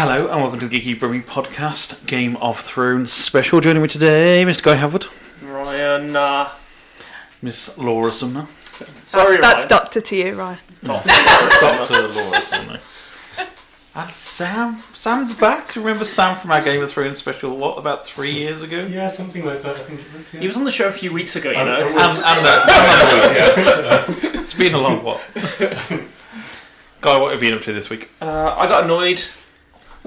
Hello and welcome to the Geeky Brummy Podcast, Game of Thrones special. Joining me today, Mr. Guy Havard, Ryan, uh, Miss Laura Sumner, sorry, That's Ryan. doctor to you, right? Doctor Laura Sumner, and Sam. Sam's back. Remember Sam from our Game of Thrones special? What about three years ago? Yeah, something like that. I think it was. Yeah. He was on the show a few weeks ago, you Um, know. it And, was- and uh, it's been a long while. Guy, what have you been up to this week? Uh, I got annoyed.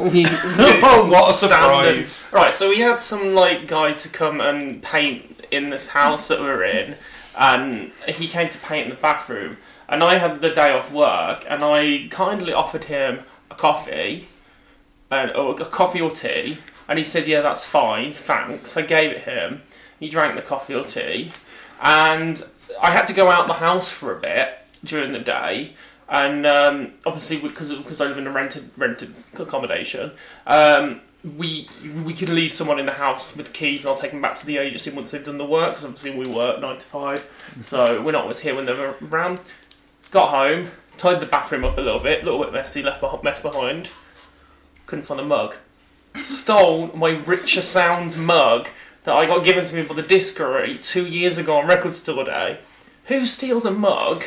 We, oh, what a Standard. surprise! Right, so we had some like guy to come and paint in this house that we we're in, and he came to paint in the bathroom. And I had the day off work, and I kindly offered him a coffee, and or a coffee or tea, and he said, "Yeah, that's fine, thanks." I gave it him. He drank the coffee or tea, and I had to go out the house for a bit during the day. And um, obviously, because because I live in a rented rented accommodation, um, we we can leave someone in the house with the keys, and I'll take them back to the agency once they've done the work. Because obviously, we work nine to five, so we're not always here when they're around. Got home, tied the bathroom up a little bit, a little bit messy, left a mess behind. Couldn't find a mug. Stole my Richer Sounds mug that I got given to me by the Diskery two years ago on Record Store Day. Who steals a mug?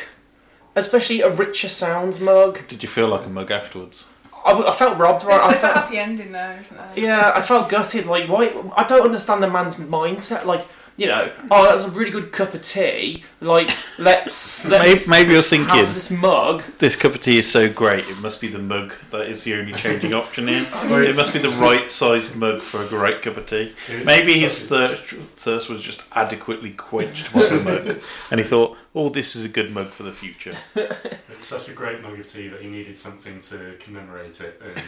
Especially a Richer Sounds mug. Did you feel like a mug afterwards? I, I felt robbed, right? I There's a happy ending there, isn't there? yeah, I felt gutted. Like, why? I don't understand the man's mindset. Like, you know, oh, that was a really good cup of tea. Like, let's Maybe, let's maybe you're thinking have this mug. this cup of tea is so great. It must be the mug that is the only changing option here. it must be the right sized mug for a great cup of tea. It's Maybe his thirst, thirst was just adequately quenched by the mug, and he thought, "Oh, this is a good mug for the future." It's such a great mug of tea that he needed something to commemorate it and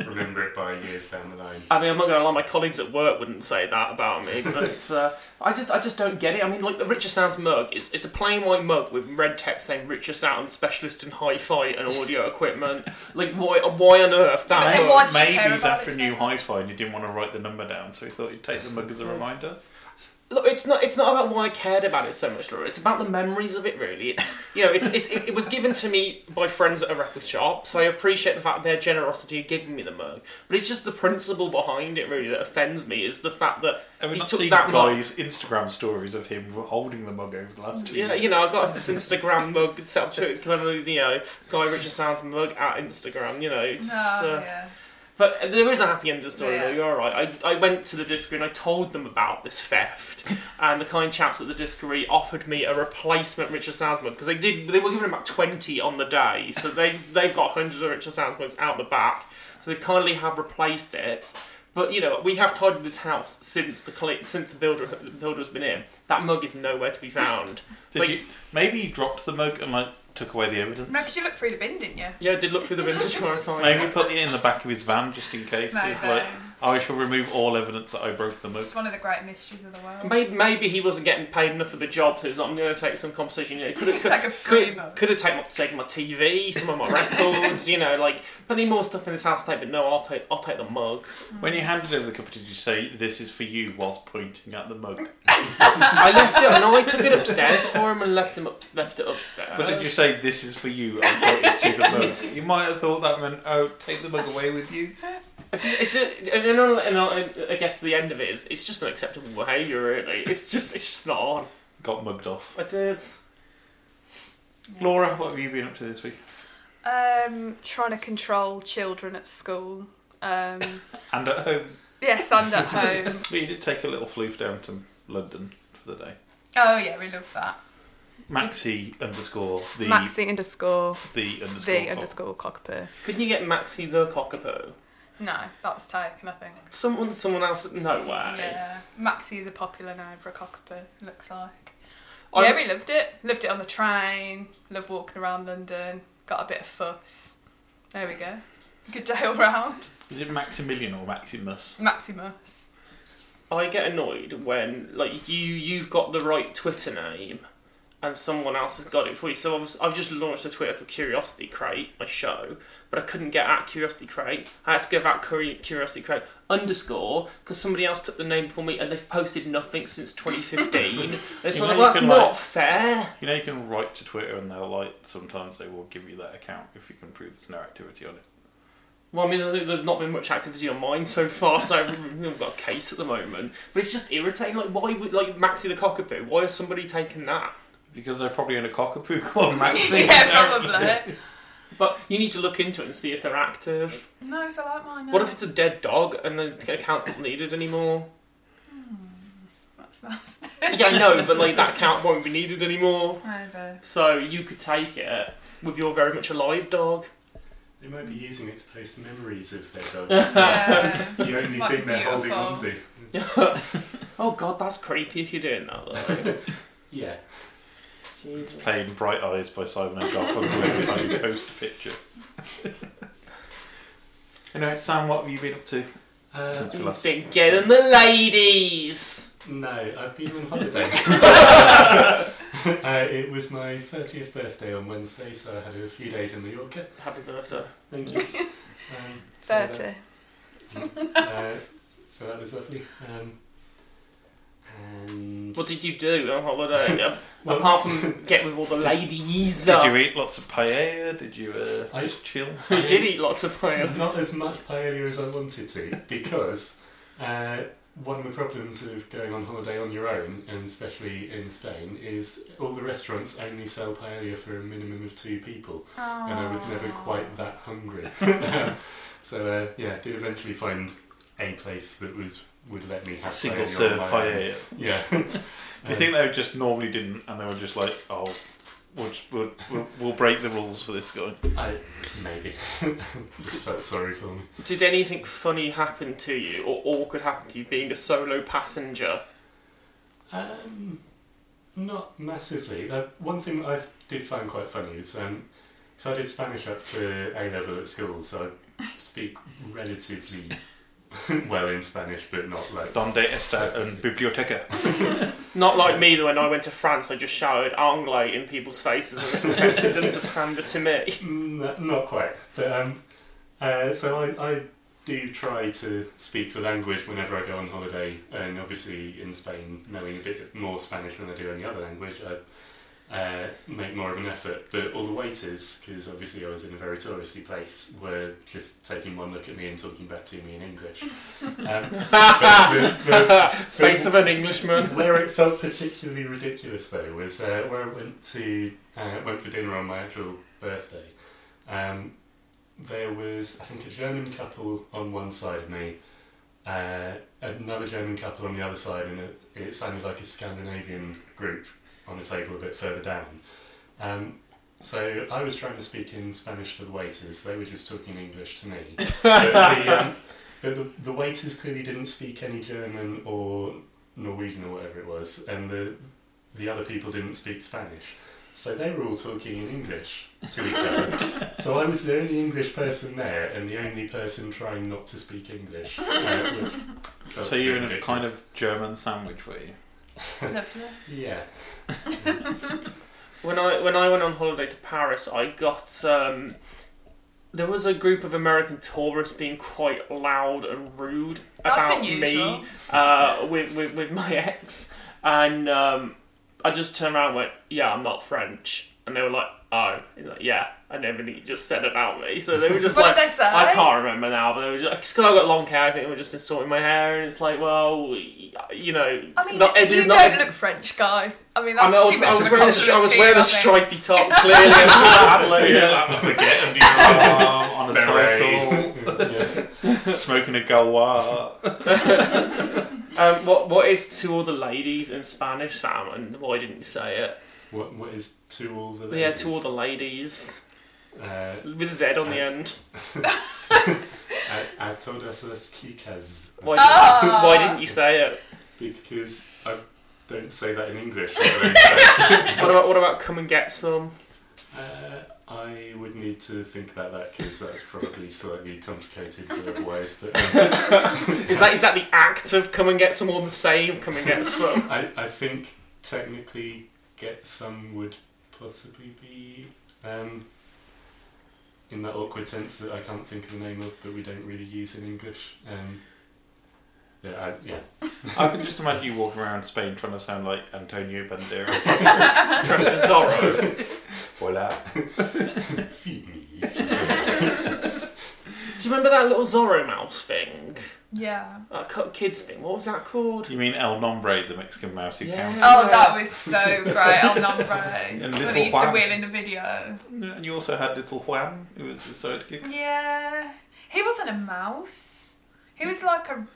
remember it by years down the line. I mean, I'm not going to lie. My colleagues at work wouldn't say that about me, but uh, I just, I just don't get it. I mean, like the Richer Sounds mug, it's, it's a plain white mug with red text saying "Richer Sounds Specialist in Hi-Fi and Audio Equipment." Like, why, why on earth that Maybe mug? why Maybe care he's after a new hi-fi and he didn't want to write the number down, so he thought he'd take the mug as a reminder. Look, it's not, it's not about why I cared about it so much, Laura. It's about the memories of it, really. It's, you know, it's, it's, it, it was given to me by friends at a record shop, so I appreciate the fact their generosity of giving me the mug. But it's just the principle behind it, really, that offends me. Is the fact that Have we he not took seen that mug. guys' Instagram stories of him holding the mug over the last two Yeah, years? you know, I've got this Instagram mug set up to kind of, you know, Guy Richer Sounds mug at Instagram, you know. Just, Oh, uh, yeah. But there is a happy end to the story, Yeah. though, you're alright. I, I went to the Diskery and I told them about this theft, and the kind chaps at the Diskery offered me a replacement Richer mug, because they did, they were giving about 20 on the day, so they've, they've got hundreds of Richer mugs out the back, so they kindly have replaced it. But you know, we have tidied this house since the since the builder the builder's been in. That mug is nowhere to be found. Did Like- you, maybe he dropped the mug and like took away the evidence. No, because you looked through the bin, didn't you? Yeah, I did look through the vintage trying to find Maybe it. put it in the back of his van just in case. No, It's no. like, I shall remove all evidence that I broke the mug. It's one of the great mysteries of the world. Maybe, maybe he wasn't getting paid enough for the job, so he's like, I'm going to take some compensation. You know, could have Take a free could, could have taken my, taken my TV, some of my records, you know, like plenty more stuff in this house. to Take, but no, I'll take I'll take the mug. When you handed over the cup, did you say this is for you whilst pointing at the mug? I left it and I took it upstairs for him and left him up, left it upstairs. But did you say this is for you and pointed to the mug? You might have thought that meant oh take the mug away with you. It's, it's a, and, then, and I I guess the end of it is it's just an acceptable behaviour. Really, it's just it's just not on. Got mugged off. I did. Laura, what have you been up to this week? Um, trying to control children at school. Um, And at home. yes, and at home. But you did take a little floof down to London for the day. Oh yeah, we love that. Maxi underscore the Maxi underscore the underscore the cock. underscore cockapoo. Couldn't you get Maxi the cockapoo? No, that was taken, I think. Someone, someone else. No way. Yeah, Maxi is a popular name for a cockapoo. Looks like. I- Yeah, we loved it. Loved it on the train. Loved walking around London. got a bit of fuss. There we go. Good day all round. Is it Maximilian or Maximus? Maximus. I get annoyed when like you you've got the right Twitter name and someone else has got it for you. So I've, I've just launched a Twitter for Curiosity Crate, my show, but I couldn't get at Curiosity Crate. I had to go at Curiosity Crate underscore because somebody else took the name for me and they've posted nothing since 2015. it's You like know, that's can, not like- fair. You know, you can write to Twitter and they'll like sometimes they will give you that account if you can prove there's no activity on it. Well, I mean, there's, there's not been much activity on mine so far, so I've got a case at the moment. But it's just irritating. Like, why would like Maxi the cockapoo? Why has somebody taken that? Because they're probably in a cockapoo called Maxi. yeah, probably. But you need to look into it and see if they're active. No, it's like mine. now. What if it's a dead dog and the account's not needed anymore? Hmm, that's nasty. Yeah, I know, but like that account won't be needed anymore. Maybe. So you could take it with your very much alive dog. They might be using it to post memories of their dog. Yeah. you only Might think be they're holding on to. oh god, that's creepy if you're doing that though. Yeah. Jesus. Playing Bright Eyes by Simon and Garfunkel every time you post a picture. anyway, Sam, what have you been up to Uh, since we He's last? been getting the ladies. no, I've been on holiday. uh, it was my 30th birthday on Wednesday, so I had a few days in Mallorca. Happy birthday. Thank you. Um, so that- 30. uh, so that was lovely. Um, and What did you do on holiday? Well- Apart from get with all the ladies. Did you eat lots of paella? Did you uh, I- just chill? We did eat lots of paella. Not as much paella as I wanted to, because uh, one of the problems of going on holiday on your own, and especially in Spain, is all the restaurants only sell paella for a minimum of two people, and I was never quite that hungry. So uh, yeah, did eventually find a place that was would let me have Single paella serve on my own. paella. Yeah. You think they just normally didn't, and they were just like, "Oh, we'll, we'll, we'll, we'll break the rules for this guy." I maybe just felt sorry for me. Did anything funny happen to you or awkward happen to you being a solo passenger? Um, not massively. Uh, one thing I did find quite funny is um, so I did Spanish up to A level at school, so I speak relatively well in Spanish, but not like. Donde está en biblioteca? Not like me that when I went to France I just shouted anglais in people's faces and expected them to hand it to me. Mm, not quite, but um, uh, so I, I do try to speak the language whenever I go on holiday, and obviously in Spain, knowing a bit more Spanish than I do any other language, I uh, make more of an effort. But all the waiters, because obviously I was in a very touristy place, were just taking one look at me and talking back to me in English. Um, but the- the- Face of an Englishman. where it felt particularly ridiculous though was uh, where I went to uh, went for dinner on my actual birthday. Um, there was I think a German couple on one side of me, uh, another German couple on the other side, and it, it sounded like a Scandinavian group on a table a bit further down. Um, so I was trying to speak in Spanish to the waiters. They were just talking English to me. but the, um, but the, the waiters clearly didn't speak any German or Norwegian or whatever it was, and the the other people didn't speak Spanish. So they were all talking in English to each other. so I was the only English person there, and the only person trying not to speak English. Uh, So you're in a kind of German sandwich, were you? Lovely. yeah. When I when I went on holiday to Paris, I got um, there was a group of American tourists being quite loud and rude That's about unusual. me uh, with, with with my ex, and um, I just turned around and went, "Yeah, I'm not French," and they were like, "Oh, like, yeah," and everything he just said about me. So they were just What like, did they say? I can't remember now, but they were just because I got long hair. I think they were just insulting my hair, and it's like, well, you know, I mean, not, you not- don't look French, guy. I mean, I, that's mean, I was, too much I of was a wearing a, I was wearing a to you, I stripy top, clearly. Adelaide, yeah. forget and be on a Beret. cycle, smoking a Gauloise. Um, what what is to all the ladies in Spanish, Sam? And why didn't you say it? What what is to all the ladies? Yeah, to all the ladies uh, with Z on the end. a, a todas las chicas. Why, Ah. didn't, why didn't you say it? Because I don't say that in English. I don't say- What about what about come and get some? uh, I would need to think about that because that's probably slightly complicated word-wise. But um, Is that is that the act of come and get some or the same? Come and get some. I, I think technically get some would possibly be um, in that awkward tense that I can't think of the name of, but we don't really use in English. Um, yeah, I, yeah. I can just imagine you walking around Spain trying to sound like Antonio Banderas. Dressed as Zorro. Voila. Feed me. Do you remember that little Zorro mouse thing? Yeah. Uh, that cu- kids thing. What was that called? You mean El Nombre, the Mexican mouse who Yeah. counts? Oh, that was so great. El Nombre. And when Little he used Juan. to wheel in the video. And you also had little Juan, who was the sidekick. Yeah. He wasn't a mouse. He was like a.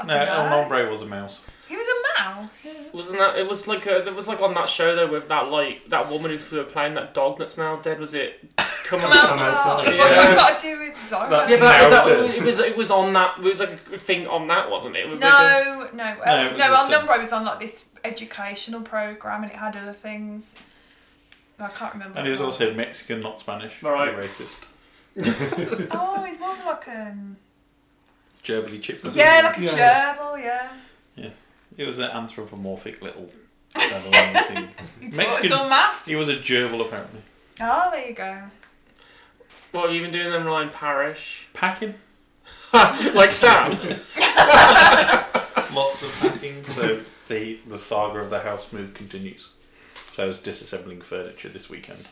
I No. El Nombre was a mouse. He was a mouse. Wasn't that? It was like a, it was like on that show though with that like that woman who was playing that dog that's now dead. Was it? Come, Come on. outside. outside. What's Yeah. that got to do with Zorro? That's Yeah, but that, that, it was it was on that. It was like a thing on that, wasn't it? it was like a, No, no, No, uh, no. El just Nombre was on like this educational program, and it had other things. I can't remember. And he was also Mexican, not Spanish. Right. Racist. Oh, he's more like um. Gerbily chip. Yeah, like a Yeah. gerbil. Yeah. Yes. It was an anthropomorphic little animal thing. It's, Mexican- it's all maths. He was a gerbil, apparently. Oh, there you go. what have you been doing then, Ryan Parish? Packing. like Sam. Lots of packing. So the, the saga of the house move continues. So I was disassembling furniture this weekend.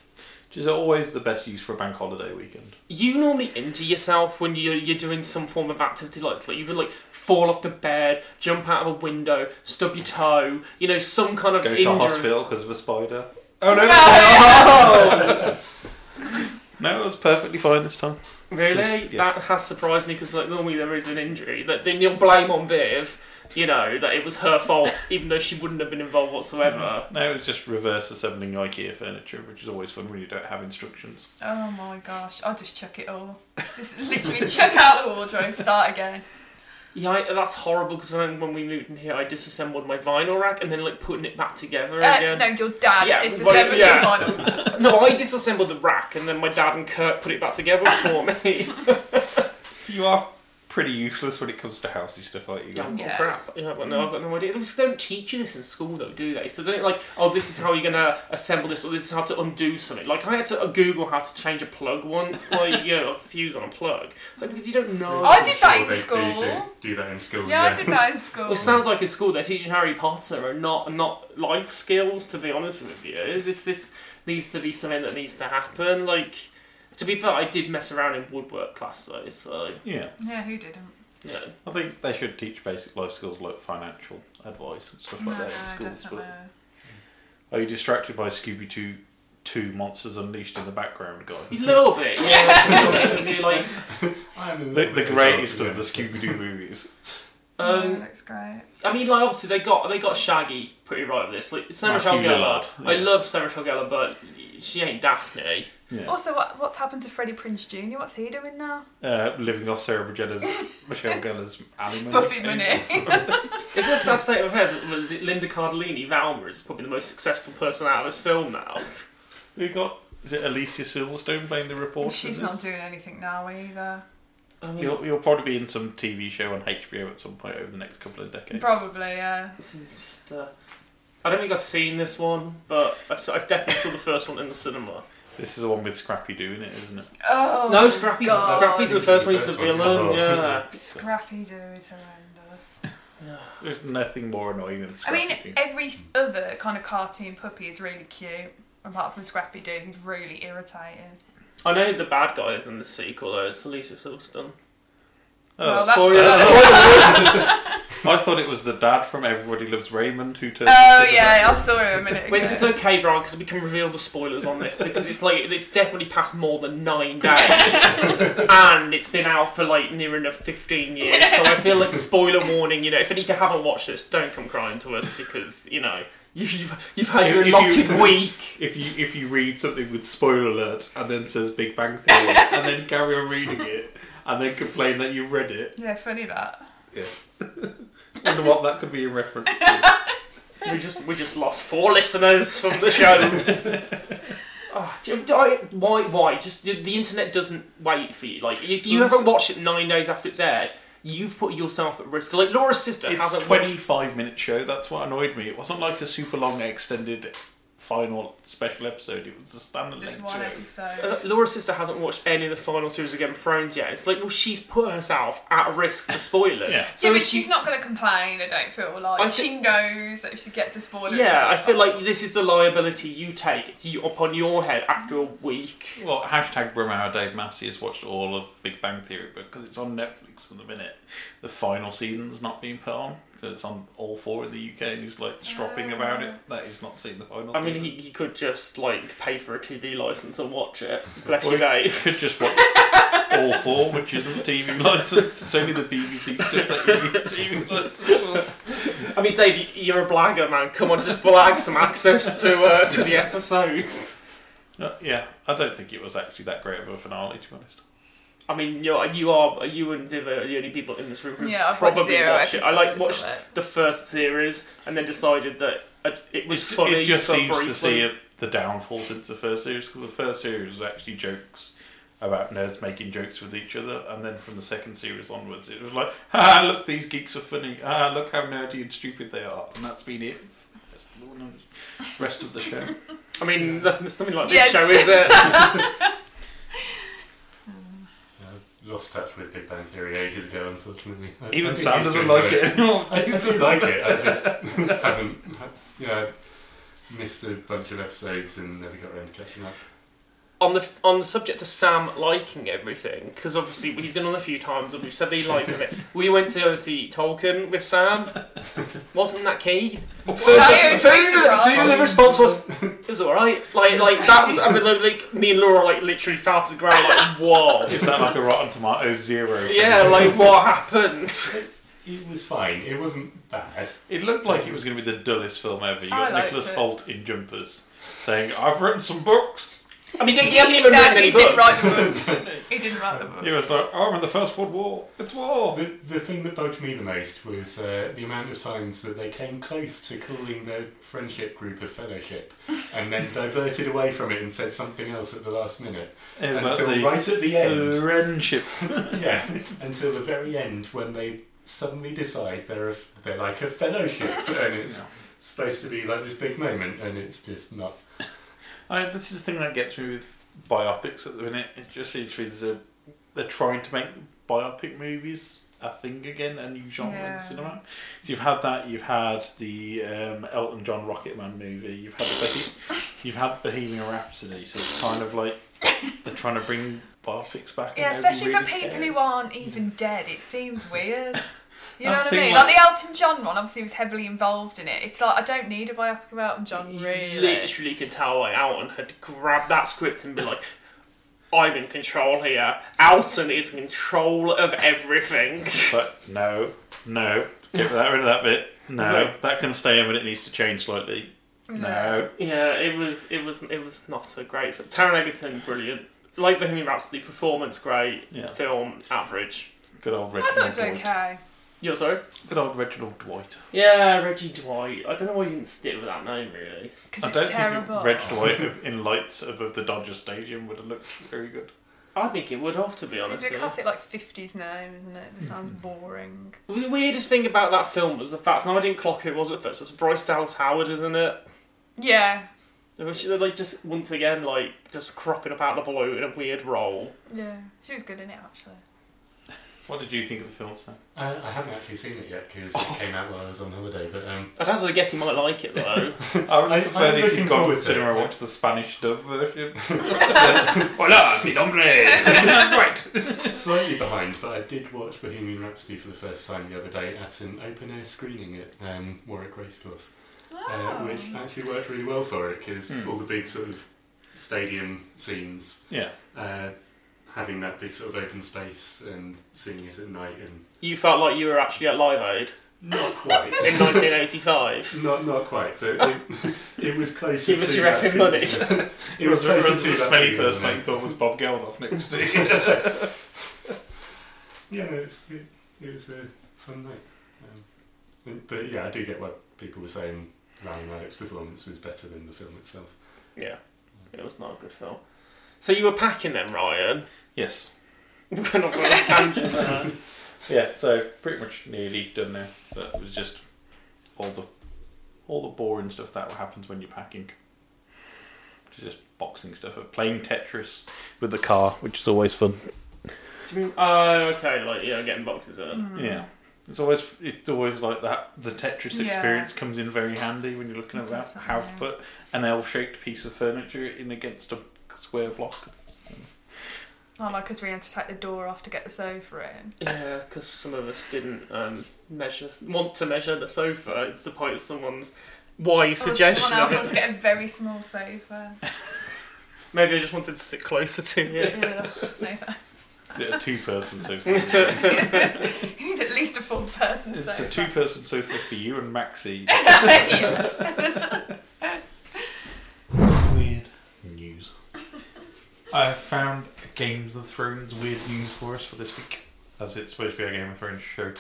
Which is always the best use for a bank holiday weekend. You normally injure yourself when you're you're doing some form of activity like this. Like you could like fall off the bed, jump out of a window, stub your toe. You know, some kind of Go injury. to hospital because of a spider. Oh no! No, it was perfectly fine this time. Really? Yes. That has surprised me because like normally there is an injury that then you'll blame on Viv. You know that it was her fault, even though she wouldn't have been involved whatsoever. No, it was just reverse assembling IKEA furniture, which is always fun when you don't have instructions. Oh my gosh, I'll just chuck it all. Just literally chuck out the wardrobe, start again. Yeah, I, that's horrible because when, when we moved in here, I disassembled my vinyl rack and then like putting it back together Uh, again. no, your dad Yeah, disassembled but- yeah. your vinyl. No, I disassembled the rack and then my dad and Kurt put it back together for me. You are pretty useless when it comes to housey stuff, like you. Yeah, I've got Yeah. crap. Yeah, but no, I've got no idea. They just don't teach you this in school, though, do they? So they don't like, oh, this is how you're gonna assemble this, or this is how to undo something. Like I had to uh, Google how to change a plug once, like you know, a fuse on a plug. It's like because you don't know. I did that in they school. Do, do, do that in school. Yeah, I did that in school. Well, it sounds like in school they're teaching Harry Potter and not not life skills. To be honest with you, this this needs to be something that needs to happen. Like, to be fair, I did mess around in woodwork class though, so Yeah, Yeah, who didn't? yeah. I think they should teach basic life skills like financial advice and stuff like No, that in schools. definitely. But are you distracted by Scooby Doo? Two monsters unleashed in the background, guy. A little bit, yeah. to be honest with you, like, I am a The, little the bit greatest of the Scooby Doo movies. Um, um, looks great. I mean, like obviously they got they got Shaggy pretty right with this. Like Sarah Michelle Matthew Gellar, Lillard, I yeah. love Sarah Michelle Gellar, but she ain't Daphne. Yeah. Also, what, what's happened to Freddie Prinze Jr.? What's he doing now? Uh, living off Sarah Michelle Michelle Gellar's alimony. Buffy money. It's a sad state of affairs. that Linda Cardellini, Velma, is probably the most successful person out of this film now. We got is it Alicia Silverstone playing the reporter? She's not doing anything now either. I mean, You'll, you'll probably be in some TV show on HBO at some point over the next couple of decades. Probably, yeah. this is just. Uh, I don't think I've seen this one, but I, saw, I definitely saw the first one in the cinema. This is the one with Scrappy doing it, isn't it? Oh, no, Scrappy's, God. Scrappy's the This first is one. the He's the first one. villain. Oh. Yeah. Scrappy Doo is horrendous. There's nothing more annoying than Scrappy. I Scrappy. mean, Doo. every other kind of cartoon puppy is really cute, apart from Scrappy Doo, who's really irritating. I know who the bad guy is in the sequel though. It's Alicia Silverstone. Oh, well, that's- spoilers. I thought it was the dad from Everybody Loves Raymond who turned. Oh into the yeah, dad. I saw him a minute ago. Wait, it's okay, Brian, because we can reveal the spoilers on this because it's like it's definitely passed more than nine days, and it's been out for like near enough fifteen years. So I feel like spoiler warning. You know, if any of you haven't watched this, don't come crying to us because you know you've you've had your If you- allotted week. If you if you read something with spoiler alert and then says Big Bang Theory and then carry on reading it and then complain that you read it, Yeah, funny that. yeah. Wonder what that could be a reference to. We just we just lost four listeners from the show. Oh, do you- I- why? Why? Just the, the internet doesn't wait for you. Like if you haven't watched it nine days after it's aired, you've put yourself at risk. Like Laura's sister It's hasn't twenty watched. five minute show. That's what annoyed me. It wasn't like a super long extended final special episode. It was a standard Just length one show. episode. Uh, Laura's sister hasn't watched any of the final series of Game of Thrones yet. It's like, well, she's put herself at risk for spoilers. Yeah. So yeah, but she- she's not going to complain. I don't feel like I she knows that if she gets a spoiler. Yeah, I feel like this is the liability you take. It's you upon your head after a week. Well, hashtag Brumhour Dave Massey has watched all of Big Bang Theory, because it's on Netflix at the minute, the final season's not being put on because it's on all four in the UK, and he's like stropping about it that he's not seen the final. I mean, season. he, he could just like pay for a TV license and watch it. Bless Or you, he Dave. could just watch all four, which isn't a TV license. It's only the BBC stuff that you need a TV license for. I mean, Dave, y- you're a blagger, man. Come on, just blag some access to uh, to the episodes. Uh, yeah, I don't think it was actually that great of a finale, to be honest. I mean, you're, you are you and Viv are the only people in this room who Yeah, I've watched probably zero watched it. I like episodes watched of it. the first series and then decided that uh, it was It- funny. It just for seems to see it, the downfall since the first series because the first series was actually jokes about nerds making jokes with each other, and then from the second series onwards, it was like, "Ah, look, these geeks are funny. Ah, look how nerdy and stupid they are," and that's been it. for the Rest of the show. I mean, nothing, it's nothing like this Yes. show, is it? I lost touch with Big Bang Theory ages ago, unfortunately. I- Even Sam I used to doesn't like it anymore. I, I do like it. I just haven't, yeah, missed a bunch of episodes and never got around to catching up. On the on the subject of Sam liking everything, because obviously he's been on a few times and we said that he likes it. We went to go see Tolkien with Sam. Wasn't that key? First, it was first- the response was, "It was all right." Like like that. Was, I mean, like, like me and Laura like literally fell to the ground like, "Whoa." Is that like a Rotten Tomato zero? Yeah, like what happened? It was fine. It wasn't bad. It looked like it was going to be the dullest film ever. You got Nicholas it. Holt in jumpers saying, "I've written some books." I mean, he, he hasn't even No, written any he didn't write books. the books. he didn't write the book. He was like, "Oh, I'm in the First World War. It's war." The, the thing that bugged me the most was uh, the amount of times that they came close to calling their friendship group a fellowship and then diverted away from it and said something else at the last minute. It was Until the right at the end. friendship. yeah, until the very end when they suddenly decide they're a, they're like a fellowship and it's supposed to be like this big moment and it's just not. I, this is the thing that gets me with biopics at the minute. It just seems to be there's a, they're trying to make biopic movies a thing again, a new genre Yeah. in cinema. So you've had that. You've had the um, Elton John Rocketman movie. You've had the you've had Bohemian Rhapsody. So it's kind of like they're trying to bring biopics back. Yeah, especially for really people cares. who aren't even dead. It seems weird. You know That's what I mean? like- Like, the Elton John one, obviously, was heavily involved in it. It's like I don't need a biopic about Elton John, You really. literally can tell like Elton had grabbed that script and be like, I'm in control here. Elton is in control of everything. But no, no, get that rid of that bit. No, No. that can stay in, but it needs to change slightly. No. Yeah, it was it was it was not so great. For Taron Egerton, brilliant. Like Bohemian Rhapsody, performance great, Yeah. film average. Good old I thought it was okay. You're sorry? Good old Reginald Dwight. Yeah, Reggie Dwight. I don't know why you didn't stick with that name really. Because I it's don't terrible. think Reg Dwight in lights above the Dodger Stadium would have looked very good. I think it would have to be honest. It's a with you. classic, like, 50s name, isn't it? It just sounds hmm. boring. The weirdest thing about that film was the fact, and I didn't clock who it was at first. It's Bryce Dallas Howard, isn't it? Yeah. It was like just once again like just cropping up out of the blue in a weird role. Yeah. She was good in it, actually. What did you think of the film, Sam? Uh, I haven't actually seen it yet because it came out while I was on holiday, but um, I'd hazard a guess you might like it though. I would I- have preferred I'm if looking you'd gone to forward the to cinema it. and I watched the Spanish dub version. Hola, mi nombre. right. slightly behind. But I did watch Bohemian Rhapsody for the first time the other day at an open air screening at um, Warwick Racecourse, uh, which actually worked really well for it because Hmm. all the big sort of stadium scenes Yeah. uh, having that big sort of open space and seeing it at night and You felt like you were actually at Live Aid not quite in 1985. not not quite but it, it was close. Give us to your that effing money. it was closer reference to to the that smelly feeling, person that you thought was Bob Geldof next to you. yeah no, it's, it, it was a fun night um, and- but yeah I do get what people were saying Rami Malek's performance was better than the film itself Yeah. It was not a good film. So you were packing them, Ryan? Yes. We're not going on a tangent. Uh-huh. Yeah, so pretty much nearly done now. That was just all the all the boring stuff that happens when you're packing. Just boxing stuff. Up, playing Tetris with the car, which is always fun. Do you mean- Oh, okay, like, yeah, getting boxes in. Hmm. Yeah. It's always it's always like that. The Tetris Yeah. experience comes in very handy when you're looking at that, how to Definitely. put an L-shaped piece of furniture in against a square block. Oh, like because we had to take the door off to get the sofa in. Yeah, because some of us didn't um, measure, want to measure the sofa. It's the point of someone's wise Oh, suggestion. Someone else of wants it. to get a very small sofa. Maybe I just wanted to sit closer to you. yeah, no thanks. Is it a two-person sofa? You need at least a four-person it's a two-person sofa for you and Maxie. Weird news. I have found Games of Thrones weird news for us for this week, as it's supposed to be a Game of Thrones show.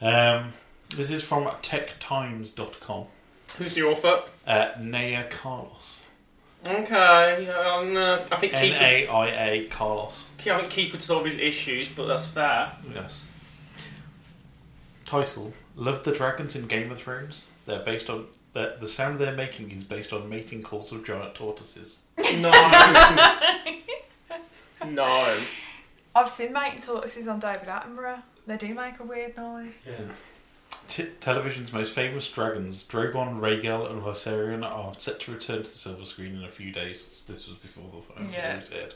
Um, this is from techtimes.com. Who's the author? Uh, Naya Carlos. Okay, um, uh, I think N Keith, A I A Carlos. I think Keith would solve his issues, but that's fair. Yes. Title: Love the dragons in Game of Thrones. They're based on the the sound they're making is based on mating calls of giant tortoises. No. no. I've seen mating tortoises on David Attenborough. They do make a weird noise. T- television's most famous dragons, Drogon, Rhaegal, and Viserion, are set to return to the silver screen in a few days. This was before the final Yeah. series aired.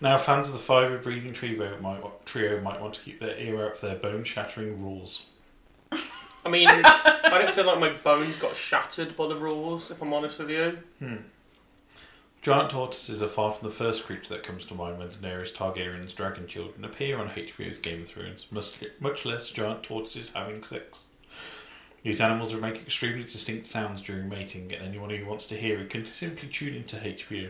Now, fans of the fibre-breathing trio might, wa- trio might want to keep their ear out for their bone-shattering roars. I mean, I don't feel like my bones got shattered by the rules, if I'm honest with you. Hmm. Giant tortoises are far from the first creature that comes to mind when Daenerys Targaryen's dragon children appear on HBO's Game of Thrones, much, much less giant tortoises having sex. These animals will make extremely distinct sounds during mating, and anyone who wants to hear it can simply tune into HBO.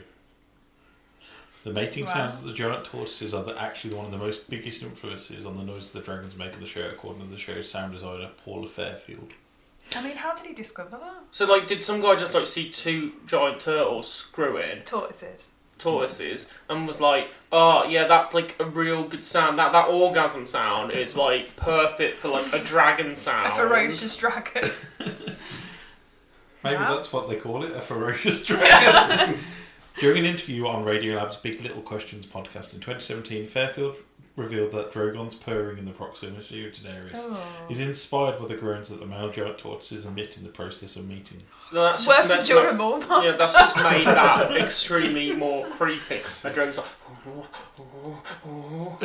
The mating Wow. sounds of the giant tortoises are the, actually one of the most biggest influences on the noise the dragons make in the show, according to the show's sound designer Paula Fairfield. I mean, how did he discover that? So, like, did some guy just like see two giant turtles screwing Tortoises. tortoises and was like, "Oh, yeah, that's like a real good sound. That that orgasm sound is like perfect for like a dragon sound." A ferocious dragon. Maybe Wow. that's what they call it, a ferocious dragon. During an interview on Radiolab's Big Little Questions podcast in 2017, Fairfield revealed that Drogon's purring in the proximity of Daenerys Oh. is inspired by the groans that the male giant tortoises emit in the process of mating. No, that's Worse just, than that's Jorah Mormont. Yeah, that's just made that extremely more creepy. A drone's like, oh, oh, oh,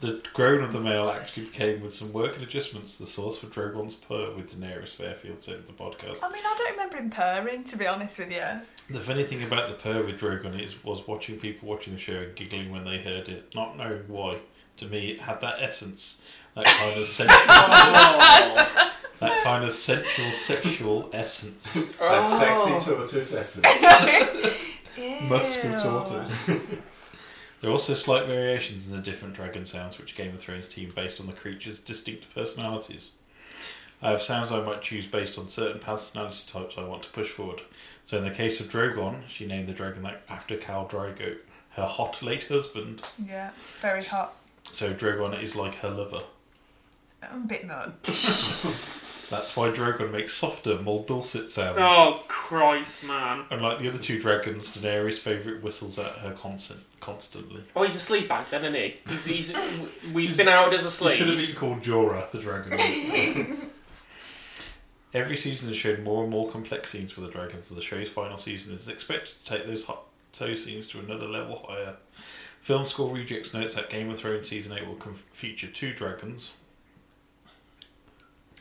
The groan of the male actually became, with some work and adjustments, the source for Drogon's purr with Daenerys, Fairfield said in the podcast. I mean, I don't remember him purring, to be honest with you. The funny thing about the purr with Drogon is was watching people watching the show and giggling when they heard it, not knowing why. To me, it had that essence, that kind of sensual, oh. that kind of sensual sexual essence. That Oh. sexy tortoise essence. Musk of tortoise. There are also slight variations in the different dragon sounds which Game of Thrones team based on the creatures' distinct personalities. I have sounds I might choose based on certain personality types I want to push forward. So in the case of Drogon, she named the dragon that after Khal Drogo, her hot late husband. Yeah, very hot. So Drogon is like her lover. A bit much. That's why Drogon makes softer, more dulcet sounds. oh Christ, man! Unlike the other two dragons, Daenerys' favourite whistles at her constant, constantly. Oh, he's a sleep bag, then, isn't he? He's, he's we've been out as a He should have sleep. been called Jorah, the dragon. Every season has shown more and more complex scenes for the dragons, and the show's final season is expected to take those hot those scenes to another level higher. Film School Rejects notes that Game of Thrones season eight will com- feature two dragons.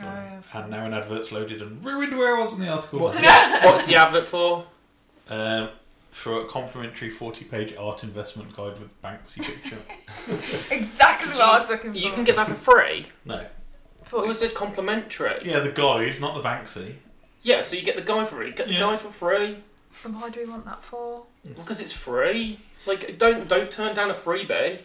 Oh, yeah. And now an advert's loaded and ruined where I was in the article. What's the, what's the advert for? Um, for a complimentary 40 page art investment guide with Banksy picture. Exactly what I was looking for. You can get that for free. no. What was it complimentary? Yeah, the guide, not the Banksy. Yeah, so you get the guide for free. Get the Yeah. guide for free And why do we want that for? because it's free. Like, don't don't turn down a freebie.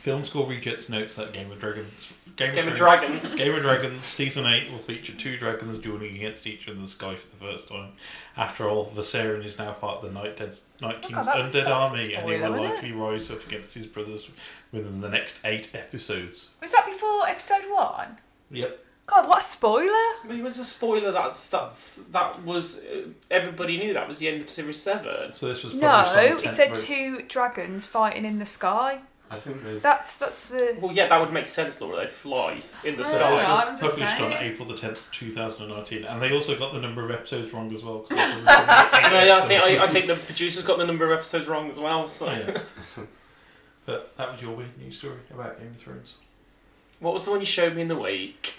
Film School Rejects notes that Game of Dragons, Game, Game of Thrones- Dragons. Game of Dragons season eight will feature two dragons dueling against each other in the sky for the first time. After all, Viserion is now part of the Night, Dead, Night King's that was- undead that was a army, and he will wasn't it? likely rise up against his brothers within the next eight episodes. Was that before episode one? Yep. God, what a spoiler! It was a spoiler. That's that's that was uh, everybody knew that was the end of series seven. So this was No, on the it said of- two dragons fighting in the sky. I think they. That's that's the. Well, yeah, that would make sense, Laura. They fly in the sky. this yeah. was I'm just published on saying. April the tenth, two thousand and nineteen, and they also got the number of episodes wrong as well. 'cause this was No, yeah, I think episodes. I, I think the producers got the number of episodes wrong as well. So, Yeah. But that was your weird news story about Game of Thrones. what was the one you showed me in the week?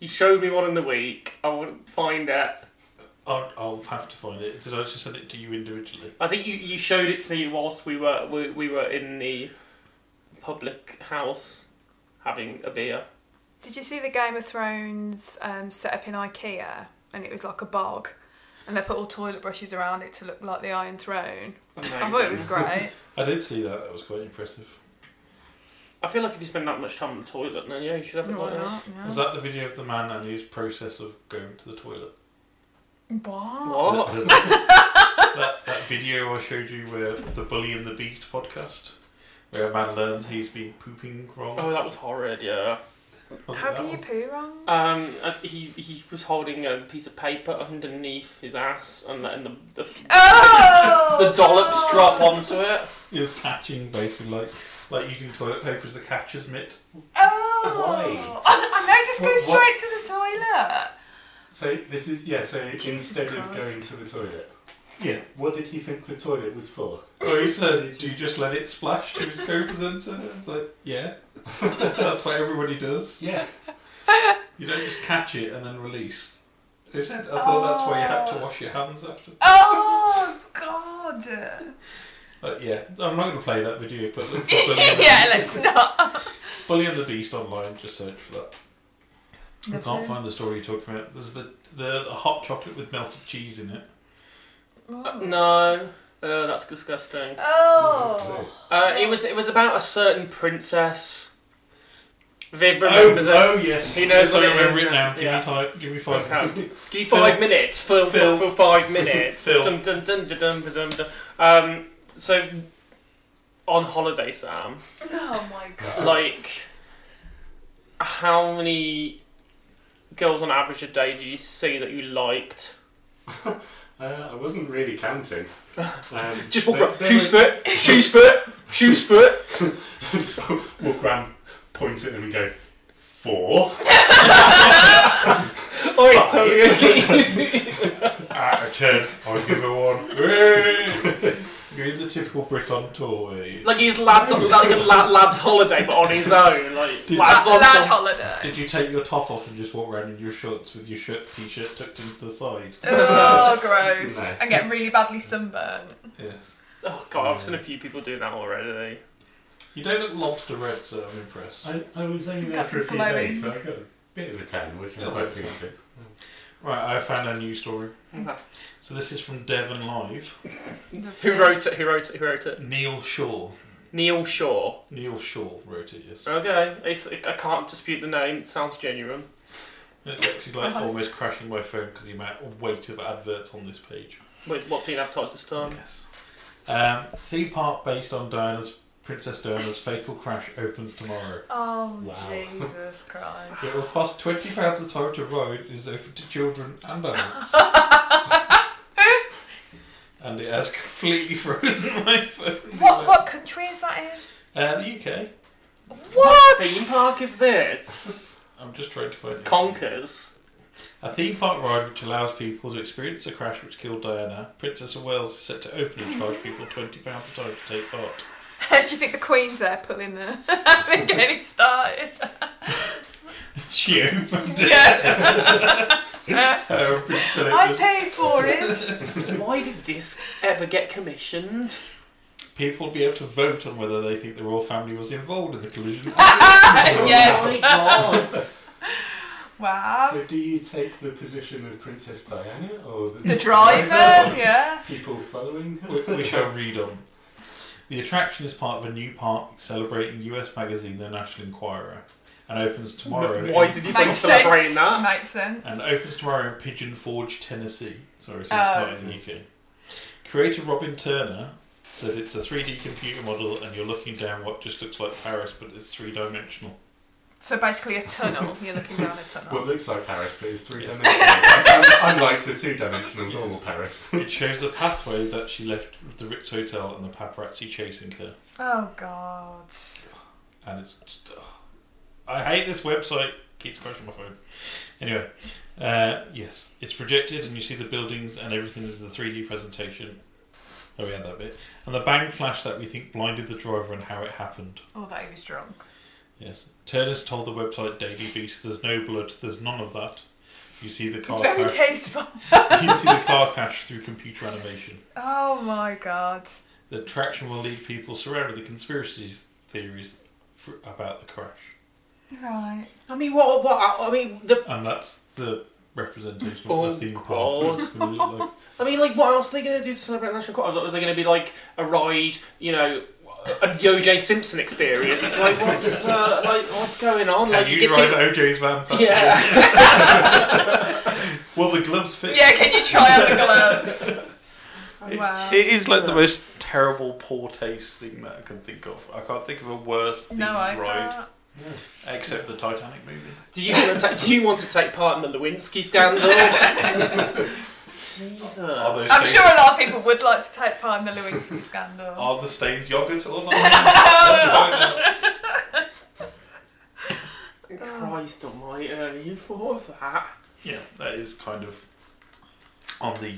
You showed me one in the week. I want to find it. I'll, I'll have to find it. Did I just send it to you individually? I think you, you showed it to me whilst we were we, we were in the public house having a beer. Did you see the Game of Thrones um, set up in IKEA? And it was like a bog. And they put all toilet brushes around it to look like the Iron Throne. I thought it was great. I did see that. That was quite impressive. I feel like if you spend that much time on the toilet, then yeah, you should have it Why like that. not? Yeah. Was that the video of the man and his process of going to the toilet? What? What? The- the- that, that video I showed you where the Bully and the Beast podcast, where a man learns he's been pooping wrong. Oh, that was horrid. Yeah. Was How that do you one? poo wrong? Um, uh, he he was holding a piece of paper underneath his ass, and the, and the the, Oh! the dollops drop onto it. He was catching basically like like using toilet paper as a catcher's mitt. Oh! Why? I know, just go What- straight what- to the toilet. So this is yeah. So Jesus instead of going to the toilet, Yeah. what did he think the toilet was for? Oh, he said, "Do you just let it splash to his co-presenter?" I was like, "Yeah, that's what everybody does. Yeah. You don't just catch it and then release." He said, "I thought that's why you had to wash your hands after." Oh, God. But yeah, I'm not going to play that video, but look for Bully and the yeah, Beast. let's not. It's Bully and the Beast online. Just search for that. I can't find the story you're talking about. There's the, the the hot chocolate with melted cheese in it. Uh, no, uh, that's disgusting. Oh. Uh, it was it was about a certain princess. Viv Oh, remembers it. oh yes, He knows yes, I what it remember is, it now. Give yeah. me time. Give me five. Okay. minutes. Give you five Phil. minutes. Phil, Phil. Phil, for five minutes. Phil. Dum, dum, dum, dum, dum, dum, dum, dum. Um, so, on holiday, Sam, Oh, my God. like, how many girls on average a day do you see that you liked? Uh, I wasn't really counting. Um, Just walk around, were- foot, shoes foot, shoes foot. Just walk around, point at them, and go four. Oi, Tony. Out a ten, I'll give her one. You're in the typical Brit on tour. Where you, like he's lads on like a lad, lad's holiday, but on his own. Like Did- lads on Lad some- holiday. did you take your top off and just walk around in your shorts with your shirt, t-shirt tucked into the side? Oh, gross. No. And get really badly sunburned. Yes. Oh god, I've seen a few people doing that already. You don't look lobster red, so I'm impressed. I, I was only there Got for a few flowing. days, but I got a bit of a tan, which Yeah, I'm quite pleased with. Right, I found a new story. Okay. So this is from Devon Live. Who wrote it? Who wrote it? Who wrote it? Neil Shaw. Neil Shaw. Neil Shaw wrote it, yes. Okay, it's, I can't dispute the name. It sounds genuine. It's actually like almost crashing my phone because the amount of weight of adverts on this page. Wait, what being advertised this time? Yes. Um, theme park based on Diana's Princess Diana's fatal crash opens tomorrow. Oh, Wow. Jesus Christ. It will cost twenty pounds a time to ride. It is open to children and adults. and it has completely frozen my phone. What, what country is that in? Uh, the UK. What? Theme park is this? I'm just trying to find it. Conkers. A theme park ride which allows people to experience the crash which killed Diana. Princess of Wales is set to open and charge people twenty pounds a time to take part. Do you think the Queen's there pulling the thing getting started? She opened it. Yeah. Uh, Prince Philip I was- paid for it. Why did this ever get commissioned? People will be able to vote on whether they think the royal family was involved in the collision. yes. God. Wow. So, do you take the position of Princess Diana or the, The driver, yeah. People following her? we, we shall read on. The attraction is part of a new park celebrating US magazine The National Enquirer and opens tomorrow. Why in- is anybody Makes celebrating sense. that? Makes sense. and opens tomorrow in Pigeon Forge, Tennessee. Sorry, so it's Oh. not in the UK. Creator Robin Turner said it's a 3D computer model and you're looking down what just looks like Paris, but it's three dimensional. So basically, a tunnel. You're looking down a tunnel. What looks like Paris, but is three dimensional. Unlike the two dimensional normal Paris. It shows the pathway that she left with the Ritz Hotel and the paparazzi chasing her. Oh God. And it's just. ugh. I hate this website. Keeps crashing my phone. Anyway, uh, yes, it's projected and you see the buildings and everything is a 3D presentation. Oh, we had that bit. And the bang flash that we think blinded the driver and how it happened. Oh, that he was drunk. Yes. Turner's told the website Daily Beast there's no blood, there's none of that. You see the car It's very crash. tasteful. you see the car crash through computer animation. Oh my God. The attraction will lead people surrounded with the conspiracy theories for, about the crash. Right. I mean, what? What? I mean, the. And that's the representation Oh, the theme park. God. It's gonna look like- I mean, like, what else are they going to do to celebrate National Enquirer? Was there going to be like a ride? You know. A OJ Simpson experience. Like what's uh, like what's going on? Can like you get drive to- OJ's van fast? Yeah. Will the gloves fit? Yeah, can you try on the glove? It's- Wow. It is like the most terrible, poor taste thing that I can think of. I can't think of a worse themed No, I ride can't. except the Titanic movie. Do you want to ta- do you want to take part in the Lewinsky scandal? Jesus. Are those I'm stains, sure a lot of people would like to take part in the Lewinsky scandal. Are the stains yogurt or not? That's fine. Christ almighty, you thought of that? Yeah, that is kind of on the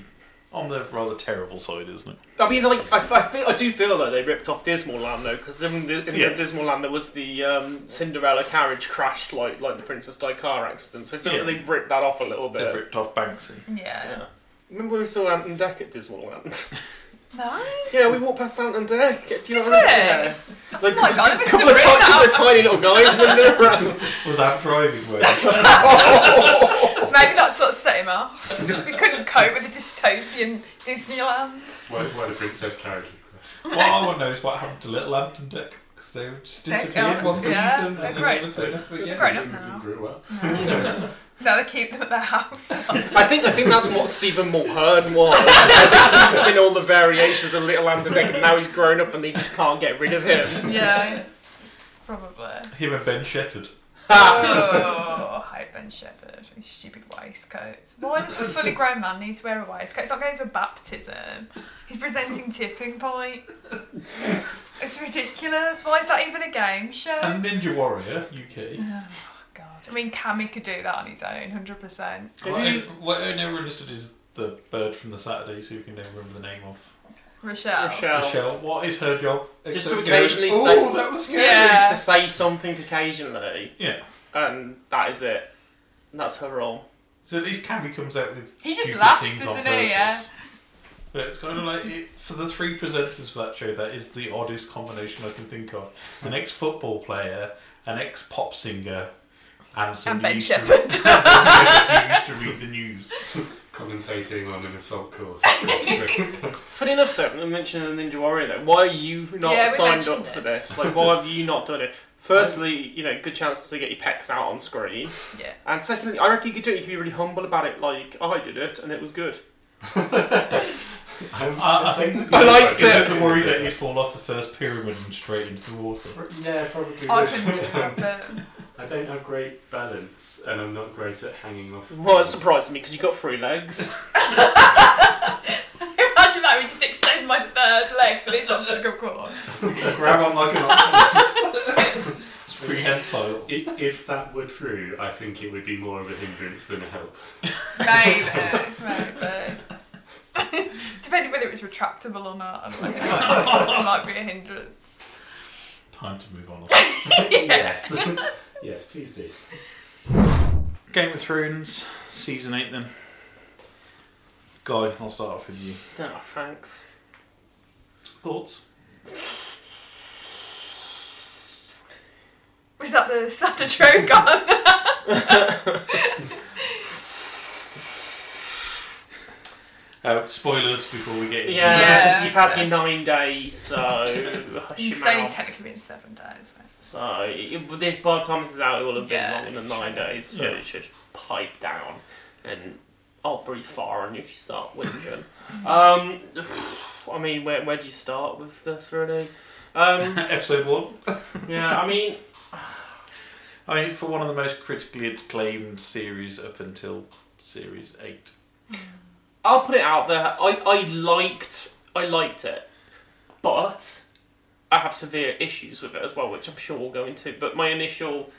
on the rather terrible side, isn't it? I mean, like, I, I, feel, I do feel like they ripped off Dismaland though, because in, the, in Yeah. the Dismaland there was the um, Cinderella carriage crashed like like the Princess Di car accident. So I feel Yeah. like they ripped that off a little They've bit. ripped off Banksy. Yeah. Yeah. Remember when we saw Ant and Dec at Disneyland? No. yeah, we walked past Ant and Dec. Do you Did know what I mean? Yeah. Like, Oh my God, it was couple, of ti- Sabrina. couple of tiny little guys wandering around. Was that driving where? Maybe that's what set him off. We couldn't cope with the dystopian Disneyland. That's why, why the princess carriage would crash. what I want to know is what happened to Little Ant and Dec because they just disappeared one Yeah, season they're and then great. never turned up again. Grown Presumably now. grew up. Now they keep them at their house. I think I think that's what Stephen Mulhern was. I think he's been all the variations of Little Ant and Dec, and now he's grown up, and they just can't get rid of him. yeah. Probably. Him and Ben Shephard. Oh, I hate Ben Shephard. His stupid waistcoats. Why does a fully grown man need to wear a waistcoat? It's not going to a baptism. He's presenting Tipping Point. It's ridiculous. Why is that even a game show? And Ninja Warrior UK. God. I mean, Kammy could do that on his own, 100%. What I, what I never understood is the bird from the Saturdays who can never remember the name of. Rochelle. Rochelle. Michelle, what is her job? Just to Except going, occasionally Oh, say- that was scary. Yeah. To say something occasionally, Yeah. and that is it. That's her role. So at least Kammy comes out with. He just laughs, things on doesn't he? Yeah. But it's kind of like it, for the three presenters for that show. That is the oddest combination I can think of: an ex-football player, an ex-pop singer, and somebody Ben who used to- used to read the news. Commentating on an assault course. Funny enough, sir, I mentioned the Ninja Warrior though. Why are you not Yeah, signed mentioned up for this. this? Like, why have you not done it? Firstly, you know, good chance to get your pecs out on screen. Yeah. And secondly, I reckon you could do it. You could be really humble about it. Like, oh, I did it, and it was good. I, I think I liked is it. the worry that you'd fall off the first pyramid and straight into the water. yeah, probably. I couldn't do that, but I don't have great balance, and I'm not great at hanging off. Well, it things. surprised me because you've got three legs. imagine that we just extend my third leg for this obstacle course. Grab on like an octopus. it's prehensile. If, if that were true, I think it would be more of a hindrance than a help. Maybe, maybe. Depending whether it was retractable or not, otherwise it might, it might be a hindrance. Time to move on. yes. yes, please do. Game of Thrones, season 8 then. Guy, I'll start off with you. oh, thanks. Thoughts? Was that the Santa Drogon? Uh, spoilers before we get into Yeah, Yeah. you've had your nine days, so hush It's only mouth. technically been seven days. Right? So it, but this, by the time this is out, it will have been Yeah. longer than nine days. So Yeah. it should pipe down, and I'll breathe fire on you if you start whinging. um, I mean, where where do you start with this really? Um, episode one. yeah, I mean, I mean, for one of the most critically acclaimed series up until series eight. I'll put it out there. I, I liked I liked it, but I have severe issues with it as well, which I'm sure we'll go into. But my initial,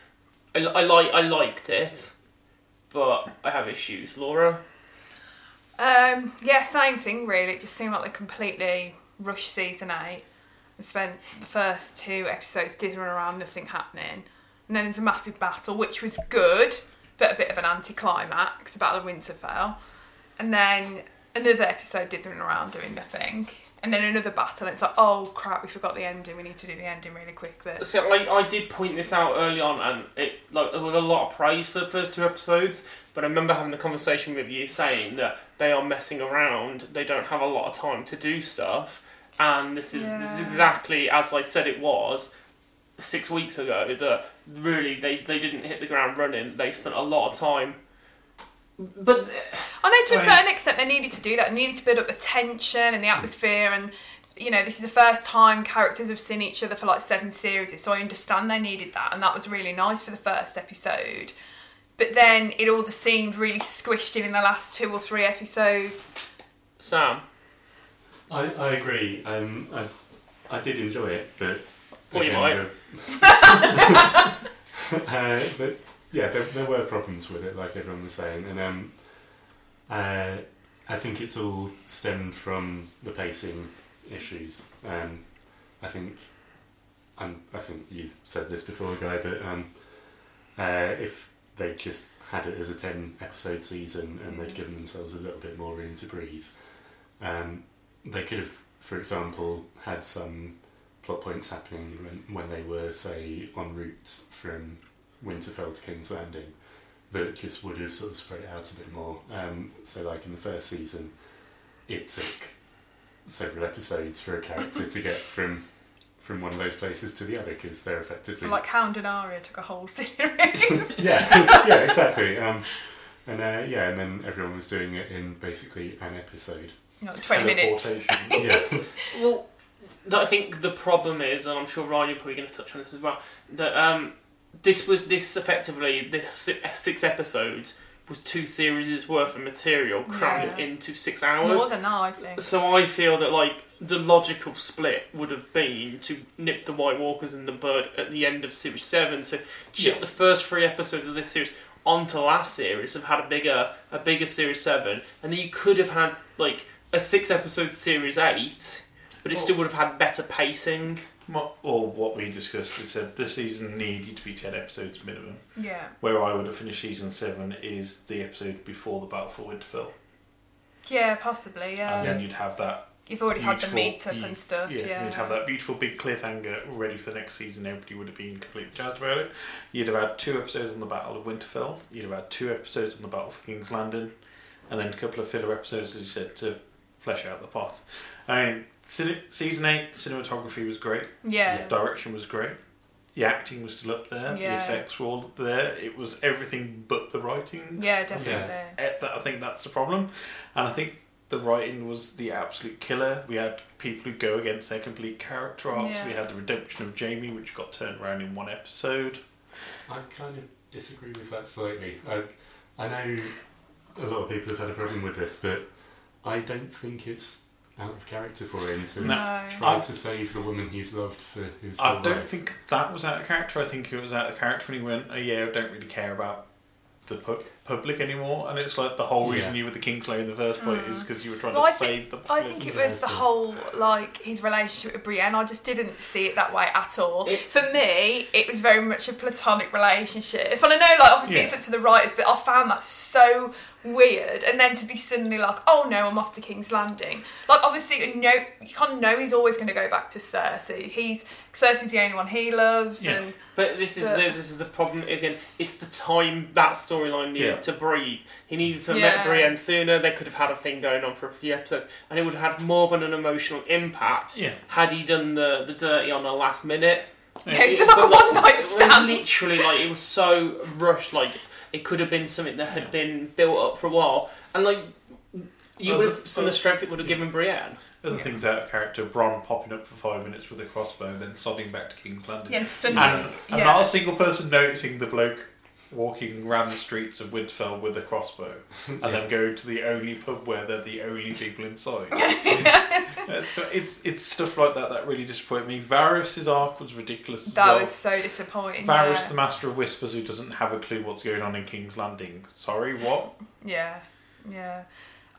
I, I like I liked it, but I have issues. Laura, Um, yeah, same thing really. It just seemed like they completely rushed season eight and spent the first two episodes dithering around, nothing happening. And then there's a massive battle, which was good, but a bit of an anticlimax, the Battle of Winterfell. And then another episode dithering around doing nothing. And then another battle, it's like, oh crap, we forgot the ending. We need to do the ending really quick. But so I, I did point this out early on, and it like there was a lot of praise for the first two episodes. But I remember having the conversation with you saying that they are messing around. They don't have a lot of time to do stuff, and this is this is exactly as I said it was six weeks ago. That really they, they didn't hit the ground running. They spent a lot of time. But I know to a Right. certain extent they needed to do that. They needed to build up the tension and the atmosphere, and you know, this is the first time characters have seen each other for like seven series, so I understand they needed that, and that was really nice for the first episode. But then it all just seemed really squished in in the last two or three episodes. Sam, I, I agree. Um, I, I did enjoy it, but Well, you might. uh, but yeah, there, there were problems with it, like everyone was saying, and um, uh, I think it's all stemmed from the pacing issues. Um, I think um, I think you've said this before, Guy, but um, uh, if they just had it as a ten episode season and they'd given themselves a little bit more room to breathe, um, they could have, for example, had some plot points happening when, when they were, say, en route from Winterfell to King's Landing that just would have sort of spread it out a bit more. Um, so, like in the first season, it took several episodes for a character to get from from one of those places to the other because they're effectively Like Hound and Arya took a whole series. yeah, yeah, exactly. Um, and uh, yeah, and then everyone was doing it in basically an episode. Like 20 minutes. yeah. well, I think the problem is, and I'm sure Ryan, you're probably going to touch on this as well, that um, this was this effectively this uh, six episodes was two series worth of material crammed Yeah. into six hours. More than that, I think. So I feel that like the logical split would have been to nip the White Walkers in the bud at the end of series seven. So chip the first three episodes of this series onto last series, have had a bigger a bigger series seven, and then you could have had like a six episode series eight, but it still would have had better pacing. Or what we discussed is that this season needed to be 10 episodes minimum. Yeah. Where I would have finished season 7 is the episode before the Battle for Winterfell. Yeah, possibly, yeah. and then you'd have that. You've already had the beautiful- meet up you- and stuff, yeah. You'd have that beautiful big cliffhanger ready for the next season. Everybody would have been completely jazzed about it. You'd have had two episodes on the Battle of Winterfell. You'd have had two episodes on the Battle for King's Landing, and then a couple of filler episodes, as you said, to flesh out the plot. I mean, cine- season eight cinematography was great. Yeah. The direction was great. The acting was still up there. Yeah. The effects were all there. It was everything but the writing. Yeah, definitely. Eh, that- I think that's the problem, and I think the writing was the absolute killer. We had people who go against their complete character arcs. Yeah. We had the redemption of Jaime, which got turned around in one episode. I kind of disagree with that slightly. I, I know a lot of people have had a problem with this, but I don't think it's out of character for him to No. try I- to save the woman he's loved for his I whole don't life. think that was out of character. I think it was out of character when he went, "Oh yeah, I don't really care about the pu- public anymore." And it's like the whole reason Yeah. you were the Kingslayer in the first place Mm. is because you were trying Well, to I save think, the I think it was the whole like his relationship with Brienne. I just didn't see it that way at all. For me, it was very much a platonic relationship, and I know like obviously it's up to the writers, but I found that so weird, and then to be suddenly like, oh no, I'm off to King's Landing. Like obviously, no, you can't know he's always going to go back to Cersei. He's Cersei's the only one he loves, Yeah. and But this is But- the, this is the problem again. It's the time that storyline needed Yeah. to breathe. He needed to Yeah. met Brienne sooner. They could have had a thing going on for a few episodes, and it would have had more than an emotional impact Yeah. had he done the the dirty on the last minute. Yeah, it's like a one night stand. Literally, like it was so rushed. Like it could have been something that had been built up for a while, and like you would have some of the strength it would have given Brienne. Other things out of character, Bronn popping up for five minutes with a crossbow, and then sodding back to King's Landing. Yeah, suddenly- and, and yeah. not a single person noticing the bloke walking around the streets of Winterfell with a crossbow, and Yeah. then going to the only pub where they're the only people inside. it's, it's it's stuff like that that really disappointed me. Varys' arc was ridiculous. As that well. was so disappointing. Varys, yeah. the Master of Whispers, who doesn't have a clue what's going on in King's Landing. Sorry, what? Yeah, yeah.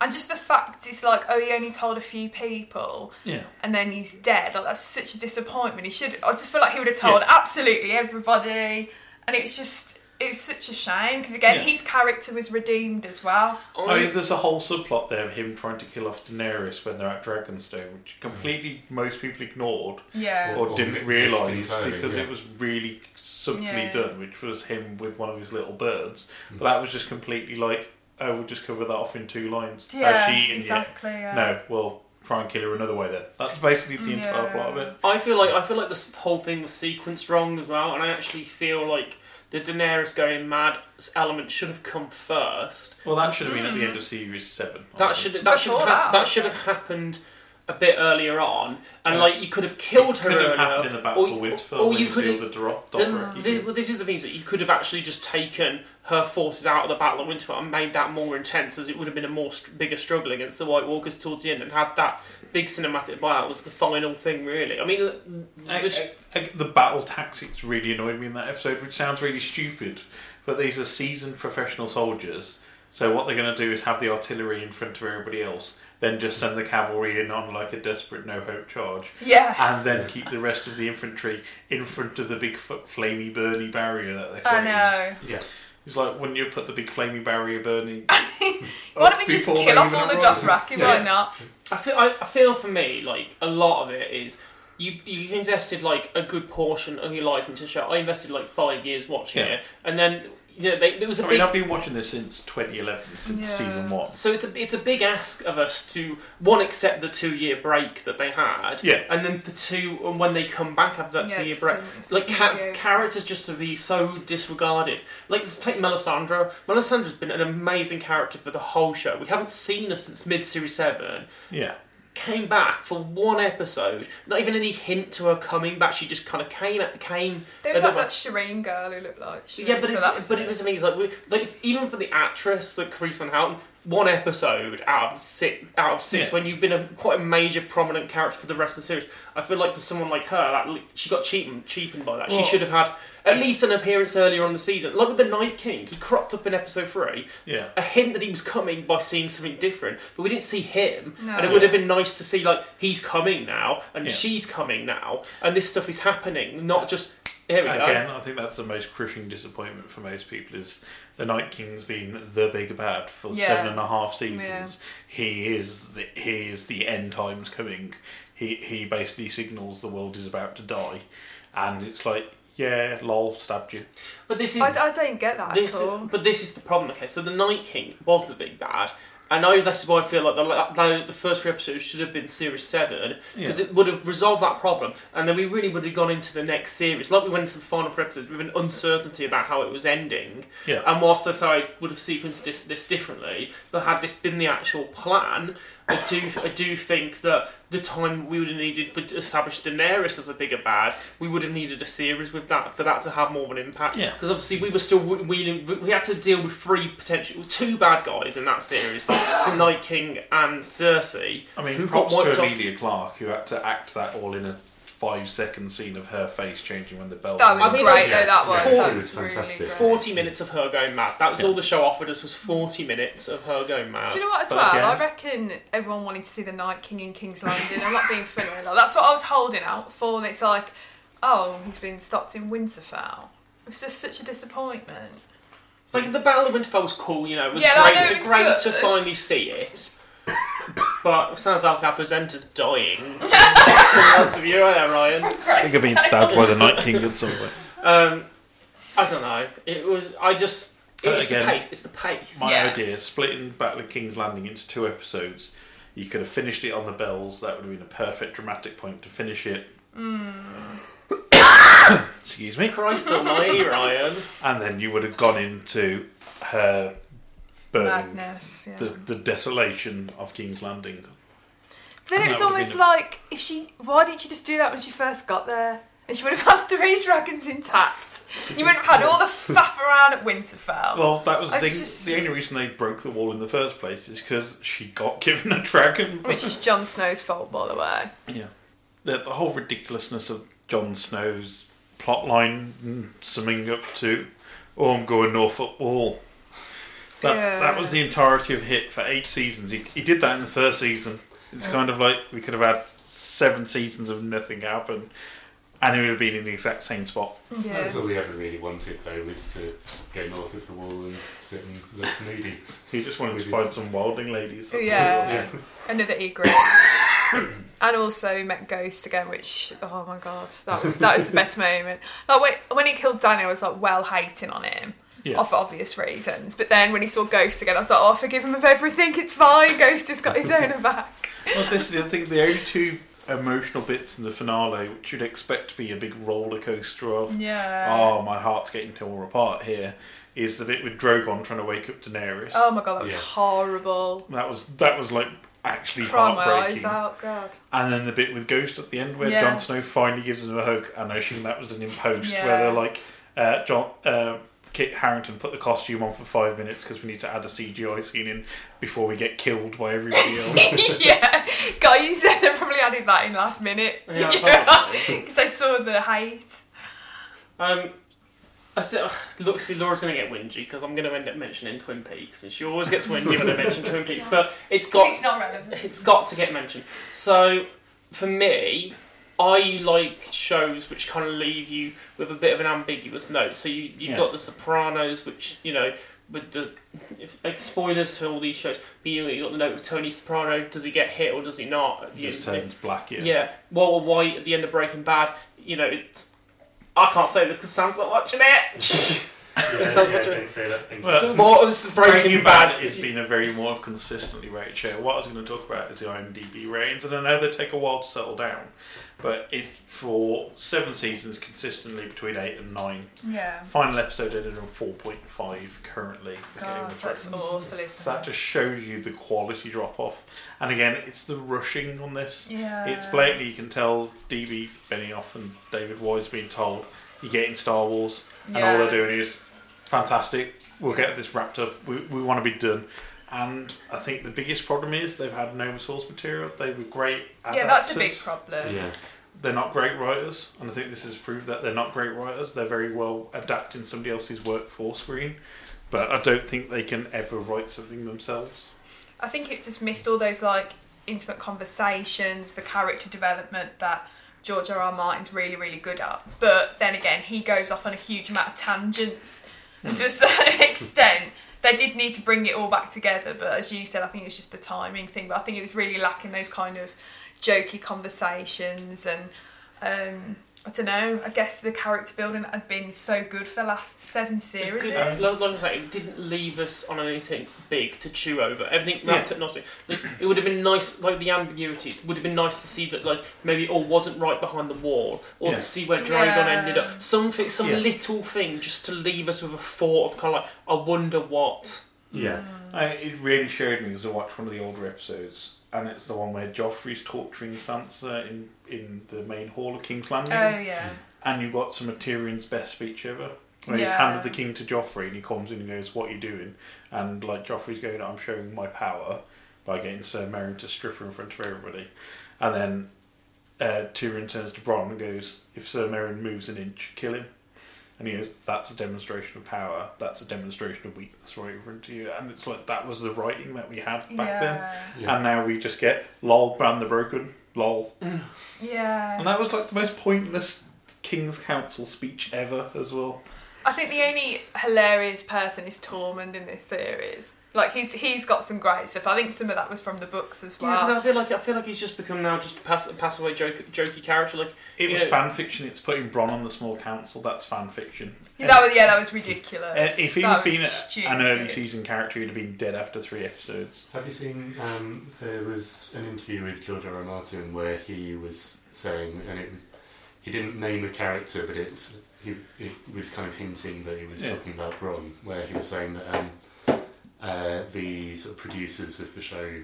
And just the fact it's like, oh, he only told a few people, Yeah. and then he's dead. Like that's such a disappointment. He should. I just feel like he would have told absolutely everybody, and it's just. It was such a shame because again, Yeah. his character was redeemed as well. I mean, there's a whole subplot there of him trying to kill off Daenerys when they're at Dragonstone, which completely most people ignored Yeah. or, Or- or didn't missed realise entirely, because yeah. it was really subtly Yeah. done, which was him with one of his little birds. Mm. But that was just completely like, oh, we'll just cover that off in two lines. Yeah, Has she eaten exactly, yet? yeah. No, well, try and kill her another way then. That's basically the entire Yeah. plot of it. I feel like I feel like this whole thing was sequenced wrong as well, and I actually feel like the Daenerys going mad element should have come first. Well, that should have been at the end of hmm. series seven. That should that should Before ha- that, that should have happened a bit earlier on, and Yeah. like you could have killed her. Could have earlier, happened in the Battle or- for Winterfell or you you could sealed have. the Dro- the- the- well, this is the thing that you could have actually just taken her forces out of the Battle of Winterfell and made that more intense, as it would have been a more str- bigger struggle against the White Walkers towards the end, and had that big cinematic battle was the final thing. Really, I mean, I- this- I- I- the battle tactics really annoyed me in that episode, which sounds really stupid. But these are seasoned professional soldiers, so what they're going to do is have the artillery in front of everybody else, then just send the cavalry in on like a desperate no hope charge, Yeah. and then keep the rest of the infantry in front of the big f- flamey burny barrier that they're I throwing. know. Yeah. It's like when you put the big flaming barrier burning. Why don't we just before they kill off even all the arrive. Dothraki? Yeah. Why not? I feel I, I feel for me like a lot of it is you've, you've invested like a good portion of your life into the show. I invested like five years watching Yeah. it, and then you know they, there was a I big. mean, I've been watching this since 2011, since Yeah. season one. so it's a it's a big ask of us to one accept the two year break that they had, Yeah. and then the two and when they come back after that Yeah, two year break, like ca- characters just to be so disregarded. Like let's take Melisandre. Melisandre's been an amazing character for the whole show. We haven't seen her since mid series seven Yeah. Came back for one episode. Not even any hint to her coming back. She just kind of came came. There was like that Shireen girl who looked like Shireen, yeah, but it, that was but it was amazing. Like, we, like even for the actress, like Carice Van Houten, one episode out of six, out of six, Yeah. when you've been a quite a major prominent character for the rest of the series, I feel like for someone like her, that she got cheapened, cheapened by that. Well- she should have had at least an appearance earlier on the season, like with the Night King. He cropped up in episode three. Yeah. A hint that he was coming by seeing something different, but we didn't see him, No. and it would have been nice to see like he's coming now and Yeah. she's coming now, and this stuff is happening, not just here we go. Again, I think that's the most crushing disappointment for most people is the Night King's been the big bad for Yeah. seven and a half seasons. Yeah. He is the he is the end times coming. He he basically signals the world is about to die, and it's like yeah, lol, stabbed you. But this is I, I don't get that this, at all. but this is the problem. Okay, so the Night King was the big bad. I know that's why I feel like the, the, the first three episodes should have been series seven because Yeah. it would have resolved that problem, and then we really would have gone into the next series. Like we went into the final four episodes with an uncertainty about how it was ending. Yeah. And whilst the side would have sequenced this this differently, but had this been the actual plan, I do I do think that the time we would have needed for to establish Daenerys as a bigger bad, we would have needed a series with that for that to have more of an impact. Yeah. Because obviously we were still we, we had to deal with three potential two bad guys in that series, the Night King and Cersei. I mean, who props to off. Emilia Clarke who had to act that all in a five second scene of her face changing when the bell. That was I mean, great yeah, though. That was. yeah, that was, was really fantastic. Forty minutes of her going mad. That was Yeah. all the show offered us was forty minutes of her going mad. Do you know what? As But well, again- I reckon everyone wanted to see the Night King in King's Landing. I'm not being funny. Like, that's what I was holding out for. And it's like, oh, he's been stopped in Winterfell. It's just such a disappointment. Like the Battle of Winterfell was cool, you know. It was Yeah, great, know, to, it was great to finally see it. But it sounds like our presenter's dying. Lots of you, are Ryan? I think I've been stabbed by the Night King at some point. Um, I don't know. It was. I just. But It's again, the pace. It's the pace. My Yeah. idea, splitting Battle of King's Landing into two episodes, you could have finished it on the bells. That would have been a perfect dramatic point to finish it. Excuse me. Christ Almighty, Ryan. And then you would have gone into her burning Madness. Yeah. the, the desolation of King's Landing. Then And it's that would've almost been a- like if she. Why didn't she just do that when she first got there? And she would have had three dragons intact. You wouldn't have had all the faff around at Winterfell. Well, that was the I thing. just- The only reason they broke the wall in the first place is because she got given a dragon. Which is Jon Snow's fault, by the way. Yeah. The, the whole ridiculousness of Jon Snow's plotline mm, summing up to, oh, I'm going Norfolk Wall. That, Yeah. that was the entirety of Hit for eight seasons. He, he did that in the first season. It's kind of like we could have had seven seasons of nothing happen, and he would have been in the exact same spot. That Yeah. was all we ever really wanted, though, was to go north of the wall and sit and look moody. He just wanted to find some wildling ladies. that's all Yeah. Another Ygritte. and also he met Ghost again, which oh my god, that was that was the best moment. Like when, when he killed Dany, I was like well hating on him. Yeah. For obvious reasons, but then when he saw Ghost again, I was like, "Oh, forgive him of everything. It's fine. Ghost has got his owner back." Well, this is the other thing. The only two emotional bits in the finale, which you'd expect to be a big roller coaster of, Yeah. oh, my heart's getting torn apart here, is the bit with Drogon trying to wake up Daenerys. Oh my god, that was Yeah. horrible. That was that was like actually Crying my heartbreaking. eyes out. God. And then the bit with Ghost at the end where Yeah. Jon Snow finally gives him a hug, and I assume that was done in post, Yeah. where they're like, uh, John. Uh, Kit Harington put the costume on for five minutes because we need to add a CGI scene in before we get killed by everybody else. yeah, God, you said they probably added that in last minute. Yeah. Because I saw the height. Um, I said, look, see, Laura's going to get whingy because I'm going to end up mentioning Twin Peaks, and she always gets whingy when I mention Twin Peaks. But it's got it's not relevant. it's got to get mentioned. So for me, I like shows which kind of leave you with a bit of an ambiguous note. So you you've Yeah. got The Sopranos, which you know with the if, like spoilers for all these shows. But you, you got the note with Tony Soprano. Does he get hit or does he not? It You- just turns black, yeah. yeah, Walter White at the end of Breaking Bad. You know, it's. I can't say this because Sam's not watching it. Yeah, sounds yeah, much- don't say that thing. Well, Breaking, Breaking Bad? Bad has been a very more consistently rated show. What I was going to talk about is the IMDb ratings, and I know they take a while to settle down, but it for seven seasons consistently between eight and nine. Yeah. Final episode ended on four point five currently for Game God, that's awful, So that just shows you the quality drop off. And again, it's the rushing on this. Yeah. It's blatantly you can tell DB Benioff and David Weiss being told you're getting Star Wars, and all they're doing is fantastic. We'll get this wrapped up. We, we want to be done. And I think the biggest problem is they've had no source material. They were great. Yeah, that's a big problem. Yeah. They're not great writers, and I think this has proved that they're not great writers. They're very well adapting somebody else's work for screen, but I don't think they can ever write something themselves. I think it just missed all those like intimate conversations, the character development that George R. R. Martin's really, really good at. But then again, he goes off on a huge amount of tangents, and to a certain extent, they did need to bring it all back together. But as you said, I think it was just the timing thing. But I think it was really lacking those kind of jokey conversations and. Um, I don't know. I guess the character building had been so good for the last seven series. It didn't- like, like I say, it didn't leave us on anything big to chew over. Everything wrapped Yeah. up nicely. Like, it would have been nice, like the ambiguity. It would have been nice to see that, like maybe it all wasn't right behind the wall, or Yeah. to see where Dragon Yeah. ended up. Something, some Yeah. little thing, just to leave us with a thought of kind of like, I wonder what. Yeah, hmm. I, it really showed me as I watched one of the older episodes, and it's the one where Joffrey's torturing Sansa in in the main hall of King's Landing, Oh yeah. and you've got some of Tyrion's best speech ever. Where he's Yeah. handed the king to Joffrey, and he comes in and goes, "What are you doing?" And like Joffrey's going, "I'm showing my power by getting Sir Meryn to strip her in front of everybody," and then uh, Tyrion turns to Bronn and goes, "If Sir Meryn moves an inch, kill him." And he goes, "That's a demonstration of power. That's a demonstration of weakness right in front of you." And it's like that was the writing that we had back then, Yeah. and now we just get "lol, Bran the broken, lol," Yeah. and that was like the most pointless King's Council speech ever as well. I think the only hilarious person is Tormund in this series. Like he's he's got some great stuff. I think some of that was from the books as Yeah, well. but I feel like I feel like he's just become now just a pass, a pass away joke, jokey character. Like It was know, fan fiction. It's putting Bronn on the small council. That's fan fiction. Yeah, that was yeah, that was ridiculous. And if he had been stupid. an early season character, he'd have been dead after three episodes. Have you seen? Um, there was an interview with George R. R. Martin where he was saying, and it was he didn't name a character, but it's he it was kind of hinting that he was Yeah. talking about Bronn, where he was saying that um, uh, the sort of producers of the show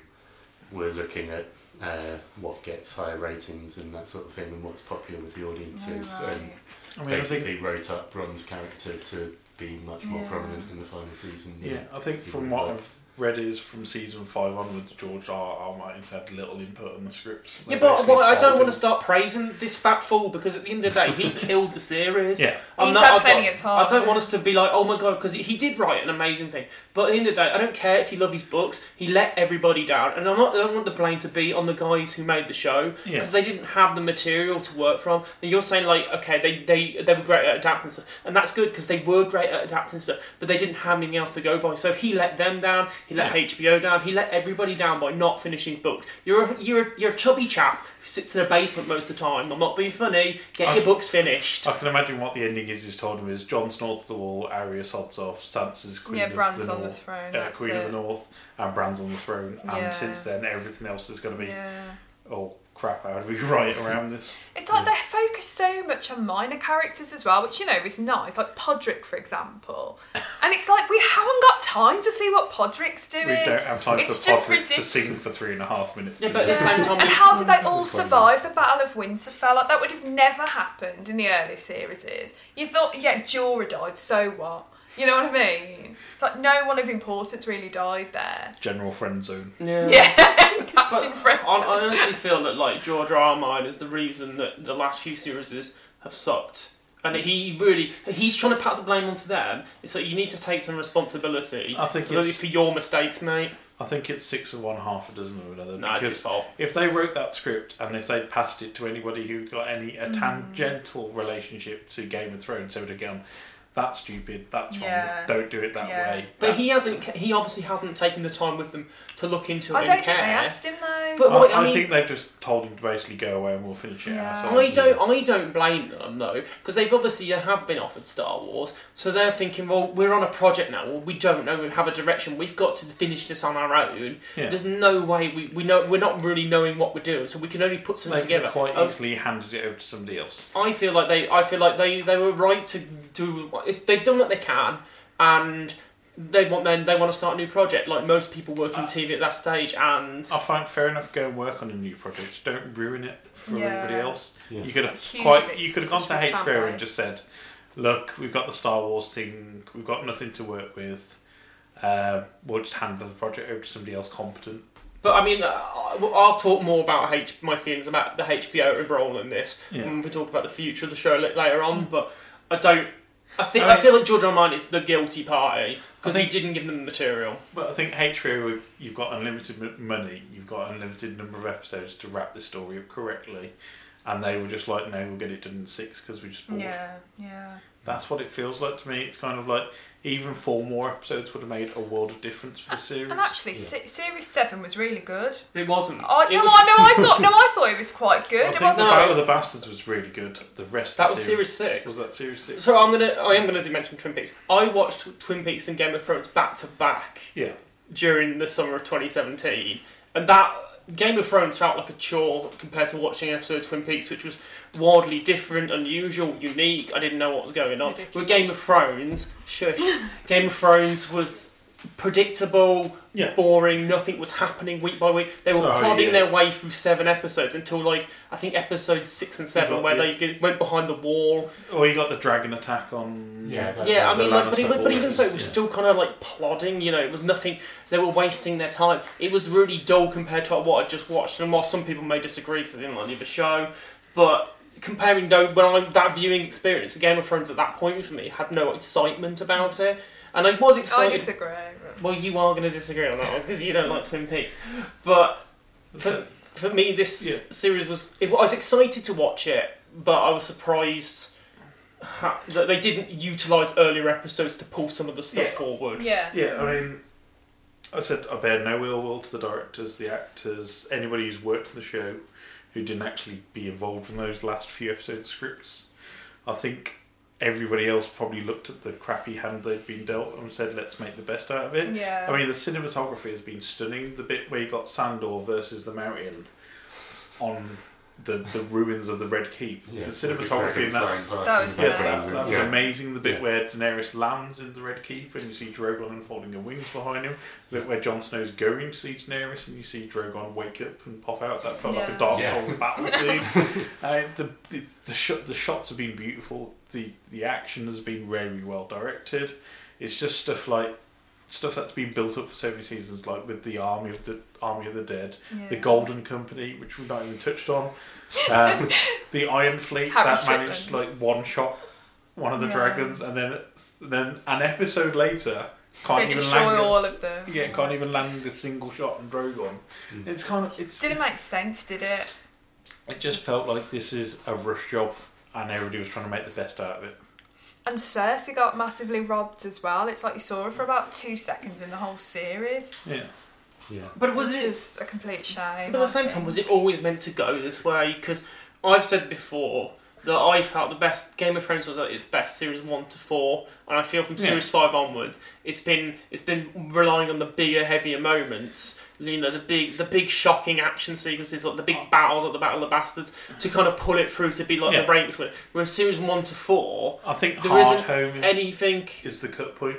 were looking at uh, what gets higher ratings and that sort of thing, and what's popular with the audiences, Oh, right. and I mean, I think- basically wrote up Bronn's character to be much more Yeah. prominent in the final season. Yeah, I think from what I've read is from season five onwards, George R. R. Martin's had little input on the scripts. Yeah, but well, I don't told want to start praising this fat fool because at the end of the day, he killed the series. Yeah. I'm He's not- had plenty don't- of time. I don't want us to be like, oh my god, because he, he did write an amazing thing. But at the end of the day, I don't care if you love his books. He let everybody down, and I'm not. I don't want the blame to be on the guys who made the show because Yeah. they didn't have the material to work from. And you're saying like, okay, they they, they were great at adapting stuff, and that's good because they were great at adapting stuff, but they didn't have anything else to go by. So he let them down. He let Yeah. HBO down. He let everybody down by not finishing books. You're a, you're a, you're a chubby chap who sits in a basement most of the time. I'm not being funny. Get I- your books finished. I can imagine what the ending is. He's told him is Jon Snort's the wall, Arya sods off, Sansa's queen Yeah, of Bran's the on the north, throne, uh, that's queen of the north, and Bran's on the throne. Yeah. And since then, everything else is going to be Yeah. oh crap. How do we write around this? It's like they focus so much on minor characters as well, which you know is nice. Like Podrick, for example, and it's like we haven't got time to see what Podrick's doing. We don't have time it's for just Podrick to ridiculous. sing for three and a half minutes. Yeah, but at the same time, and how did they all It's one of survive the Battle of Winterfell? Like that would have never happened in the early series. You thought, yeah, Jorah died, so what? You know what I mean? It's like no one of importance really died there. General friend zone. Yeah. Yeah, Captain Fred. I, I honestly feel that like George R. R. Martin is the reason that the last few series have sucked. And he really, he's trying to pat the blame onto them. It's like you need to take some responsibility I think for, it's- for your mistakes, mate. I think it's six of one, half a dozen of another. No, it's his fault. if they wrote that script and if they'd passed it to anybody who got any a Mm. tangential relationship to Game of Thrones, they would have gone, "That's stupid. That's Yeah. wrong. Don't do it that Yeah. way." But he hasn't. He obviously hasn't taken the time with them to look into it I and don't think care. they asked him though. But I, what, I, I mean, think they've just told him to basically go away and we'll finish it Yeah. ourselves. I don't. I don't blame them though, because they've obviously uh, have been offered Star Wars, so they're thinking, well, we're on a project now. Well, we don't know. We have a direction. We've got to finish this on our own. Yeah. There's no way we, we know. We're not really knowing what we're doing, so we can only put something They together. quite Um, easily handed it over to somebody else. I feel like they. I feel like they. They were right to do. It's, they've done what they can, and they want then they want to start a new project, like most people working Uh, TV at that stage. And I find fair enough. Go and work on a new project. Don't ruin it for Yeah. everybody else. Yeah. You could have quite. You could have gone to a big fan HBO and just said, "Look, we've got the Star Wars thing. We've got nothing to work with. Um, we'll just hand the project over to somebody else competent." But I mean, uh, I'll talk more about H- my feelings about the HBO role in this Yeah. when we talk about the future of the show later on. But I don't. I think I I, feel like George. Martin is the guilty party because he didn't give them the material. But I think HBO, if you've got unlimited money, you've got unlimited number of episodes to wrap the story up correctly, and they were just like, "No, we'll get it done in six because we just bored." yeah, yeah. That's what it feels like to me. It's kind of like even four more episodes would have made a world of difference for the series. And actually, se- series seven was really good. It wasn't. I, It no, was- I know. I thought no, I thought it was quite good. I It think wasn't. the Battle of the Bastards was really good. The rest That of the was series six. Was that series six? So I'm gonna. I am gonna do mention Twin Peaks. I watched Twin Peaks and Game of Thrones back to back Yeah. during the summer of 2017, and that Game of Thrones felt like a chore compared to watching an episode of Twin Peaks, which was wildly different, unusual, unique. I didn't know what was going on. Ridiculous. With Game of Thrones, shush, Game of Thrones was predictable, Yeah. boring. Nothing was happening week by week. They were Oh, plodding yeah. their way through seven episodes until like I think episode six and seven, got- where yeah. they went behind the wall. Or you got the dragon attack on. Yeah, that- Yeah, I mean, like, but, it but even so, it was yeah. still kind of like plodding. You know, it was nothing. They were wasting their time. It was really dull compared to what I just watched. And while some people may disagree because they didn't like the show, but comparing though, when I that viewing experience, Game of Thrones at that point for me had no excitement about it, and I was oh, I excited. disagree. well, you are going to disagree on that one because you don't like Twin Peaks, but for, for me, this Yeah. series was. It, I was excited to watch it, but I was surprised ha- that they didn't utilize earlier episodes to pull some of the stuff Yeah. forward. Yeah. Yeah, I mean, I said I bear no ill will to the directors, the actors, anybody who's worked for the show who didn't actually be involved in those last few episode scripts. I think everybody else probably looked at the crappy hand they'd been dealt and said, let's make the best out of it. Yeah. I mean, the cinematography has been stunning. The bit where you got Sandor versus the Mountain on the, the ruins of the Red Keep. Yeah, the cinematography in dragon that. That was Yeah, that, that was Yeah. amazing. The bit Yeah. where Daenerys lands in the Red Keep and you see Drogon unfolding her wings behind him. The bit where Jon Snow's going to see Daenerys and you see Drogon wake up and pop out. That felt like a Dark Yeah. Souls battle scene. uh, the the the, shot, the shots have been beautiful. The the action has been very well directed. It's just stuff like stuff that's been built up for so many seasons, like with the army of the army of the dead, the Golden Company, which we've not even touched on, um, the Iron Fleet Harry that managed like one shot one of the Yeah. dragons, and then then an episode later can't They even destroy land a all s- of them. Yeah, can't even land a single shot on Drogon. It's kind of it's Didn't make sense, did it? it just felt like this is a rush job, and everybody was trying to make the best out of it. And Cersei got massively robbed as well. It's like you saw her for about two seconds in the whole series. Yeah. Yeah. But it was which it? is a complete shame. But at the same time, was it always meant to go this way? Because I've said before that I felt the best Game of Thrones was at its best series one to four, and I feel from Yeah. series five onwards, it's been it's been relying on the bigger, heavier moments. You know, the big, the big shocking action sequences, like the big battles, like the Battle of the Bastards, to kind of pull it through to be like Yeah. the ranks win. Whereas series one to four, I think there Hard isn't Home is, anything. is the cut point.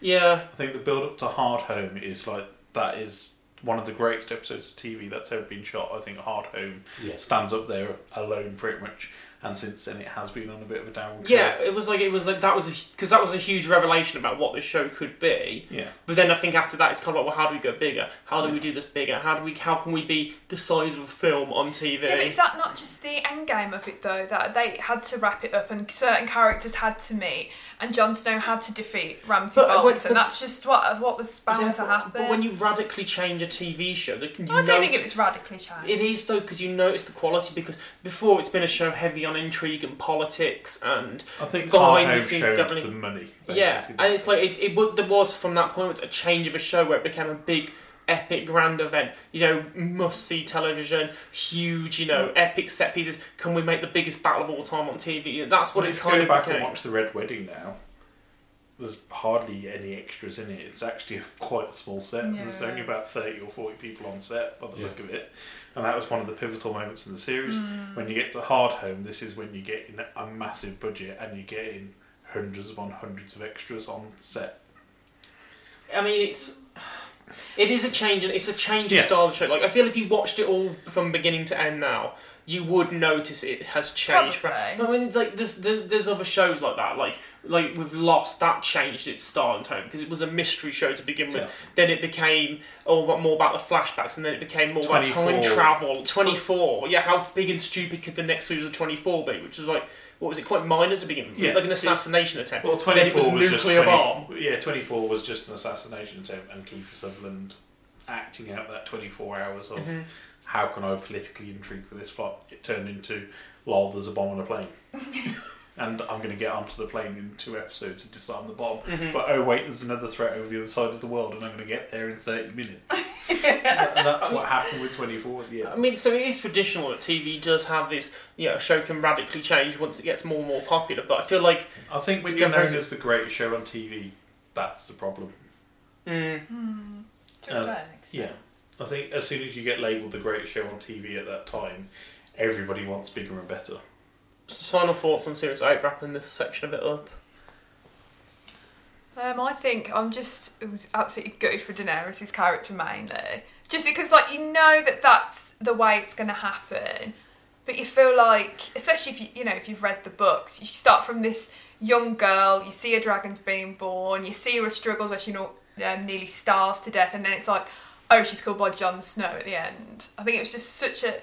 Yeah, I think the build up to Hard Home is like that is one of the greatest episodes of TV that's ever been shot. I think Hard Home Yeah. stands up there alone, pretty much. And since then, it has been on a bit of a downward yeah. curve. It was like it was like that was because that was a huge revelation about what this show could be. Yeah. But then I think after that, it's kind of like, well, how do we go bigger? How do we do this bigger? How do we? How can we be the size of a film on TV? Yeah, but is that not just the end game of it though? That they had to wrap it up and certain characters had to meet, and Jon Snow had to defeat Ramsay But, uh, Bolton. but- that's just what what was bound Yeah, to happen. But when you radically change a TV show, that you I don't think notice- it was radically changed. It is though because you notice the quality because before it's been a show heavy on intrigue and politics and I think behind the scenes showed definitely the money. yeah, basically. and it's like it, it would there was from that point a change of a show where it became a big epic grand event you know must see television huge you know epic set pieces can we make the biggest battle of all time on TV that's what Well, it if you kind go of back became and watch the Red Wedding now, there's hardly any extras in it. It's actually a, quite a small set. There's only about thirty or forty people on set by the Yeah. look of it, and that was one of the pivotal moments in the series. Mm. When you get to Hard Home, this is when you get in a massive budget and you get in hundreds upon hundreds of extras on set. I mean, it's it is a change. It's a change of Yeah. style of show. Like I feel if you watched it all from beginning to end now, you would notice it has changed. From, Probably. I mean, it's like there's there- there's other shows like that. Like like with Lost, that changed its style and tone because it was a mystery show to begin with. Yeah. Then it became all about, more about the flashbacks, and then it became more about time 24. travel. Twenty four. Yeah, how big and stupid could the next series of Twenty Four be? Which was like. What was it? Quite minor to begin with. It was Yeah. like an assassination attempt. Well, then twenty it was four was, just nuclear 20, bomb. Yeah, twenty four was just an assassination attempt, and Kiefer Sutherland acting out that twenty four hours of Mhm. how can I politically intrigue with this plot. It turned into lol, there's a bomb on a plane. And I'm going to get onto the plane in two episodes and disarm the bomb. Mhm. But oh wait, there's another threat over the other side of the world, and I'm going to get there in 30 minutes. And that's what happened with 24 at the I mean, so it is traditional that TV does have this, you know, a show can radically change once it gets more and more popular, but I feel like. I think when you're known as the greatest show on TV, that's the problem. Mm, To a Uh, extent. Yeah, I think as soon as you get labelled the greatest show on TV at that time, everybody wants bigger and better. just final thoughts on Series 8, wrapping this section of it up. Um, I think I'm just absolutely gutted for Daenerys' character mainly, just because like you know that that's the way it's going to happen, but you feel like, especially if you you know if you've read the books, you start from this young girl, you see her dragons being born, you see her struggles where she not, um, nearly starves to death, and then it's like, oh, she's killed by Jon Snow at the end. I think it was just such a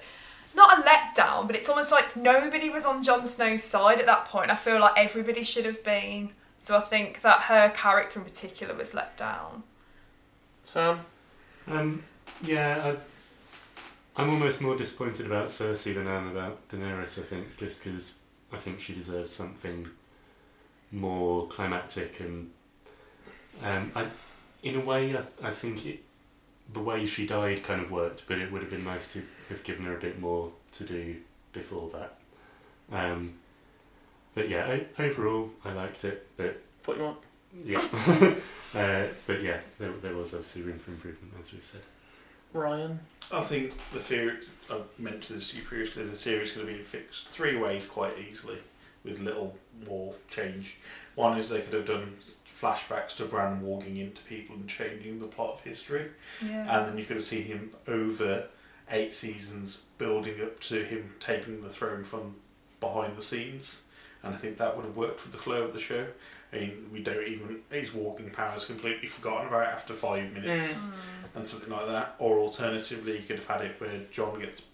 not a letdown, but it's almost like nobody was on Jon Snow's side at that point. I feel like everybody should have been. So I think that her character in particular was let down. Sam? Um, yeah, I, I'm almost more disappointed about Cersei than I am about Daenerys. I think just because I think she deserves something more climactic and um, I, in a way, I, I think it, the way she died kind of worked, but it would have been nice to have given her a bit more to do before that. Um, but yeah, o- overall, I liked it. But What you want? yeah, uh, but yeah, there, there was obviously room for improvement, as we've said. Ryan. I think the theory, I mentioned this to you previously, the series could have been fixed three ways quite easily with little more change. One is they could have done flashbacks to Bran walking into people and changing the plot of history. Yeah. And then you could have seen him over eight seasons building up to him taking the throne from behind the scenes. And I think that would have worked with the flow of the show. I mean, we don't even, his walking powers completely forgotten about after five minutes Mm. and something like that. Or alternatively, you could have had it where Jon gets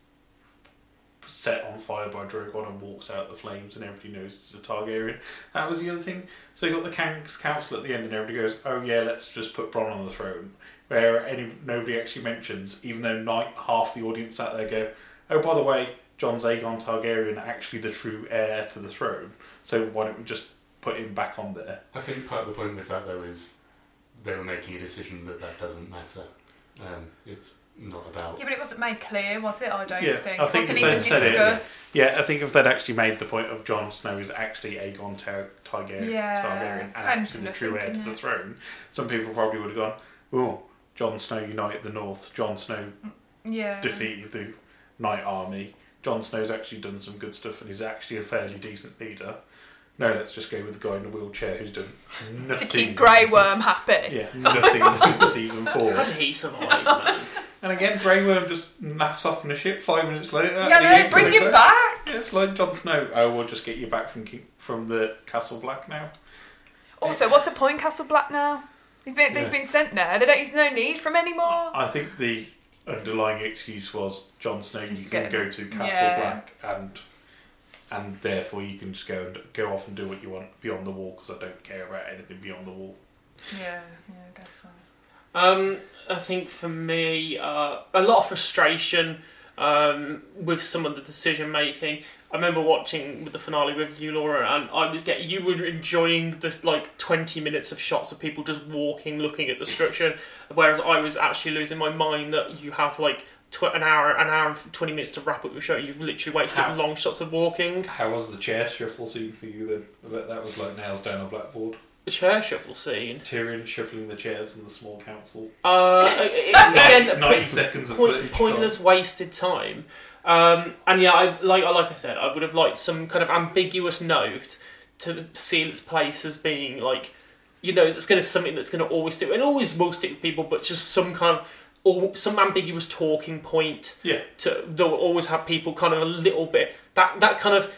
set on fire by Drogon and walks out the flames and everybody knows it's a Targaryen. That was the other thing. So you got the can- council at the end and everybody goes, oh yeah, let's just put Bran on the throne. Where any nobody actually mentions, even though night half the audience sat there go, oh by the way, Jon's Aegon Targaryen actually the true heir to the throne. So why don't we just put him back on there? I think part of the point with that though is they were making a decision that that doesn't matter. Um, it's not about. Yeah, but it wasn't made clear, was it? I don't Yeah, think. I think wasn't if even they'd said it- discussed. Yeah, I think if they'd actually made the point of Jon Snow is actually Aegon Tar- Targaryen, Yeah, Targaryen and actually the true heir to the throne, some people probably would have gone, oh, Jon Snow united the North, Jon Snow Yeah. defeated the Night Army, Jon Snow's actually done some good stuff and he's actually a fairly decent leader. No, let's just go with the guy in the wheelchair who's done To keep Grey Worm happy. Yeah, nothing since season four. How did he survive, man? And again, Grey Worm just naps off in a ship five minutes later. Yeah, he no, bring coming him back. Yeah, it's like Jon Snow. Oh, we'll just get you back from King, from the Castle Black now. Also, what's the point, Castle Black now? He's been he's Yeah. been sent there. They don't, he's no need for him anymore. I think the underlying excuse was Jon Snow. Just you can get- go to Castle yeah. Black and and therefore you can just go and go off and do what you want beyond the wall because I don't care about anything beyond the wall. Yeah, yeah, I guess so. Um, I think for me, uh, a lot of frustration um, with some of the decision making. I remember watching with the finale with you, Laura, and I was getting you were enjoying this like twenty minutes of shots of people just walking, looking at destruction, whereas I was actually losing my mind that you have like tw- an hour, an hour and twenty minutes to wrap up your show. You've literally wasted How- long shots of walking. How was the chair shuffle scene for you then? I that was like nails down a blackboard. The chair shuffle scene. Tyrion shuffling the chairs in the small council. Uh, again, 90 seconds of point, pointless, wasted time. Um, and yeah, I, like like I said, I would have liked some kind of ambiguous note to seal its place as being like, you know, that's going to something that's going to always stick, and always will stick with people, but just some kind of or some ambiguous talking point. Yeah. To that will always have people kind of a little bit that that kind of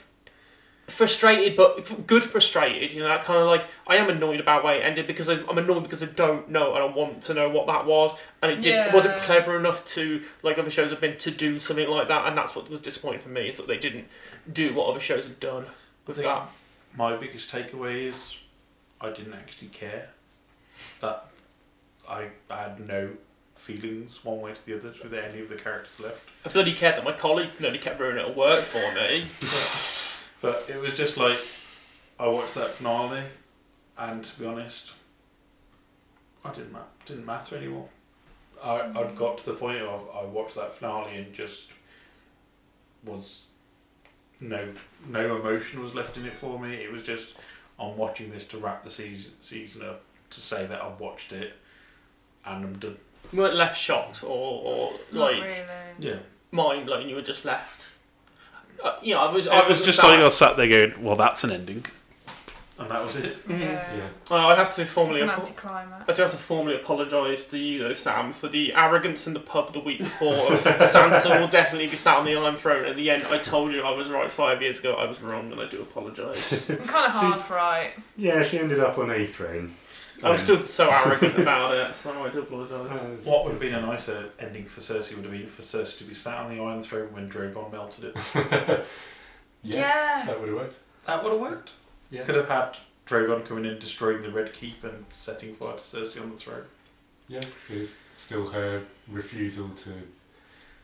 frustrated, but good frustrated. You know, that kind of like I am annoyed about why it ended because I, I'm annoyed because I don't know and I want to know what that was, and it didn't. It wasn't clever enough to like other shows have been to do something like that, and that's what was disappointing for me is that they didn't do what other shows have done with that. My biggest takeaway is I didn't actually care. That I had no feelings one way to the other with any of the characters left. I bloody cared that my colleague nearly kept ruining it at work for me. But it was just like I watched that finale, and to be honest, I didn't ma- didn't matter anymore. I I'd got to the point of I watched that finale and just was no no emotion was left in it for me. It was just I'm watching this to wrap the season season up to say that I've watched it and I'm done. You weren't left shocked or, or Not like really. Yeah. mind blown. You were just left. Uh, you know, I was. It I was was just sad. like I sat there going, well, that's an ending, and that was it. Yeah. Well, I have to formally. It's an apo- anticlimax. I do have to formally apologise to you, though, Sam, for the arrogance in the pub the week before. Sansa will definitely be sat on the Iron Throne. At the end, I told you I was right five years ago. I was wrong, and I do apologise. I'm kind of hard half right. Yeah, she ended up on a throne. I'm um, still so arrogant about it, so I do apologise. Uh, what would have been a nicer ending for Cersei would have been for Cersei to be sat on the Iron Throne when Drogon melted it. Yeah. that would have worked. That would have worked. Yeah. Could have had Drogon coming in, destroying the Red Keep, and setting fire to Cersei on the throne. Yeah, it's still her refusal to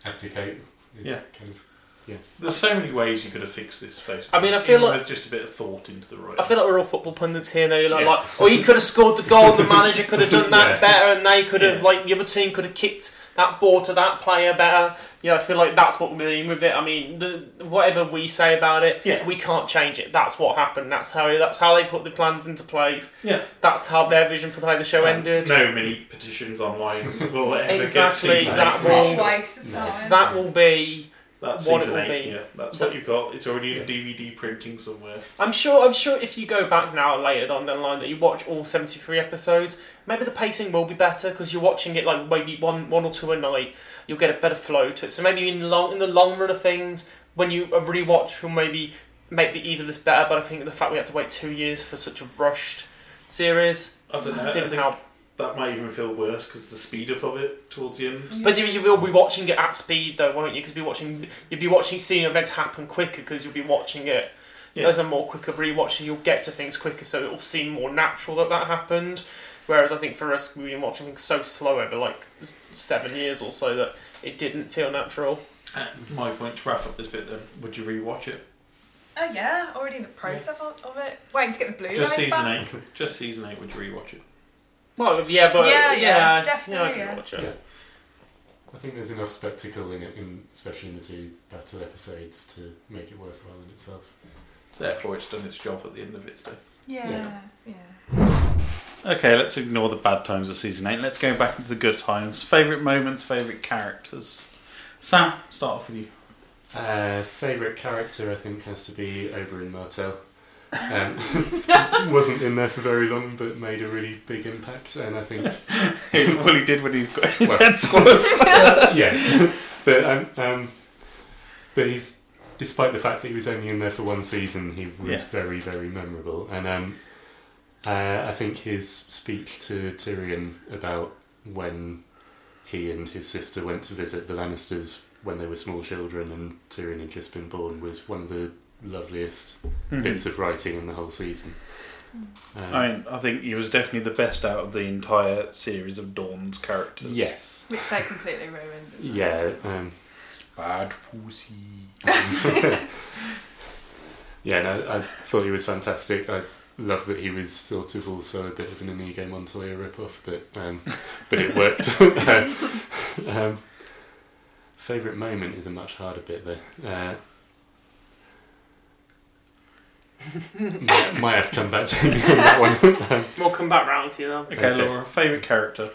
abdicate. Is Yeah. kind of Yeah. There's so many ways you could have fixed this. Basically. I mean, I feel Even like- with just a bit of thought into the right. I feel like we're all football pundits here now. You're like, Yeah. like, or you could have scored the goal, the manager could have done that Yeah. better, and they could have, Yeah. like, the other team could have kicked that ball to that player better. Yeah, I feel like that's what we're doing with it. I mean, the, whatever we say about it, Yeah. we can't change it. That's what happened. That's how that's how they put the plans into place. Yeah. That's how their vision for the way the show um, ended. No many petitions online will ever Exactly, get season that will- What a waste of time. That will be That's what it will eight. be. Yeah, that's what you've got. It's already in DVD printing somewhere. I'm sure. I'm sure if you go back now later on down the line that you watch all 73 episodes, maybe the pacing will be better because you're watching it like maybe one, one or two a night. You'll get a better flow to it. So maybe in the long in the long run of things, when you uh, rewatch, will maybe make the ease of this better. But I think the fact we had to wait two years for such a rushed series I don't know. I didn't think help. That might even feel worse because the speed up of it towards the end. But you, you will be watching it at speed though, won't you? Because be watching, you'll be watching seeing events happen quicker because you'll be watching it Yeah. as a more quicker rewatch, and you'll get to things quicker, so it'll seem more natural that that happened. Whereas I think for us, we've been watching things so slow over like seven years or so that it didn't feel natural. Uh, my point to wrap up this bit then: Would you rewatch it? Oh yeah, already in the process of of it. Waiting to get the Blu-rays Just season back. eight. Just season eight. Would you rewatch it? Well, yeah, but Yeah, yeah, yeah, yeah, definitely, I can yeah. watch it. Yeah. I think there's enough spectacle in it, in, especially in the two battle episodes, to make it worthwhile in itself. Therefore, it's done its job at the end of its day. Yeah, Yeah. yeah. Okay, let's ignore the bad times of season eight. Let's go back into the good times. Favorite moments, favorite characters. Sam, start off with you. Uh, Favourite character, I think, has to be Oberyn Martell. Um, wasn't in there for very long, but made a really big impact, and I think well, he did when he got his Well- head squashed. yes, but um, um, but he's despite the fact that he was only in there for one season, he was Yeah. very very memorable, and um, uh, I think his speech to Tyrion about when he and his sister went to visit the Lannisters when they were small children and Tyrion had just been born was one of the loveliest Mhm. bits of writing in the whole season. Um, I mean, I think he was definitely the best out of the entire series of Dorne's characters. yes, Which they completely ruined. yeah. Um, Bad pussy. Yeah, no, I thought he was fantastic. I love that he was sort of also a bit of an Inigo Montoya ripoff, but um, but it worked. um, Favorite moment is a much harder bit though. Uh, might, might have to come back to me on that one. We'll come back round to you though. Okay, Okay. Laura, favourite character.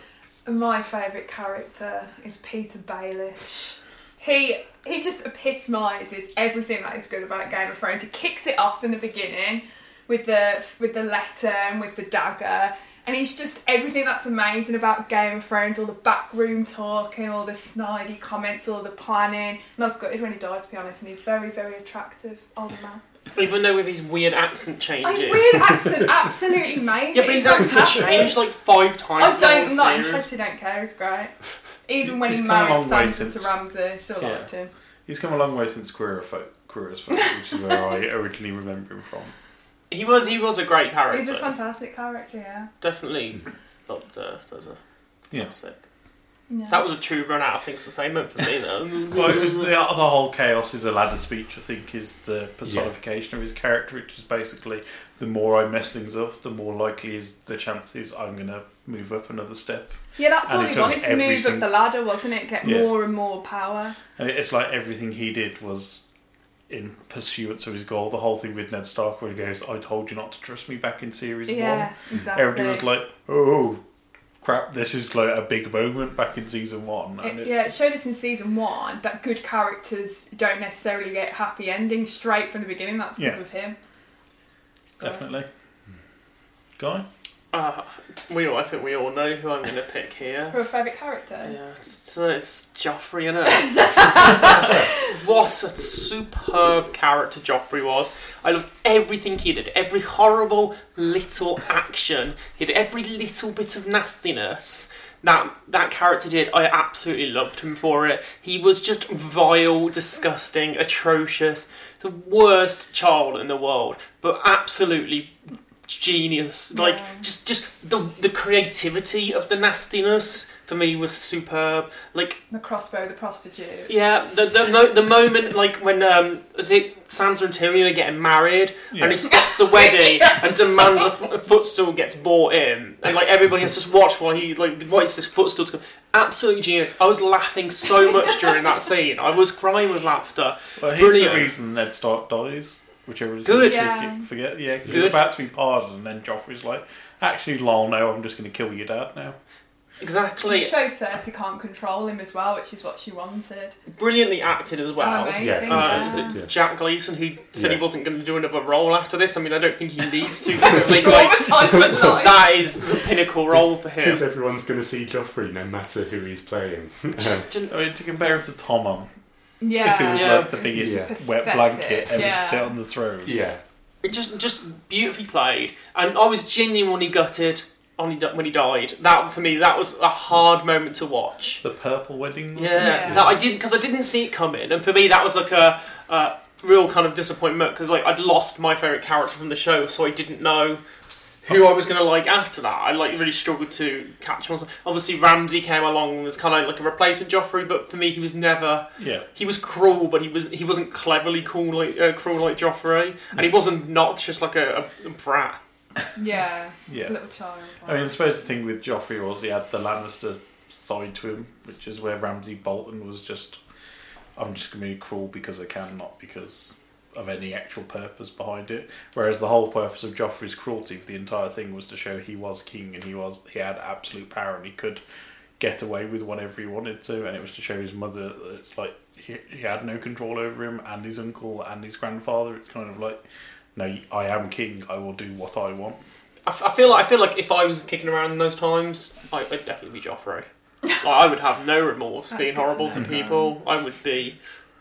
My favourite character is Petyr Baelish. He he just epitomises everything that is good about Game of Thrones. He kicks it off in the beginning with the with the letter and with the dagger, and he's just everything that's amazing about Game of Thrones. All the backroom talking, all the snidey comments, all the planning. And I was gutted when he died, to be honest. And he's very very attractive older man. Even though with his weird accent changes. His weird accent absolutely made Yeah, but his accent fantastic. changed like five times. I in the whole don't, I'm not series. interested, don't care, it's great. Even when He's he married long way Sansa since- to Ramsay, still Yeah. liked him. He's come a long way since Queer, Folk, Queer as Folk, which is where I originally remember him from. He was he was a great character. He's a fantastic character, yeah. Definitely loved uh, as a Yeah. classic. Yeah. That was a true run out of things to say meant for me though. Well, it was the, the whole chaos is a ladder speech. I think is the personification of his character, which is basically the more I mess things up, the more likely is the chances I'm going to move up another step. yeah, that's and all he wanted to move up the ladder, wasn't it? Get Yeah. more and more power. And it's like everything he did was in pursuance of his goal. The whole thing with Ned Stark, where he goes, "I told you not to trust me back in series Yeah, one." exactly. Everybody was like, "Oh, crap! This is like a big moment back in season one." And It, yeah, it showed us in season one that good characters don't necessarily get happy endings straight from the beginning. That's because Yeah. of him. Definitely. Guy, Uh, we all, I think we all know who I'm going to pick here. For a favourite character? Yeah, just so it's Joffrey, know. what a superb character Joffrey was. I loved everything he did, every horrible little action, he did every little bit of nastiness. That that character did. I absolutely loved him for it. He was just vile, disgusting, atrocious, the worst child in the world, but absolutely genius. Like Yeah. just just the the creativity of the nastiness for me was superb. Like The crossbow, the prostitute. yeah, the the, mo- the moment like when um is it Sansa and Tyrion are getting married Yeah. and he stops the wedding and demands a, a footstool gets bought in and like everybody has to just watch while he like waits this footstool to come. Absolutely genius. I was laughing so much during that scene. I was crying with laughter. Well, here's Brilliant. the reason Ned Stark dies, which everyone Good. seems to Yeah. keep- forget. Yeah, 'cause he's Good. about to be pardoned, and then Joffrey's like, "Actually, lol, no, I'm just going to kill your dad now." Exactly. It shows Cersei can't control him as well, which is what she wanted. Brilliantly acted as well. Oh, amazing. Yeah, Uh, yeah. Jack Gleeson, who said he wasn't going to do another role after this. I mean, I don't think he needs to. I think, like, that is the pinnacle role for him. Because everyone's going to see Joffrey no matter who he's playing. Um, Just didn't- I mean, to compare him to Tommen, who Yeah. was Yeah. like the biggest Yeah. wet Pathetic, blanket ever yeah. to sit on the throne. yeah. it just just beautifully played, and I was genuinely gutted on he, di- when he died. That for me, that was a hard moment to watch. The purple wedding. was? Yeah, Yeah. that I did because I didn't see it coming, and for me, that was like a, a real kind of disappointment because like I'd lost my favorite character from the show, so I didn't know who I was going to like after that. I like really struggled to catch on. Obviously, Ramsay came along and was kind of like a replacement Joffrey, but for me, he was never. Yeah. He was cruel, but he was he wasn't cleverly cool like uh, cruel like Joffrey, and he wasn't obnoxious like a, a, a brat. Yeah. Yeah. Little child. I mean, I suppose the thing with Joffrey was he had the Lannister side to him, which is where Ramsay Bolton was just, I'm just going to be cruel because I can, not because of any actual purpose behind it. Whereas the whole purpose of Joffrey's cruelty for the entire thing was to show he was king and he was he had absolute power and he could get away with whatever he wanted to, and it was to show his mother that it's like he, he had no control over him and his uncle and his grandfather. It's kind of like, no, I am king. I will do what I want. I, f- I feel like I feel like if I was kicking around in those times, I, I'd definitely be Joffrey. like, I would have no remorse That's being good to horrible to people. I would be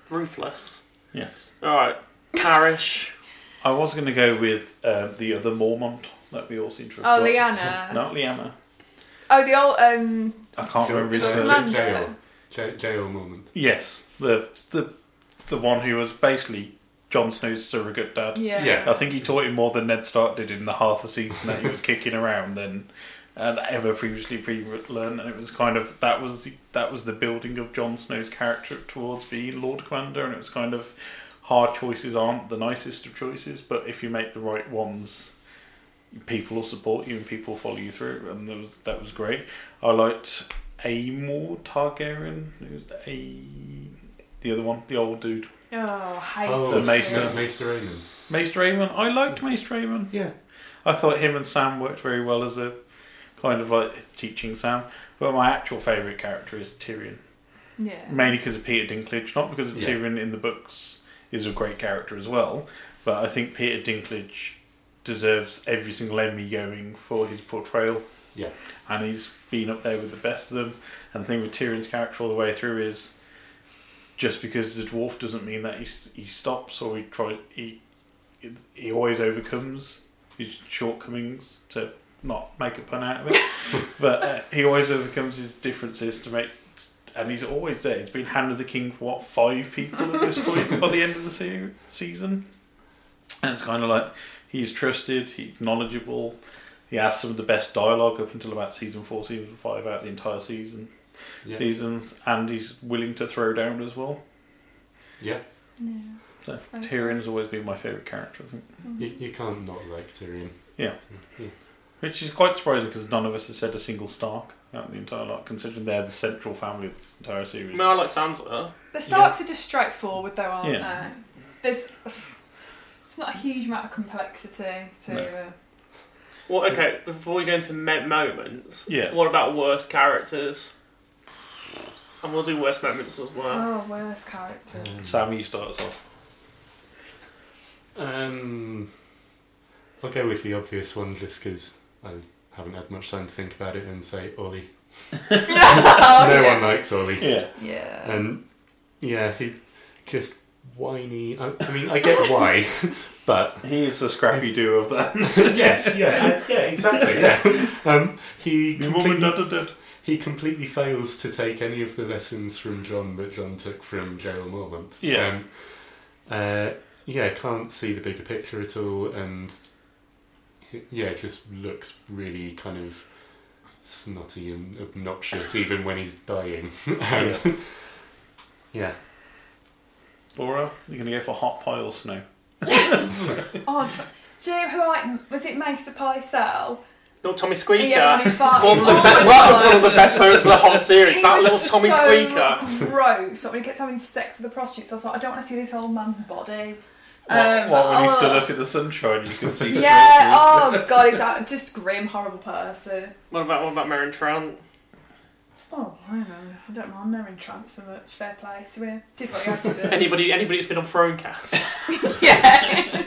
ruthless. Yes. All right, Parish. I was going to go with uh, the other Mormont that we all seem to have Oh, got. Lyanna. Not Lyanna. Oh, the old um. I can't remember his the first commander. Jail. Jail, jail. Yes, the the the one who was basically Jon Snow's surrogate dad. Yeah. Yeah. I think he taught him more than Ned Stark did in the half a season that he was kicking around than and ever previously pre learned. And it was kind of that was the, that was the building of Jon Snow's character towards being Lord Commander, and it was kind of hard choices aren't the nicest of choices, but if you make the right ones, people will support you and people will follow you through, and that was that was great. I liked Aemon Targaryen, who's a the other one, the old dude. Oh, oh hate Oh, The Maester. yeah, Maester Aemon. Maester Aemon. I liked Maester Aemon. Yeah. I thought him and Sam worked very well as a kind of like teaching Sam. But my actual favourite character is Tyrion. Yeah. Mainly because of Peter Dinklage, not because of Yeah. Tyrion in the books is a great character as well. But I think Peter Dinklage deserves every single Emmy going for his portrayal. Yeah. And he's been up there with the best of them. And the thing with Tyrion's character all the way through is just because the dwarf doesn't mean that he, he stops or he tries he he always overcomes his shortcomings to not make a pun out of it but uh, he always overcomes his differences to make and he's always there he's been hand of the king for what five people at this point by the end of the se- season and it's kind of like he's trusted he's knowledgeable he has some of the best dialogue up until about season four season five out of the entire season Yeah. seasons, and he's willing to throw down as well. Yeah. So Okay. Tyrion's always been my favourite character, I think. You, you can't not like Tyrion. Yeah. Yeah. Which is quite surprising because none of us has said a single Stark out the entire lot, considering they're the central family of this entire series. I mean, I like Sansa. The Starks are just straightforward, though, aren't Yeah. they? There's. It's not a huge amount of complexity to. No. Uh, Well, okay. Before we go into me- moments, Yeah. What about worst characters? And we'll do worst moments as well. oh, worst characters. Sammy starts off. Um, I'll go with the obvious one just because I haven't had much time to think about it and say Olly. oh, no yeah. one likes Olly. Yeah. Yeah. And yeah, he just whiny. I, I mean, I get why, but He is the scrappy do of that. yes, yeah, yeah, exactly. Yeah, um, he Your mum and completely, dead. he completely fails to take any of the lessons from Jon that Jon took from Jail Mormont. Yeah. Um, uh, yeah, can't see the bigger picture at all, and he- yeah, it just looks really kind of snotty and obnoxious even when he's dying. um, Yeah. yeah. Laura, you're going to go for hot pile or snow? Oh, do you know who I was it Maester Pycelle? Little Tommy Squeaker. Yeah, when one of the Oh best, my was one of the best moments of the whole series. He that little Tommy so Squeaker. Gross. Like when he kept having sex with the prostitutes, I was like, I don't want to see this old man's body. What, Um, what, when he oh. stood up in the sunshine, you could see straight Yeah. through. Oh god, he's a just grim, horrible person. What about what about Meryn Trant? Oh, I don't know. I don't mind Meryn Trant so much. Fair play to him. Did what he had to do. Anybody anybody that's been on Thronecast? yeah.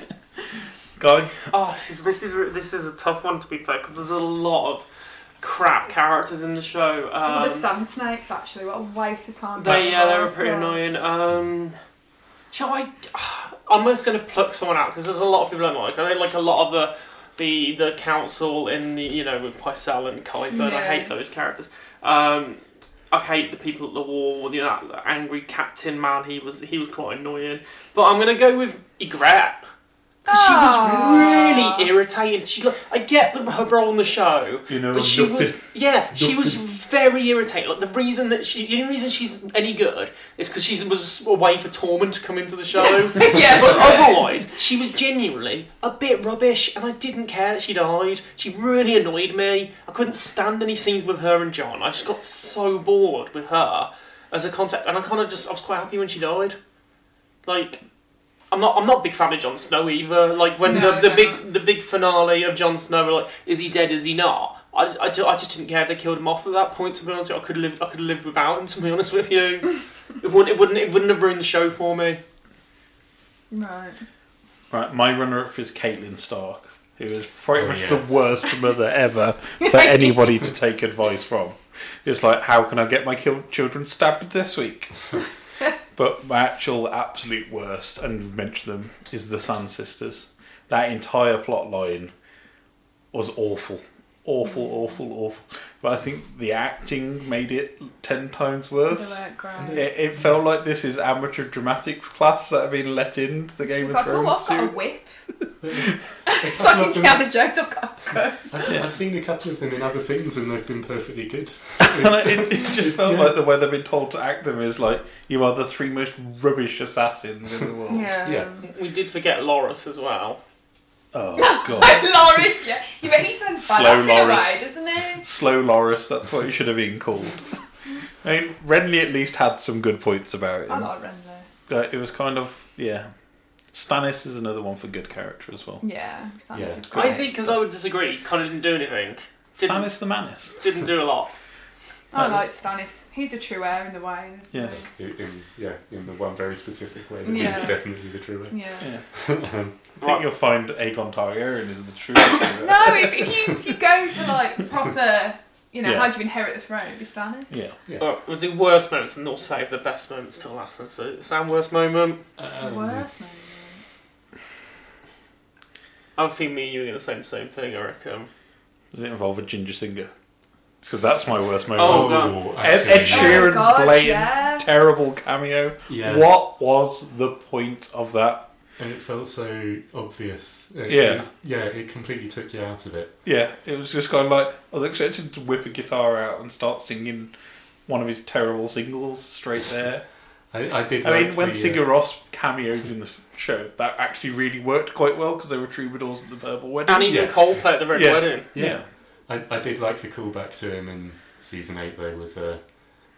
Guy, oh, this is this is this is a tough one to be fair because there's a lot of crap characters in the show. Well, Um, the sand snakes actually. What a waste of time. They yeah, they were Oh, pretty God. annoying. Um, shall I? I'm just going to pluck someone out because there's a lot of people I don't like. I don't like a lot of the the the council in the you know with Pycelle and Qyburn. and I hate those characters. Um, I hate the people at the war. You know, that angry captain man. He was he was quite annoying. But I'm going to go with Ygritte. Because she Ah. was really irritating. She, like, I get her role in the show, You know, but she nothing- was yeah, she was nothing- very irritating. Like the reason that she, the only reason she's any good is because she was away for Tormund to come into the show. Yeah, but otherwise, she was genuinely a bit rubbish, and I didn't care that she died. She really annoyed me. I couldn't stand any scenes with her and Jon. I just got so bored with her as a concept, and I kind of just I was quite happy when she died. Like. I'm not. I'm not a big fan of Jon Snow either. Like when No, the, the no, big the big finale of Jon Snow, were like, is he dead? Is he not? I, I, I just didn't care if they killed him off at that point. To be honest, with you. I could live. I could live without him. To be honest with you, it wouldn't. It wouldn't. It wouldn't have ruined the show for me. Right. right, my runner-up is Catelyn Stark, who is pretty Oh, much yeah. the worst mother ever for anybody to take advice from. It's like, how can I get my kil- children stabbed this week? but my actual absolute worst, and we've mentioned them, is the Sand Sisters. That entire plot line was awful. Awful, awful, awful. But I think the acting made it ten times worse. It, it felt like this is amateur dramatics class that have been let into the Game It's of like, oh, Thrones. I've got a whip. It's like of in them- Indiana Jones, I've got a gun. I've, I've seen a couple of them in other things and they've been perfectly good. It, it just felt Yeah. like the way they've been told to act them is like you are the three most rubbish assassins in the world. Yeah. Yeah. We did forget Loris as well. Oh god. Loris, yeah. Yeah, but he turns Slow badass in a Loris. way, doesn't he? Slow Loris, that's what it should have been called. I mean, Renly at least had some good points about it. I him. like Renly. Uh, it was kind of yeah. Stannis is another one for good character as well. Yeah. Stannis Yeah. is great. I see because I would disagree. Kind of didn't do anything. Didn't, Stannis the Manus. didn't do a lot. I like Stannis. He's a true heir in the way, isn't Yes. In, in- yeah, in the one very specific way that Yeah. is definitely the true way. he? Yeah. Yes. Um, I think you'll find Aegon Targaryen is the true. hero. No, if, if you if you go to like proper, you know, Yeah. how do you inherit the throne? It'd be Stannis. Yeah. Alright, we'll do worst moments and not save the best moments till last. And So, Sam, worst moment. um, Worst moment. I think me and you are going to say the same thing, I reckon. Does it involve a ginger singer? Because that's my worst moment. Oh, Oh, Ed, Ed Sheeran's Oh, God, blatant, yeah. terrible cameo. Yeah. What was the point of that? And it felt so obvious. It- Yeah. it yeah, it completely took you out of it. Yeah, it was just kind of like I was expecting to whip a guitar out and start singing one of his terrible singles straight there. I, I did. I like mean, when the, Sigur uh, Rós cameoed in the show, that actually really worked quite well because they were troubadours at the Purple Wedding. And even Yeah. Coldplay at the Red Yeah. Wedding. yeah. I, I did like the callback to him in season eight though, with uh,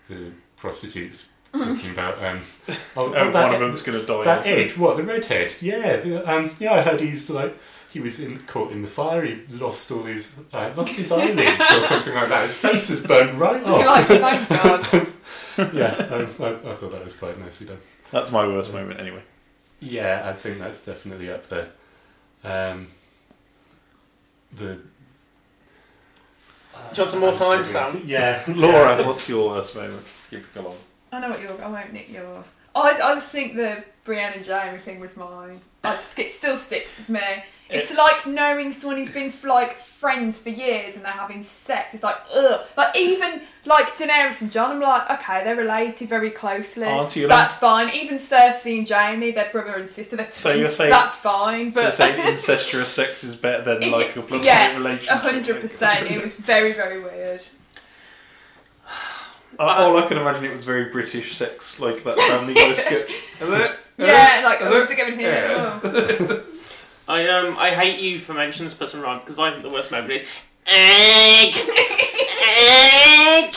the prostitutes talking about. Um, oh, Oh, that- one of them's going to die. That Ed, what the redhead? Yeah, the, um, yeah. I heard he's like he was in, caught in the fire. He lost all his uh, lost his eyelids or something like that. His face is burned right off. like, thank God. yeah, I, I, I thought that was quite nicely done. That's my worst moment anyway. Yeah, I think that's definitely up there. Um, the. Do you want some more time, Sam? Yeah, Laura, what's your worst moment? Skipping along. I know what yours. I won't nick yours. I, I just think the Brienne and Jaime thing was mine. I just, it still sticks with me. It's like knowing someone who's been like friends for years and they're having sex. It's like ugh. Like even like Daenerys and Jon, I'm like, okay, they're related very closely. Aren't you, That's fine. Even Cersei and Jaime, they're brother and sister. They're twins. So you're saying- that's fine. So But saying incestuous sex is better than like a platonic yes, relationship. hundred percent. It was very very weird. Uh, all I can imagine it was very British sex, like that Family Guy sketch. Is it? Is Yeah, it? like oh, it? what's it going here? Yeah. I um I hate you for mentioning this person wrong because I think the worst moment is egg egg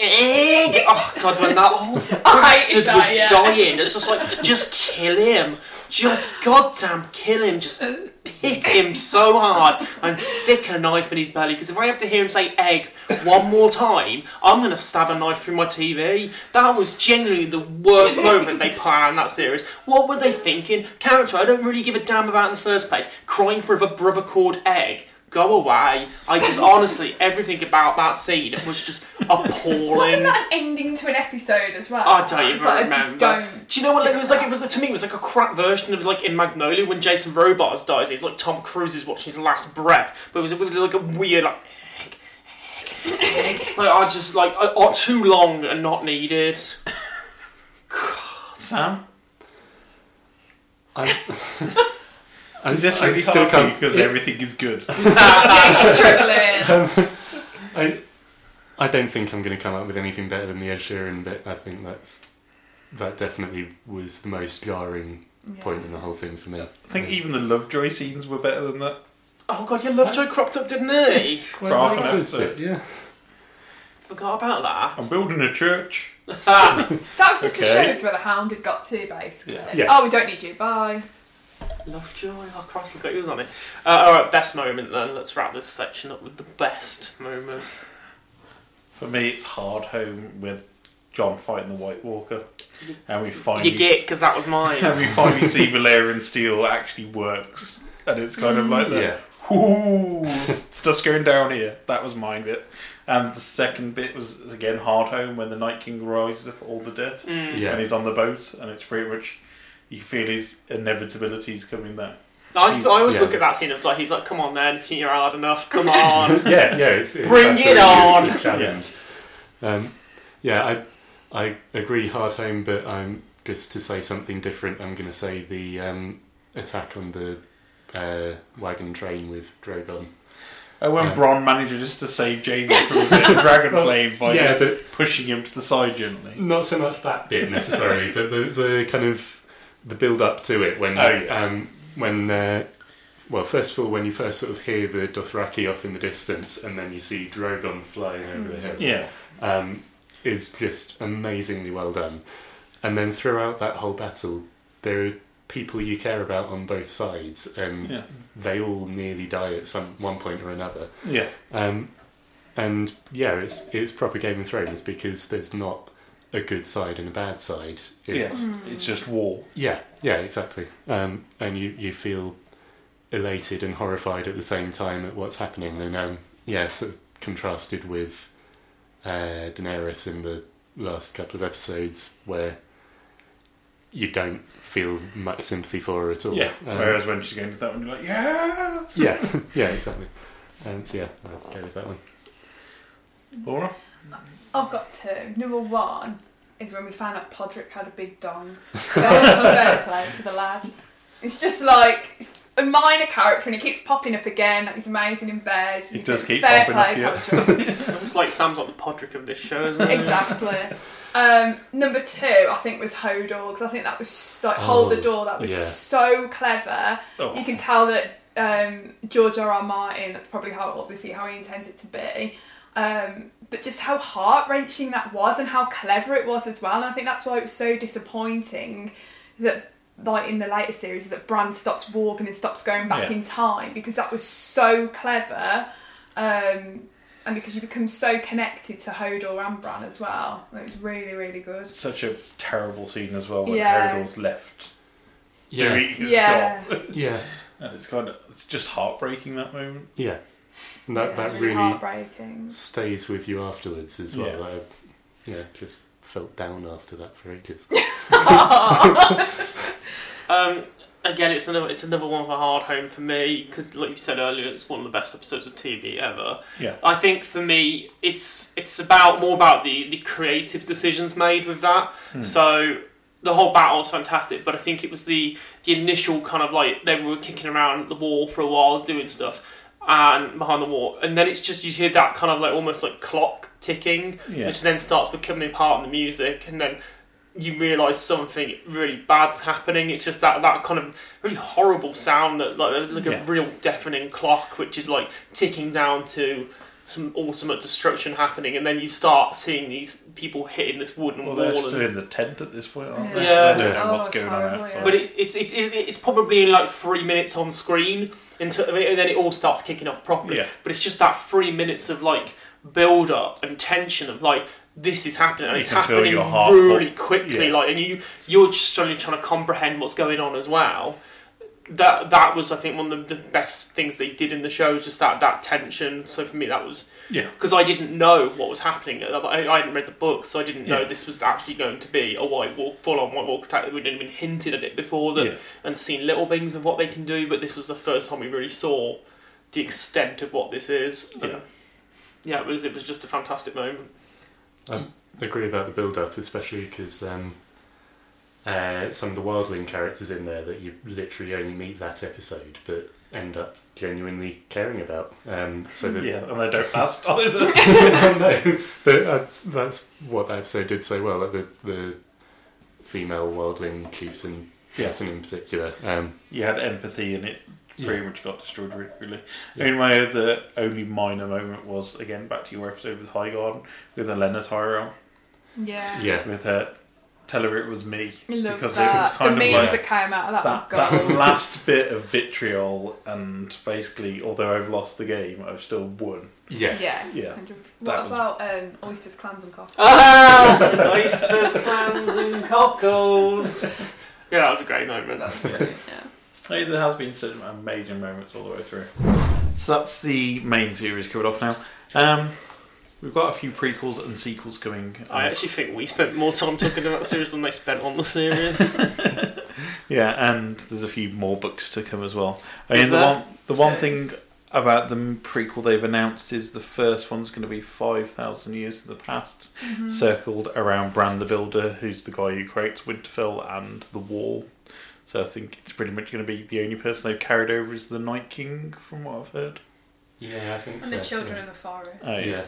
egg. Oh god, when that whole bastard that, was yeah. dying, it's just like just kill him, just goddamn kill him, just hit him so hard and stick a knife in his belly. Because if I have to hear him say egg one more time, I'm gonna stab a knife through my TV. That was genuinely the worst moment they put out in that series. What were they thinking? Character I don't really give a damn about in the first place. Crying for a brother called egg. Go away. I just honestly everything about that scene was just appalling. Wasn't that an ending to an episode as well? I don't even It's like, I remember. just don't. Do you know what? Like, it was like it was to me. It was like a crap version of like in Magnolia when Jason Robards dies. It's like Tom Cruise is watching his last breath, but it was, it was like a weird like. egg, egg, egg. Like I just like uh, uh, too long and not needed. Sam? I, I, Is this I really still hard for you can't- because everything is good? Yeah, he's struggling. I, I don't think I'm going to come up with anything better than the Ed Sheeran bit. I think that's that definitely was the most jarring point in the whole thing for me. I think even the Lovejoy scenes were better than that. Oh god, your Lovejoy cropped up, didn't he? For half an episode. Yeah. Forgot about that. I'm building a church. That was just to show us where the hound had got to, basically. Yeah. Yeah. Oh, we don't need you. Bye. Lovejoy. Oh Christ, forgot he was on it. Uh, all right, best moment then. Let's wrap this section up with the best moment. For me, it's Hard Home with Jon fighting the White Walker, and we finally You get because that was mine. and we finally see Valyrian Steel actually works, and it's kind of like the Yeah. Ooh, stuff's going down here. That was mine bit. And the second bit was again Hard Home when the Night King rises up all the dead Yeah. and he's on the boat, and it's pretty much you feel his inevitabilities coming there. I, I always Yeah. look at that scene of like he's like, "Come on, then, you're hard enough. Come on." yeah, yeah, it's, it's Bring it absolutely on. a challenge. Um, yeah, I I agree hard home, but I'm just to say something different. I'm going to say the um, attack on the uh, wagon train with Drogon. And when Yeah. Bronn manages to save Jaime from a dragon flame by yeah, just but pushing him to the side gently. not so much that bit necessarily, but the the kind of the build up to it when Oh, yeah. um, when uh, well, first of all, when you first sort of hear the Dothraki off in the distance, and then you see Drogon flying over the hill. Yeah. um, is just amazingly well done. And then throughout that whole battle, there are people you care about on both sides, and Yeah. they all nearly die at some one point or another. Yeah. Um, and yeah, it's it's proper Game of Thrones because there's not a good side and a bad side. It's, Yes. It's just war. yeah, yeah, exactly. Um, and you, you feel elated and horrified at the same time at what's happening. And um, yeah, sort of contrasted with uh, Daenerys in the last couple of episodes where you don't feel much sympathy for her at all. Yeah. Um, Whereas when she's going to that one, you're like, yes. yeah, yeah, exactly. Um, so yeah, I'll go with that one. Laura. I've got two. Number one is when we found out Podrick had a big dong. Fair fair play to the lad. It's just like it's a minor character and he keeps popping up again. Like He's amazing in bed. He does keep fair popping up, play, yeah. It's like Sam's like the Podrick of this show, isn't it? exactly. Um, number two, I think was Hodor because I think that was like hold the Oh, door. That was yeah. so clever. Oh. You can tell that um, George R. R. Martin. That's probably how obviously how he intends it to be. Um, but just how heart wrenching that was and how clever it was as well. And I think that's why it was so disappointing that like in the later series that Bran stops walking and stops going back Yeah. in time because that was so clever. Um, and because you become so connected to Hodor and Bran as well. It was really, really good. Such a terrible scene as well when Yeah. Hodor's left Yeah, doing his Yeah. job. yeah, and it's kind of it's just heartbreaking that moment. yeah. And that Yeah, that really heartbreaking. stays with you afterwards as well. Yeah. Uh, yeah, just felt down after that for ages. Um, again, it's another it's another one of a hard home for me because, like you said earlier, it's one of the best episodes of TV ever. Yeah. I think for me, it's it's about more about the the creative decisions made with that. Hmm. So the whole battle was fantastic, but I think it was the the initial kind of like they were kicking around the wall for a while doing stuff. And behind the wall, and then it's just you hear that kind of like almost like clock ticking, Yeah. which then starts becoming part of the music, and then you realise something really bad's happening. It's just that that kind of really horrible sound that like like Yeah. a real deafening clock, which is like ticking down to some ultimate destruction happening, and then you start seeing these people hitting this wooden Well, wall. they're and- still in the tent at this point, aren't they? Yeah. So they don't know Oh, what's it's going on horrible, outside. yeah. but it, it's, it's it's it's probably in like three minutes on screen until and then it all starts kicking off properly. Yeah. But it's just that three minutes of like build up and tension of like this is happening and You it's happening really pump. quickly. Yeah. Like and you you're just slowly trying to comprehend what's going on as well. That that was I think one of the best things they did in the show, was just that that tension. So for me that was Yeah. because I didn't know what was happening. I, I hadn't read the book, so I didn't know Yeah. this was actually going to be a White Walk, full-on White Walk attack. We'd even hinted at it before that, Yeah. and seen little things of what they can do, but this was the first time we really saw the extent of what this is. Yeah. And, yeah, it was. It was just a fantastic moment. I agree about the build up, especially because um, uh, some of the Wildling characters in there that you literally only meet that episode, but end up genuinely caring about. Um, so that Yeah, and they don't last either. no, but uh, that's what that episode did so well. Like the the female Wildling chiefs and Yeah. person in particular. Um, you had empathy and it pretty Yeah. much got destroyed really. Yeah. I mean my other only minor moment was again back to your episode with Highgarden with Olenna Tyrell Yeah. yeah, with her tell her it was me love because that. it was kind the of memes like that came out of that, that, that last bit of vitriol and basically although I've lost the game I've still won. yeah, Yeah. Yeah. 100%. That What was- about um, oysters, clams, and coffee? Ah, oysters, clams, and cockles. Yeah, that was a great moment. That's brilliant. Yeah. Hey, there has been some amazing moments all the way through. So that's the main series covered off now. Um, we've got a few prequels and sequels coming. I actually think we spent more time talking about the series than they spent on the series. Yeah, and there's a few more books to come as well. I mean, Is the there? one the one Okay. thing about the prequel they've announced is the first one's going to be five thousand years in the past, Mm-hmm. circled around Bran the Builder, who's the guy who creates Winterfell and the Wall. So I think it's pretty much going to be the only person they've carried over is the Night King, from what I've heard. yeah. I think And so. the children yeah. of the forest. Oh, yeah.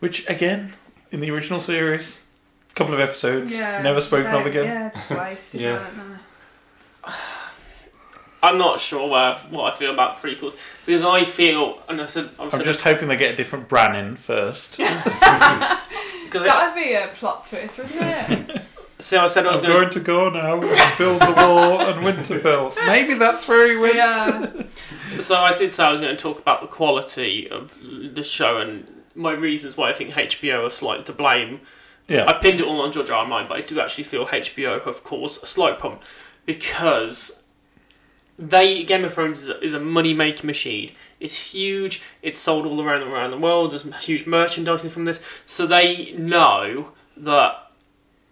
Which again, in the original series, a couple of episodes, Yeah, never spoken of again. Yeah, just wasted, Yeah. weren't? I'm not sure where, what I feel about prequels because I feel, and I said, I I'm said just hoping they get a different Bran in first. That'd be a plot twist, wouldn't it? so I said I was I'm going going to go now and build the wall and Winterfell. Maybe that's where he went. yeah. So I did say I was going to talk about the quality of the show and my reasons why I think HBO are slightly to blame. Yeah. I pinned it all on George R. R. Martin, but I do actually feel HBO have caused a slight problem because they Game of Thrones is a, is a money making machine. It's huge. It's sold all around around the world. There's huge merchandising from this, so they know that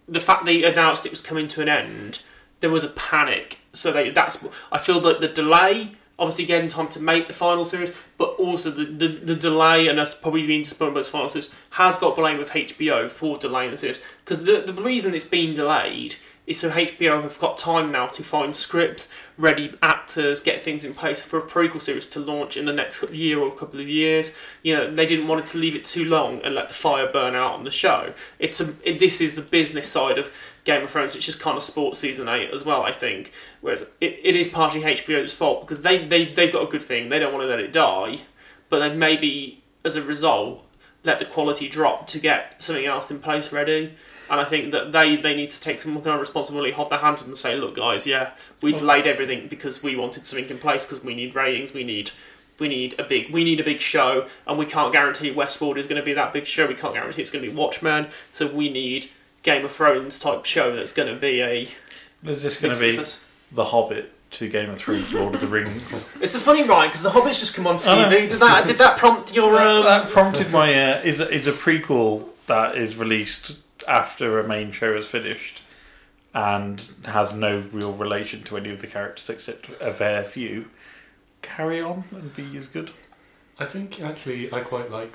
the fact they announced it was coming to an end, there was a panic. So they that's I feel that the delay, obviously getting time to make the final series, but also the, the, the delay and us probably being disappointed by this final series has got blame with HBO for delaying the series. Because the, the reason it's been delayed is so HBO have got time now to find scripts, ready actors, get things in place for a prequel series to launch in the next year or couple of years. You know, they didn't want it to leave it too long and let the fire burn out on the show. It's a this is the business side of Game of Thrones, which is kind of sports season eight as well. I think, whereas it, it is partially HBO's fault because they they they've got a good thing. They don't want to let it die, but they maybe as a result let the quality drop to get something else in place ready. And I think that they, they need to take some kind of responsibility, hold their hands up and say, look, guys, yeah, we delayed everything because we wanted something in place because we need ratings, we need we need a big we need a big show, and we can't guarantee Westworld is going to be that big show. We can't guarantee it's going to be Watchmen, so we need Game of Thrones type show that's going to be a. Is this going to be success. The Hobbit to Game of Thrones, Lord of the Rings? It's a funny rhyme because the Hobbits just come on TV. Did that did that prompt your that, um? that prompted my uh, is a, is a prequel that is released after a main show is finished and has no real relation to any of the characters except a fair few, carry on and be as good. I think actually I quite like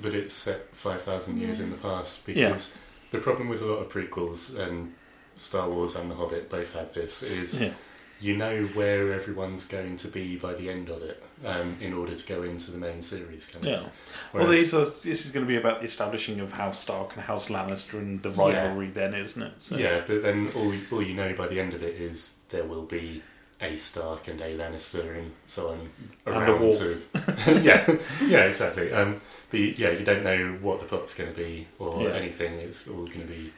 that it's set 5,000 years Yeah. in the past Yeah. because the problem with a lot of prequels and Star Wars and The Hobbit both had this is Yeah. you know where everyone's going to be by the end of it um, in order to go into the main series. Kind of Yeah. thing. Well, these are, this is going to be about the establishing of House Stark and House Lannister and the rivalry then, isn't it? So- Yeah, but then all, all you know by the end of it is there will be a Stark and a Lannister and so on around to yeah, yeah, exactly. Um, but you- yeah, you don't know what the plot's going to be or Yeah. anything. It's all going to be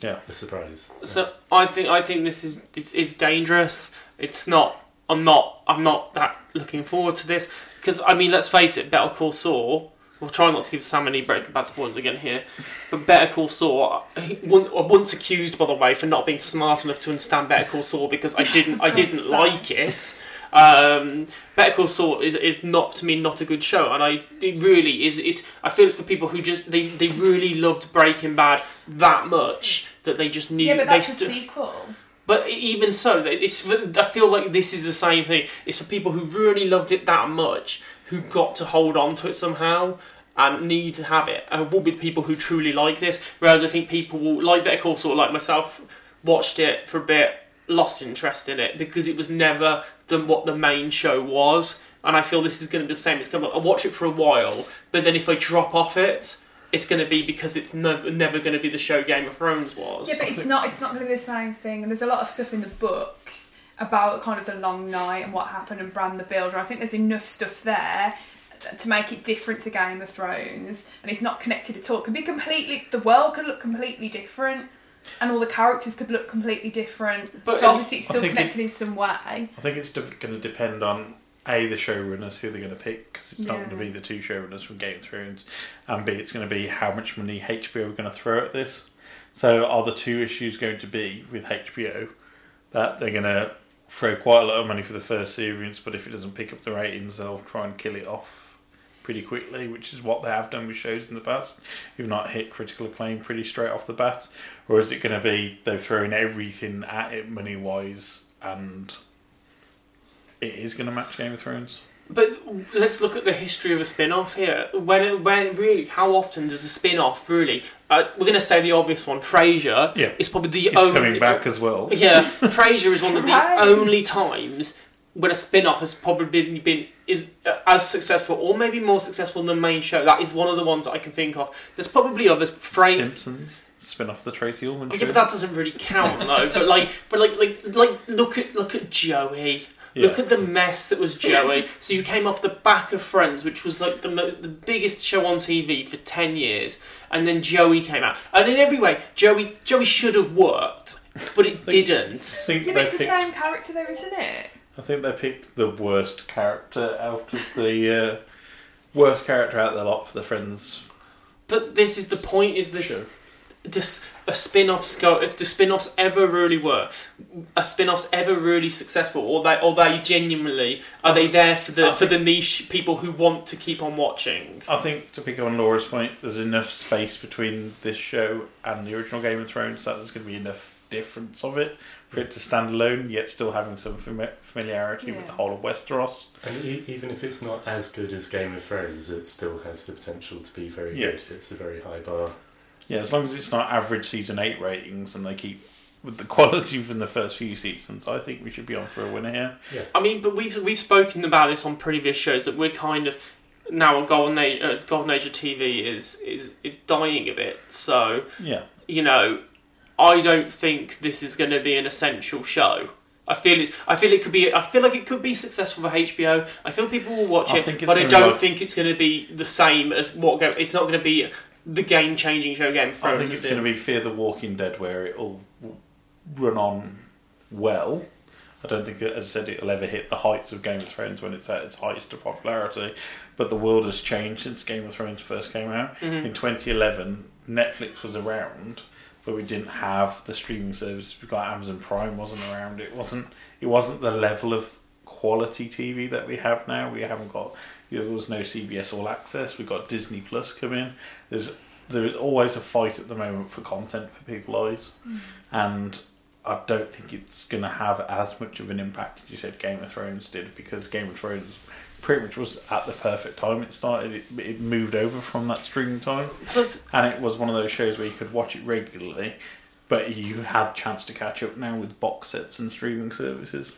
yeah a surprise. So I think I think this is it's, it's dangerous. It's not. I'm not. I'm not that looking forward to this because I mean, let's face it. Better Call Saul. We'll try not to give Sam any Breaking Bad spoilers again here, but Better Call Saul. he- I once accused, by the way, for not being smart enough to understand Better Call Saul because I didn't. I didn't like it. Um, Better Call Saul is, is not to me not a good show, and I it really is. It's I feel it's for people who just they, they really loved Breaking Bad that much that they just need. Yeah, but that's a stu- sequel. but even so, it's. I feel like this is the same thing. It's for people who really loved it that much, who got to hold on to it somehow and need to have it. And will be the people who truly like this. Whereas I think people will like Better Call Saul, like myself, watched it for a bit, lost interest in it because it was never the what the main show was. And I feel this is going to be the same. It's going to. I'll watch it for a while, but then if I drop off it. It's going to be because it's no, never going to be the show Game of Thrones was. Yeah, but it's not. It's not going to be the same thing. And there's a lot of stuff in the books about kind of the long night and what happened and Bran the Builder. I think there's enough stuff there to make it different to Game of Thrones, and it's not connected at all. It could be completely. The world could look completely different, and all the characters could look completely different. But, But obviously, it's still connected it- in some way. I think it's going to depend on a the showrunners who they're going to pick because it's not going to be the two showrunners from Game of Thrones, and b it's going to be how much money HBO are going to throw at this. So are the two issues going to be with HBO that they're going to throw quite a lot of money for the first series, but if it doesn't pick up the ratings, they'll try and kill it off pretty quickly, which is what they have done with shows in the past. You've not hit critical acclaim pretty straight off the bat, or is it going to be they're throwing everything at it money wise and it is going to match Game of Thrones? But let's look at the history of a spin-off here. When, when really, how often does a spin-off really? Uh, we're going to say the obvious one. Frasier Yeah. is probably the It's only. coming back as well. Yeah, Frasier is one of the only times when a spin-off has probably been, been is uh, as successful, or maybe more successful than the main show. That is one of the ones that I can think of. There's probably others. Fra- Simpsons spin off the Tracey Ullman yeah, show. but that doesn't really count though. but like, but like, like, like, look at look at Joey. Yeah. Look at the mess that was Joey. so you came off the back of Friends, which was like the mo- the biggest show on TV for ten years, and then Joey came out. And in every way, Joey Joey should have worked, but it didn't. I think Yeah, but it's the same character though, isn't it? I think they picked the worst character out of the uh, worst character out of the lot for the Friends. But this is the point: is this just a spin-off go if the spin-offs ever really were a spin-offs ever really successful or they or they genuinely are they there for the for the niche people who want to keep on watching? I think to pick up on Laura's point, there's enough space between this show and the original Game of Thrones that there's going to be enough difference of it for it to stand alone, yet still having some fami- familiarity with the whole of Westeros. And e- even if it's not as good as Game of Thrones, it still has the potential to be very Yeah. good. It's a very high bar. Yeah, as long as it's not average season eight ratings and they keep with the quality from the first few seasons, I think we should be on for a winner here. Yeah. I mean, but we've we've spoken about this on previous shows that we're kind of now a golden age, uh, golden age of TV is is is dying a bit. So Yeah. you know, I don't think this is going to be an essential show. I feel it's. I feel it could be. I feel like it could be successful for HBO. I feel people will watch I it, think but I don't think it's going to be the same as what. Go, it's not going to be the game-changing show Game of I Thrones. think has it's going to be Fear the Walking Dead where it'll run on well. I don't think, as I said, it'll ever hit the heights of Game of Thrones when it's at its highest of popularity. But the world has changed since Game of Thrones first came out. Mhm. In 2011, Netflix was around, but we didn't have the streaming service. We got Amazon Prime wasn't around. It wasn't. It wasn't the level of quality TV that we have now. We haven't got. You know, there was no CBS All Access. We got Disney Plus come in. There's there is always a fight at the moment for content for people's eyes, mm. and I don't think it's going to have as much of an impact as you said Game of Thrones did because Game of Thrones pretty much was at the perfect time it started. It, it moved over from that streaming time, Plus, and it was one of those shows where you could watch it regularly, but you had chance to catch up now with box sets and streaming services.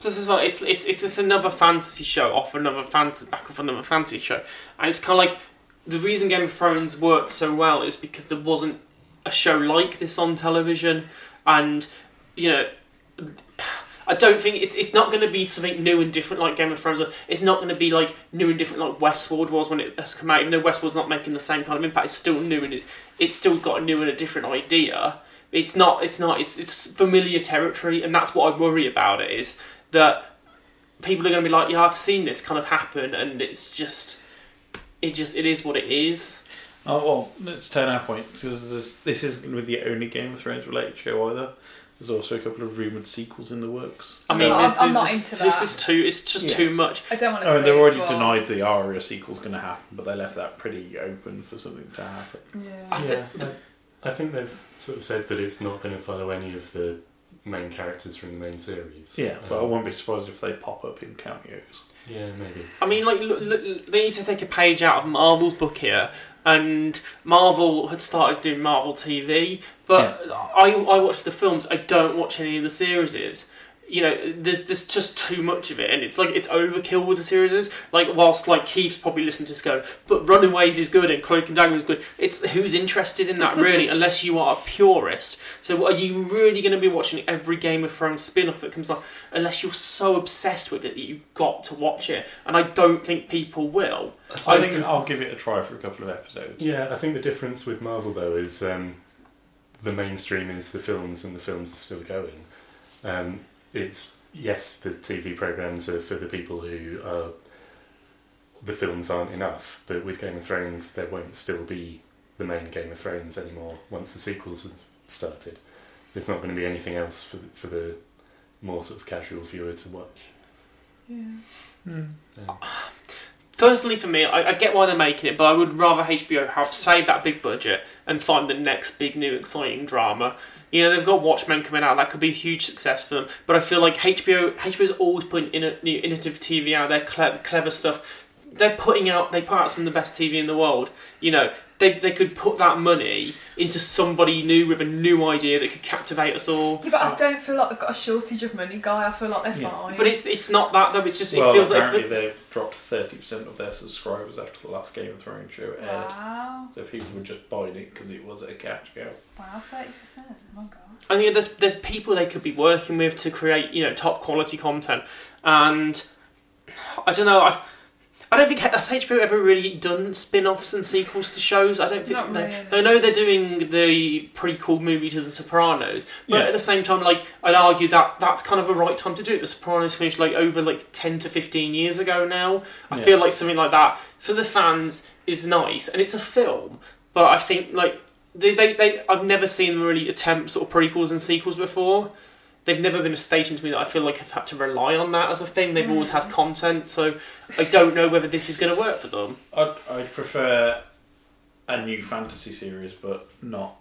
plus as well, it's it's it's just another fantasy show off another fantasy back off another fantasy show, and it's kind of like the reason Game of Thrones worked so well is because there wasn't a show like this on television, and you know. I don't think it's it's not going to be something new and different like Game of Thrones. It's not going to be like new and different like Westworld was when it has come out. Even though Westworld's not making the same kind of impact, it's still new and it, it's still got a new and a different idea. It's not. It's not. It's it's familiar territory, and that's what I worry about. It is that people are going to be like, yeah, I've seen this kind of happen, and it's just, it just it is what it is. Oh well, let's turn our point because this, this isn't going to be the only Game of Thrones related show either. There's also a couple of rumored sequels in the works. I mean, I'm- this, I'm is, not this, into this that. is too. It's just Yeah. too much. I don't want to. Oh, see and they've already but- denied the Arya sequel's going to happen, but they left that pretty open for something to happen. Yeah. Yeah, I, I think they've sort of said that it's not going to follow any of the main characters from the main series. Yeah, but I Um, wouldn't be surprised if they pop up in cameos. Yeah, maybe. I mean, like, look, look, they need to take a page out of Marvel's book here. And Marvel had started doing Marvel TV, but I, I watch the films. I don't watch any of the series. You know, there's there's just too much of it, and it's like it's overkill with the series. Like, whilst like Keith's probably listening to this go, but Runaways is good and Cloak and Dagger is good. It's who's interested in that really, unless you are a purist. So, are you really going to be watching every Game of Thrones spin-off that comes on? Unless you're so obsessed with it that you've got to watch it, and I don't think people will. I think I'll give it a try for a couple of episodes. Yeah, I think the difference with Marvel though is um, the mainstream is the films, and the films are still going. Um, it's yes, the TV programs are for the people who are. The films aren't enough, but with Game of Thrones, there won't still be the main Game of Thrones anymore once the sequels have started. There's not going to be anything else for for the more sort of casual viewer to watch. Um, Personally, for me, I, I get why they're making it, but I would rather HBO have save that big budget and find the next big new exciting drama. You know, they've got Watchmen coming out; that could be a huge success for them. But I feel like HBO HBO's always putting in a new innovative TV out. Their clever, clever stuff. They're putting out. They put out some of the best TV in the world. You know, they they could put that money into somebody new with a new idea that could captivate us all. Yeah, but I oh. don't feel like they've got a shortage of money, guy. I feel like they're Yeah. fine. But it's it's not that though. It's just well, it feels like apparently they've dropped thirty percent of their subscribers after the last Game of Thrones show aired. wow, So people were just buying it because it was a cash cow. wow, thirty percent. Oh my god. I think there's there's people they could be working with to create you know top quality content, and I don't know. I, I don't think has HBO ever really done spin-offs and sequels to shows. I don't think Not they, really. they know they're doing the prequel movie to The Sopranos, but Yeah. at the same time, like I'd argue that that's kind of a right time to do it. The Sopranos finished like over like ten to fifteen years ago now. I Yeah. feel like something like that for the fans is nice, and it's a film. But I think like they, they, they I've never seen them really attempt sort of prequels and sequels before. They've never been a station to me that I feel like I've had to rely on that as a thing. They've always had content, so I don't know whether this is going to work for them. I'd, I'd prefer a new fantasy series, but not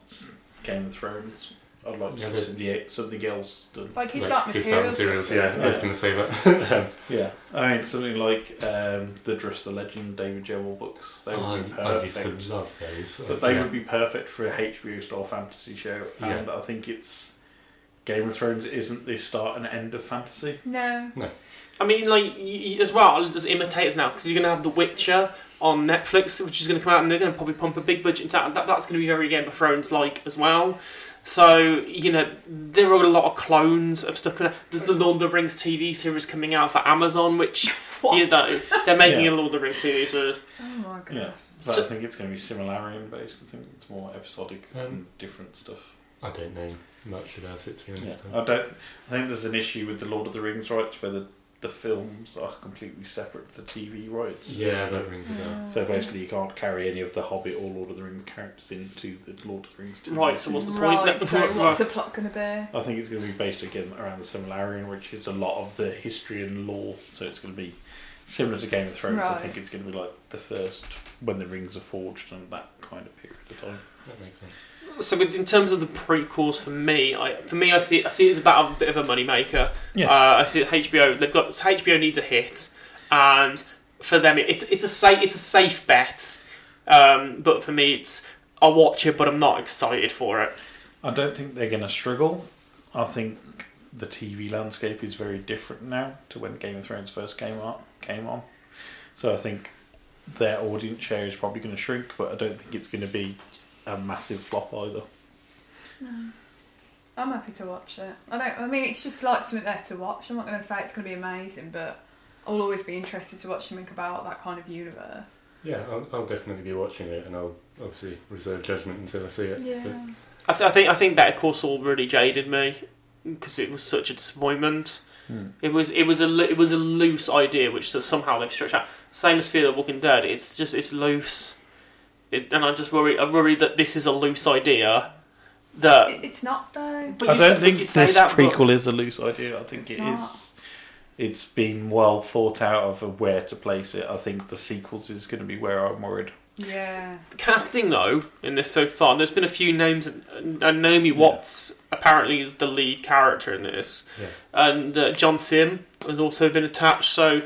Game of Thrones. I'd like to Yeah, see but- something, something else done. Like his like dark his materials. Materials. Yeah, I was going to say that. Um, Yeah, I mean something like um, the Dress the Legend David Gemmell books. They would I, be I used to love those. But they Yeah. would be perfect for a HBO style fantasy show, and I think it's Game of Thrones isn't the start and end of fantasy. No. No. I mean, like you, you- as well, there's imitators now because you're going to have The Witcher on Netflix, which is going to come out, and they're going to probably pump a big budget into that. that that's going to be very Game of Thrones like as well. So you know, there are a lot of clones of stuff. coming out. There's the Lord of the Rings TV series coming out for Amazon, which you know they're making Yeah. a Lord of the Rings TV series. Oh my god. Yeah, but So- I think it's going to be Silmarillion based. I think it's more episodic Um, and different stuff. I don't know much about it to be Yeah. honest. I don't. I think there's an issue with the Lord of the Rings rights where the the films are completely separate to the TV rights. Yeah, that rings a bell. So basically, you can't carry any of the Hobbit or Lord of the Rings characters into the Lord of the Rings. TV Right, so what's the point? Right, so what's the plot going to be? I think it's going to be based again around the Silmarillion, which is a lot of the history and lore. So it's going to be similar to Game of Thrones. I think it's going to be like the first when the rings are forged and that kind of period of time. That makes sense. So, with, in terms of the prequels, for me, I for me, I see I see it as about a bit of a moneymaker. Yeah. Uh, I see that HBO they've got HBO needs a hit, and for them, it, it's it's a safe it's a safe bet. Um, but for me, it's I'll watch it, but I'm not excited for it. I don't think they're going to struggle. I think the TV landscape is very different now to when Game of Thrones first came on. Came on, so I think their audience share is probably going to shrink, but I don't think it's going to be a massive flop either. No. I'm happy to watch it. I don't. I mean, it's just like something there to watch. I'm not going to say it's going to be amazing, but I'll always be interested to watch something about that kind of universe. Yeah, I'll, I'll definitely be watching it, and I'll obviously reserve judgment until I see it. Yeah. But I, th- I think I think Better Call Saul really jaded me because it was such a disappointment. Hmm. It was it was a lo- it was a loose idea which somehow they've stretched out. Same as Fear the Walking Dead. It's just it's loose, it, and I just worry I worry that this is a loose idea. That it's not though. but I you don't say- think you say this that, but- prequel is a loose idea. I think It's it not. is. It's been well thought out of where to place it. I think the sequels is going to be where I'm worried. Yeah. casting though in this so far. There's been a few names, and Naomi Watts apparently is the lead character in this, Yeah. and uh, John Simm has also been attached. So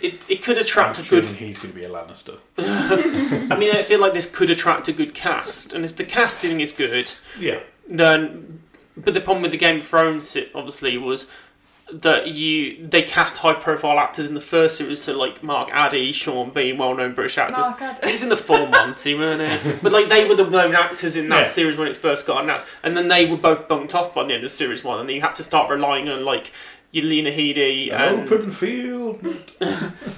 it, it could attract I'm a good. feeling he's going to be a Lannister. I mean, I feel like this could attract a good cast, and if the casting is good, Yeah, then. But the problem with the Game of Thrones, obviously, was that you they cast high profile actors in the first series, so like Mark Addy, Sean Bean, well known British actors. Mark Addy. He's in the full Monty, weren't he? But like they were the known actors in that Yeah. series when it first got announced, and then they were both bunked off by the end of series one, and then you had to start relying on like your Lena Headey and open field.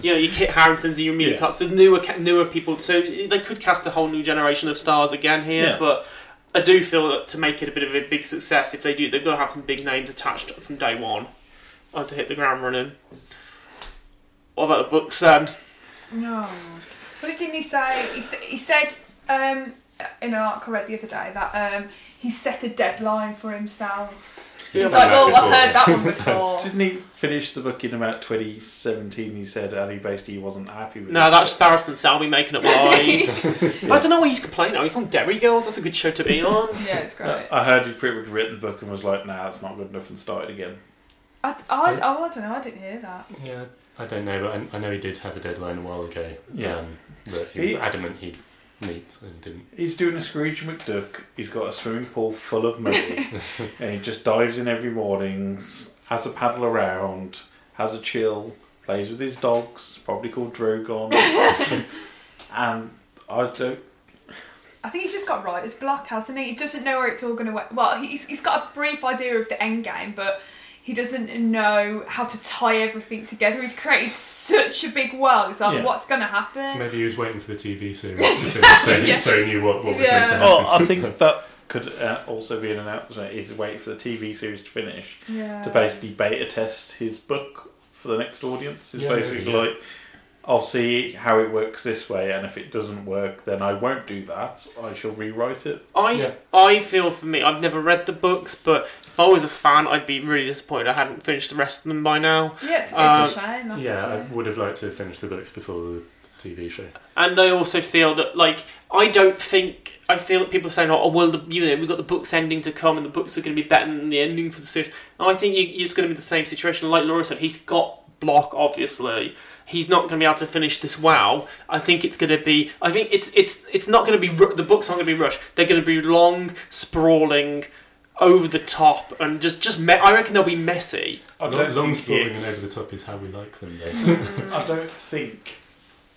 you know your Kit Haringtons, and your Emilia Yeah. Clarkes, the newer newer people. So they could cast a whole new generation of stars again here, Yeah. but. I do feel that to make it a bit of a big success, if they do, they've got to have some big names attached from day one, or to hit the ground running. What about the books then? No. But didn't he say? He, he said um, in an article I read the other day that um, he set a deadline for himself. He's like, that oh, I've heard that one before. Didn't he finish the book in about 2017? He said, and he basically wasn't happy with No, it. that's Barristan Selmy making up lies. I don't know why he's complaining. He's on Derry Girls. That's a good show to be on. yeah, it's great. I heard he'd pretty much written the book and was like, nah, that's not good enough and started again. I, I, oh, I don't know. I didn't hear that. yeah, I don't know, but I, I know he did have a deadline a while ago. Yeah. Um, that he was He- adamant he'd meet and didn't. He's doing a Scrooge McDuck. He's got a swimming pool full of money, and he just dives in every morning, has a paddle around, has a chill, plays with his dogs, probably called Drogon, and I don't. I think he's just got writer's block, hasn't he? He doesn't know where it's all going to. Well, he's, he's got a brief idea of the end game, but he doesn't know how to tie everything together. He's created such a big world. It's like, Yeah. what's going to happen? Maybe he was waiting for the TV series to finish, so, he, Yeah. so he knew what, what was Yeah. going to happen. Oh, I think that could uh, also be an announcement. Is wait for the TV series to finish Yeah. to basically beta test his book for the next audience. Is Yeah, basically yeah. like. I'll see how it works this way, and if it doesn't work, then I won't do that. I shall rewrite it. I Yeah. I feel for me, I've never read the books, but if I was a fan, I'd be really disappointed I hadn't finished the rest of them by now. Yeah, it's, it's Um, a shame. That's yeah, the I would have liked to have finished the books before the TV show. And I also feel that, like, I don't think. I feel that people are saying, oh, well, the, you know, we've got the books ending to come and the books are going to be better than the ending for the series. And I think you, it's going to be the same situation. Like Laura said, he's got block, obviously. He's not going to be able to finish this well. I think it's going to be. I think it's it's it's not going to be. The books aren't going to be rushed. They're going to be long, sprawling, over the top, and just just. Me- I reckon they'll be messy. I Long, don't long think sprawling and over the top is how we like them, though. I don't think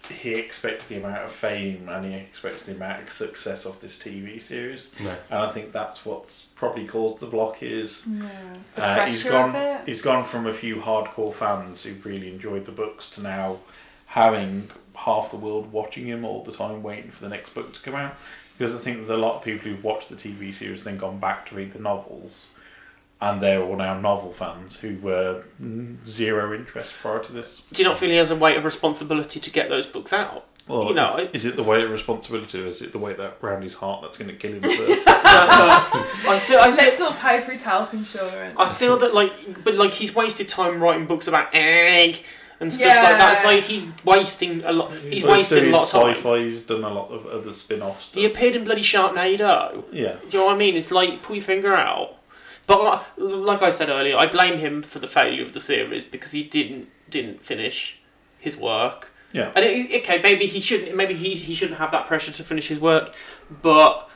he expected the amount of fame and he expected the amount of success of this TV series. no. And I think that's what's probably caused the block is Yeah. The uh, he's pressure of gone it. he's gone from a few hardcore fans who've really enjoyed the books to now having half the world watching him all the time waiting for the next book to come out. Because I think there's a lot of people who've watched the TV series then gone back to read the novels and they're all now novel fans who were zero interest prior to this. Do you not feel he has a weight of responsibility to get those books out? Well, you know, is, is it the weight of responsibility, or is it the weight that round his heart that's going to kill him first? I feel, I feel, Let's all pay for his health insurance. I feel that like, but like he's wasted time writing books about egg and stuff Yeah. like that. It's like he's wasting a lot. He's, Well, wasted a doing lot of time. Sci-fi. He's done a lot of other spin-off stuff. He appeared in bloody Sharknado. Yeah. Do you know what I mean? It's like pull your finger out. But uh, like, like I said earlier, I blame him for the failure of the series because he didn't didn't finish his work. Yeah. And it, okay, maybe he shouldn't. Maybe he, he shouldn't have that pressure to finish his work, but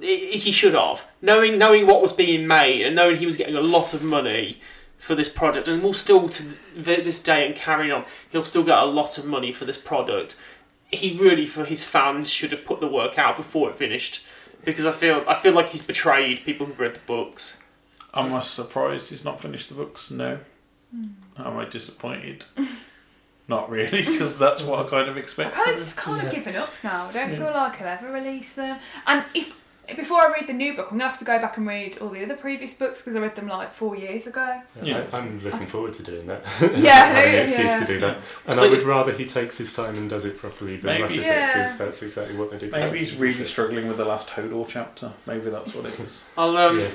i he should have. Knowing knowing what was being made and knowing he was getting a lot of money for this product, and will still to this day and carrying on, he'll still get a lot of money for this product. He really, for his fans, should have put the work out before it finished, because I feel I feel like he's betrayed people who've read the books. Am I surprised he's not finished the books? No. Hmm. Am I disappointed? not really, because that's what I kind of expect. I kind of just kind of given up now. I don't Yeah. feel like he'll ever release them. And if before I read the new book, I'm gonna have to go back and read all the other previous books because I read them like four years ago. Yeah, I, I'm looking forward to doing that. Yeah, Having an excuse yeah. to do that. And So I would rather he takes his time and does it properly than Maybe- rushes it, because that's exactly what they do. Maybe he's really struggling with the last Hodor chapter. Maybe that's what it is. I'll um, Yeah.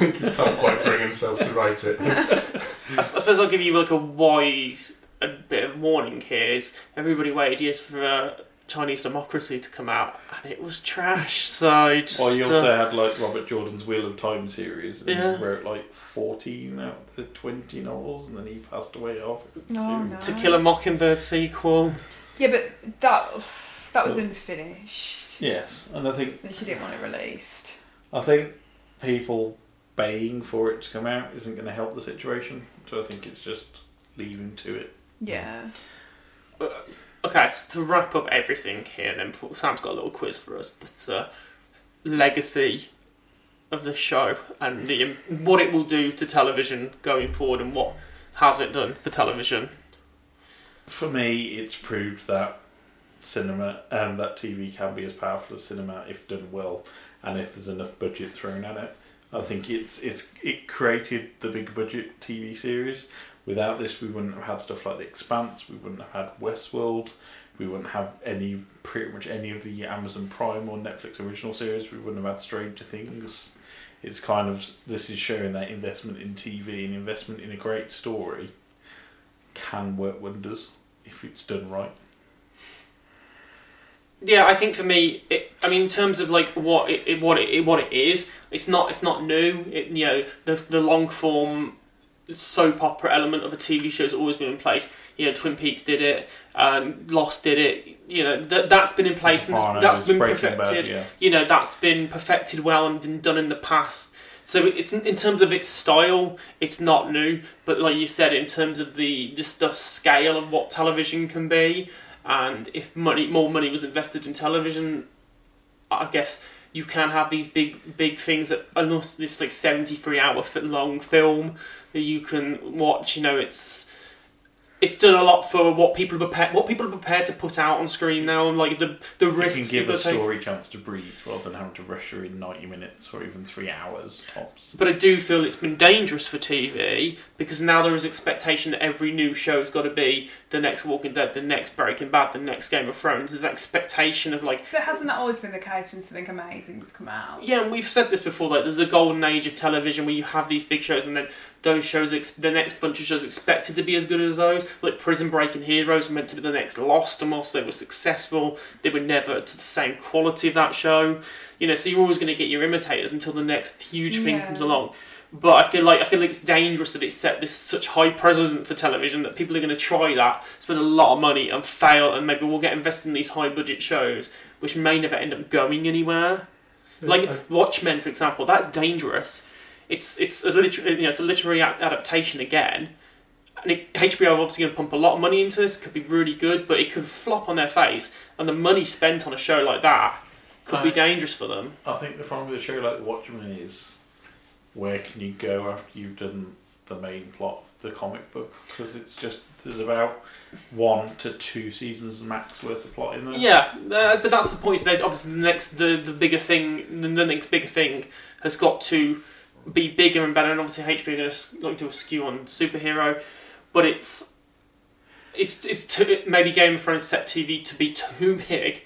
just can't quite bring himself to write it. I suppose I'll give you like a wise a bit of warning here. Is everybody waited years for uh, Chinese democracy to come out, and it was trash. So just Well, you uh, also had like Robert Jordan's Wheel of Time series, and Yeah. he wrote like fourteen out of the twenty novels, and then he passed away after Oh, no. To Kill a Mockingbird sequel. Yeah, but that that was unfinished. Yes, and I think And she didn't want it released. I think people baying for it to come out isn't going to help the situation. So I think it's just leaving to it. Yeah. Okay, so to wrap up everything here, then Sam's got a little quiz for us, but uh, legacy of the show and the what it will do to television going forward, and what has it done for television. For me, it's proved that cinema and that TV can be as powerful as cinema if done well, and if there's enough budget thrown at it. I think it's it's it created the big budget TV series. Without this, we wouldn't have had stuff like The Expanse. We wouldn't have had Westworld. We wouldn't have any pretty much any of the Amazon Prime or Netflix original series. We wouldn't have had Stranger Things. It's kind of this is showing that investment in TV and investment in a great story can work wonders if it's done right. Yeah, I think for me, it, I mean, in terms of like what it, it what it, what it is, it's not it's not new. It, you know, the the long form soap opera element of a TV show has always been in place. You know, Twin Peaks did it, um, Lost did it. You know, that that's been in place and that's, that's been Bad, perfected. yeah. You know, that's been perfected well and been done in the past. So it's in terms of its style, it's not new. But like you said, in terms of the just the scale of what television can be, and if money more money was invested in television, I guess you can have these big big things that almost this like 73 hour long film that you can watch. You know, it's it's done a lot for what people are prepared what people are prepared to put out on screen now, and like the the You can give a are taking. story chance to breathe rather than having to rush her in 90 minutes or even three hours tops. But I do feel it's been dangerous for TV because now there is expectation that every new show's got to be the next Walking Dead, the next Breaking Bad, the next Game of Thrones. There's expectation of like But hasn't that always been the case when something amazing's come out? Yeah, and we've said this before. Like, there's a golden age of television where you have these big shows, and then those shows, ex- the next bunch of shows, expected to be as good as those. Like Prison Break and Heroes were meant to be the next Lost, and whilst they were successful, they were never to the same quality of that show. You know, so you're always going to get your imitators until the next huge thing Yeah. comes along. But I feel like I feel like it's dangerous that it's set this such high precedent for television that people are going to try that, spend a lot of money, and fail, and maybe we'll get invested in these high budget shows, which may never end up going anywhere. Like Watchmen, for example, that's dangerous. It's it's a literary, you know, it's a literary adaptation again, and it, HBO are obviously going to pump a lot of money into this. Could be really good, but it could flop on their face, and the money spent on a show like that could be dangerous for them. I think the problem with a show like Watchmen is where can you go after you've done the main plot of the comic book? Because it's just, there's about one to two seasons max worth of plot in there. Yeah, uh, but that's the point. That obviously the next, the the bigger thing, the, the next bigger thing has got to be bigger and better. And obviously, HBO are going to like do a skew on superhero, but it's it's it's too, maybe Game of Thrones set TV to be too big,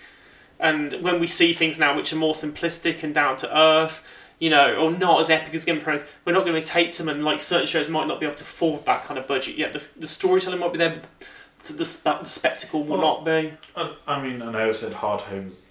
and when we see things now which are more simplistic and down to earth. You know, or not as epic as Game of Thrones. We're not going to take them, and like certain shows might not be able to afford that kind of budget yet. The, the storytelling might be there, but the, the spectacle will Well, not be. I, I mean, I know I said Hardhome's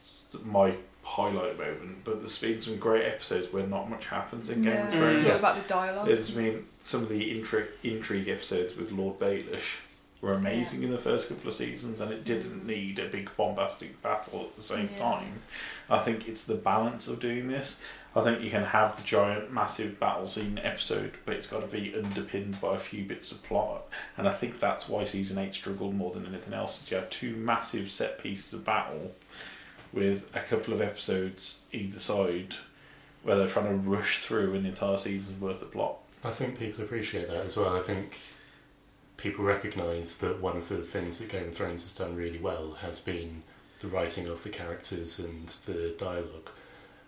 my highlight moment, but there's been some great episodes where not much happens in Game of Thrones. Mm. it's all about the dialogue. There's been some of the intrigue, intrigue episodes with Lord Baelish were amazing in the first couple of seasons, and it didn't need a big bombastic battle at the same Yeah. time. I think it's the balance of doing this. I think you can have the giant, massive battle scene episode, but it's got to be underpinned by a few bits of plot. And I think that's why season eight struggled more than anything else. is You have two massive set pieces of battle with a couple of episodes either side, where they're trying to rush through an entire season's worth of plot. I think people appreciate that as well. I think people recognise that one of the things that Game of Thrones has done really well has been the writing of the characters and the dialogue.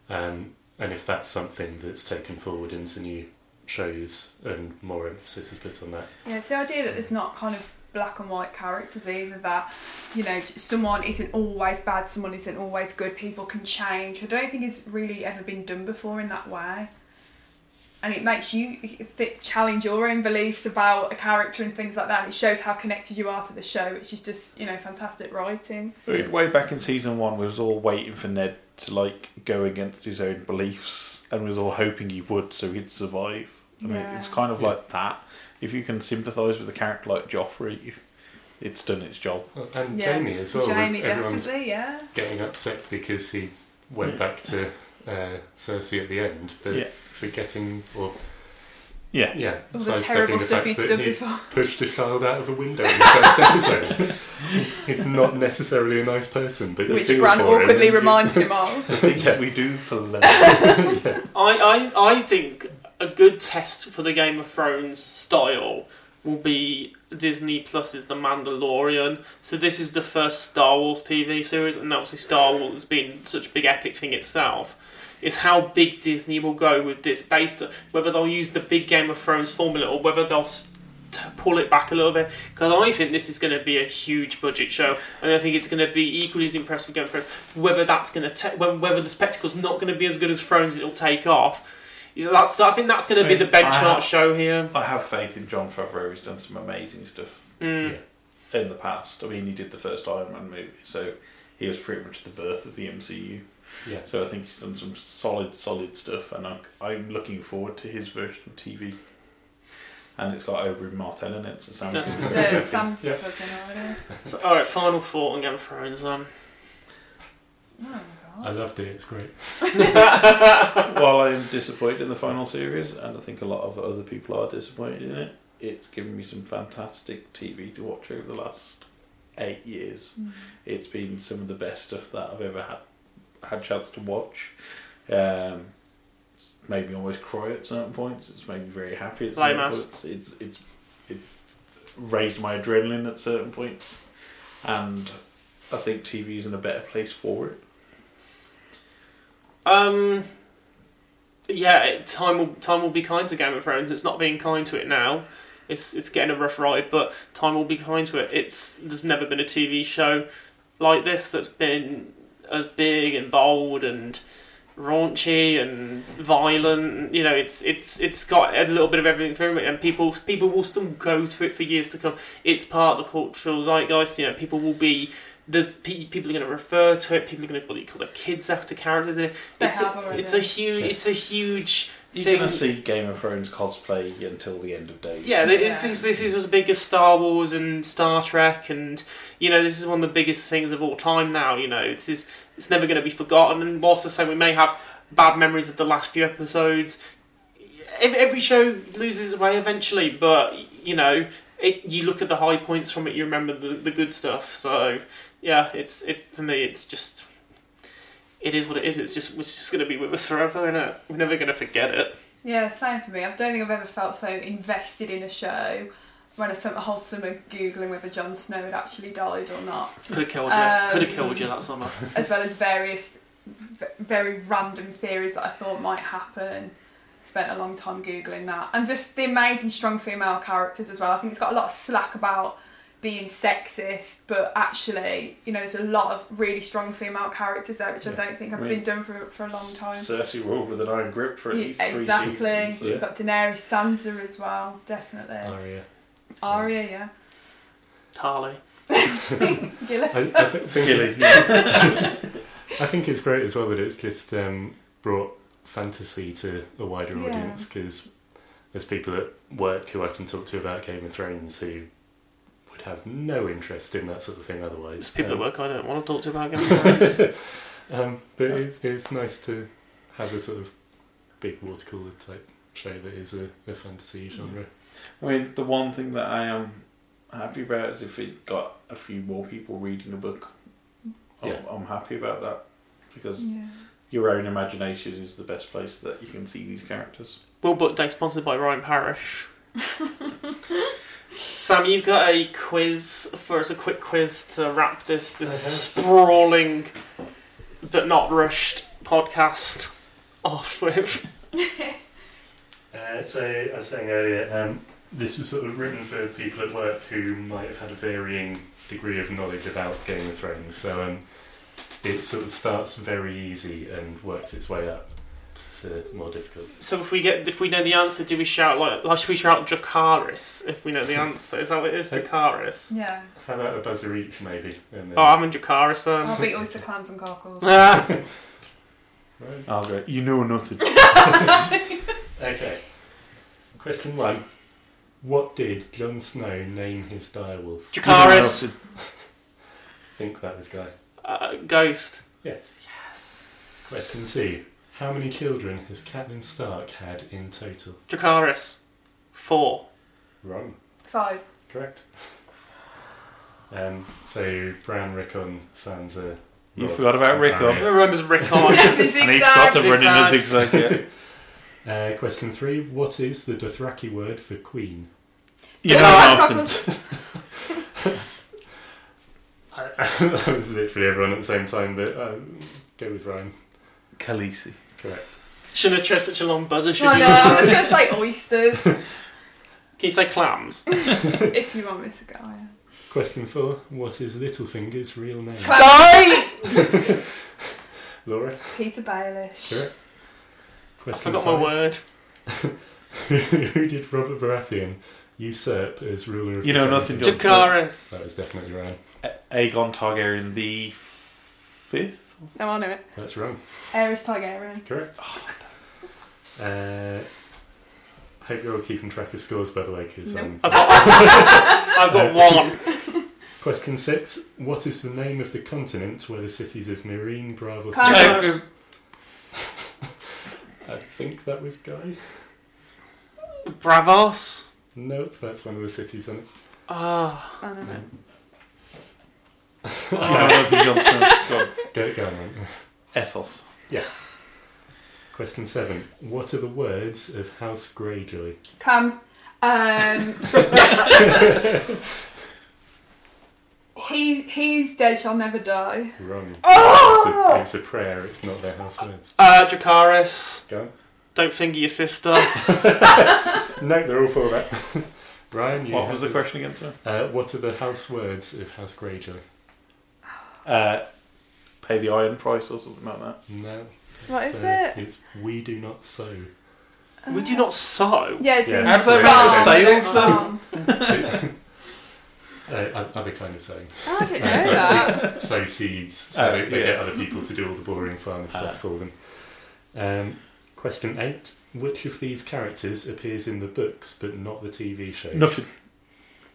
Um, and if that's something that's taken forward into new shows and more emphasis is put on that, Yeah, it's the idea that there's not kind of black and white characters either. That you know, someone isn't always bad, someone isn't always good. People can change. I don't think it's really ever been done before in that way. And it makes you challenge your own beliefs about a character and things like that. And it shows how connected you are to the show, which is just you know fantastic writing. Way back in season one, we was all waiting for Ned to like go against his own beliefs, and we was all hoping he would, so he'd survive. I mean, Yeah. it's kind of like that. If you can sympathise with a character like Joffrey, it's done its job. and Yeah, Jaime as well. Jaime everyone's definitely, yeah. getting upset because he went Yeah. back to uh, Cersei at the end, but Yeah. forgetting or Yeah, yeah, All the terrible the stuff fact he'd done he before. pushed a child out of a window in the first episode. he's, he's not necessarily a nice person, but Which feel Bran for him. awkwardly reminded him of. The things we do for love. I, I, I think a good test for the Game of Thrones style will be Disney Plus's The Mandalorian. So this is the first Star Wars TV series, and obviously Star Wars has been such a big epic thing itself. Is how big Disney will go with this, based on whether they'll use the big Game of Thrones formula or whether they'll pull it back a little bit. Because I think this is going to be a huge budget show, and I think it's going to be equally as impressive with Game of Thrones. Whether that's going to whether whether the spectacle's not going to be as good as Thrones, it'll take off. You know, that's I think that's going to be I the mean, I benchmark have- show here. I have faith in Jon Favreau. He's done some amazing stuff Mm. in the past. I mean, he did the first Iron Man movie, so he was pretty much the birth of the MCU. Yeah. So I think he's done some solid, solid stuff, and I, I'm looking forward to his version of TV. And it's got Oberyn Martell in it, so Sam's Yes. gonna be The happy. Sam stuff was in order. So, all right, final thought on Game of Thrones. Um, Oh I god. loved it. It's great. While I'm disappointed in the final series, and I think a lot of other people are disappointed in it, it's given me some fantastic TV to watch over the last eight years. It's been some of the best stuff that I've ever had had chance to watch. Um, it's made me almost cry at certain points. It's made me very happy at certain us. points. It's it's it's raised my adrenaline at certain points, and I think TV is in a better place for it. Um, yeah, time will time will be kind to Game of Thrones. It's not being kind to it now. It's it's getting a rough ride, but time will be kind to it. It's there's never been a TV show like this that's been as big and bold and raunchy and violent. You know, it's it's it's got a little bit of everything through it, and people people will still go to it for years to come. It's part of the cultural zeitgeist. You know, people will be. There's pe- people are going to refer to it. People are going to call their kids after characters in it. They It's have a, already. it's a huge. It's a huge You're thing. going to see Game of Thrones cosplay until the end of days. Yeah, this, Yeah. is, this is as big as Star Wars and Star Trek, and you know this is one of the biggest things of all time now. You know, it's is it's never going to be forgotten. And whilst I say we may have bad memories of the last few episodes, every, every show loses its way eventually. But you know, it, you look at the high points from it, you remember the, the good stuff. So yeah, it's it's for me, it's just. It is what it is. It's just it's just going to be with us forever, and we're never going to forget it. Yeah, same for me. I don't think I've ever felt so invested in a show when I spent the whole summer googling whether Jon Snow had actually died or not, Could have killed you. Um, Could have killed you that summer. as well as various very random theories that I thought might happen. Spent a long time googling that, and just the amazing strong female characters as well. I think it's got a lot of slack about being sexist, but actually, you know, there's a lot of really strong female characters there, which I don't think have I mean, been done for for a long time. Cersei ruled with an iron grip for at Yeah, least three exactly. seasons. so- You've got Daenerys Sansa as well, definitely. Arya. Arya, yeah. Tarly. Gilly. I, I th- think Gilly, it's, yeah. I think it's great as well that it's just um, brought fantasy to a wider Yeah. audience because there's people at work who I can talk to about Game of Thrones who would have no interest in that sort of thing otherwise. There's people Um, at work I don't want to talk to about Game um, but it's, it's nice to have a sort of big water cooler type show that is a, a fantasy genre. I mean, the one thing that I am happy about is if it got a few more people reading a book. I'm, Yeah. I'm happy about that because Yeah. your own imagination is the best place that you can see these characters. Will Book Day sponsored by Ryan Parrish. Sam, you've got a quiz for us, a quick quiz to wrap this this sprawling but not rushed podcast off with. Uh, so, I was saying earlier, um, this was sort of written for people at work who might have had a varying degree of knowledge about Game of Thrones. So, um, it sort of starts very easy and works its way up to more difficult. So if we get if we know the answer, do we shout like like should we shout Dracarys if we know the answer? Is that what it is, Dracarys? Yeah. How about a buzzer each, maybe? And then- Oh, I'm in Dracarys then. I'll beat oyster clams and cockles. Ah. Right. I'll go, you know nothing. Okay. Question one. What did Jon Snow name his direwolf? Dracarys. I think that was Guy. Uh, ghost. Yes. Yes. Question two. How many children has Catelyn Stark had in total? Dracarys. Four. Wrong. Five. Correct. Um, so Bran, Rickon, Sansa. You Robb, forgot about and Rickon. Arya. Remembers Rickon. The And he forgot to run in a Zigzag. zigzag. Yeah. Uh, question three. What is the Dothraki word for queen? You Yeah, know cockles. nothing. that was literally everyone at the same time, but um, go with Ryan. Khaleesi. Correct. Shouldn't have chose such a long buzzer, should I you? know, I'm just going to say oysters, Can you say clams? if you want me to go. Yeah. Question four. What is Littlefinger's real name? Die! Laura. Petyr Baelish. Correct. I Question forgot five. my word. Who did Robert Baratheon usurp as ruler of You the know Seven nothing, Kingdoms? John. Dracarys. That was definitely Ryan. A- Aegon Targaryen the fifth. No, I know it. That's wrong. Aerys Targaryen. Correct. Uh, hope you're all keeping track of scores, by the way, because Nope. um, I've got, I've got one. question six. What is the name of the continent where the cities of Meereen, Braavos, Carlos. I think that was Guy. Braavos. Nope, that's one of the cities on it. Ah. I don't know. You know nothing, Jon Go on. Go, go on, Ryan. Essos. Yes. Question seven. What are the words of House Greyjoy? Comes. Um, he, he's dead shall never die. Wrong. Oh! It's, a, it's a prayer, it's not their house words. Uh, Dracarys. Go on. Don't finger your sister. No, they're all for that. Ryan, you What have was the question again, sir? Uh, what are the house words of House Greyjoy? Uh, pay the iron price or something like that. No. What is So it? It's we do not sow. we do not sew. Yeah, it's Yeah. in How does that farm, make a don't sales farm. Uh, other kind of sowing. Oh, I didn't know that. sow seeds so Oh, they, they yeah. get other people to do all the boring farmer stuff Ah. for them. Um, question eight. Which of these characters appears in the books but not the TV show? Nothing.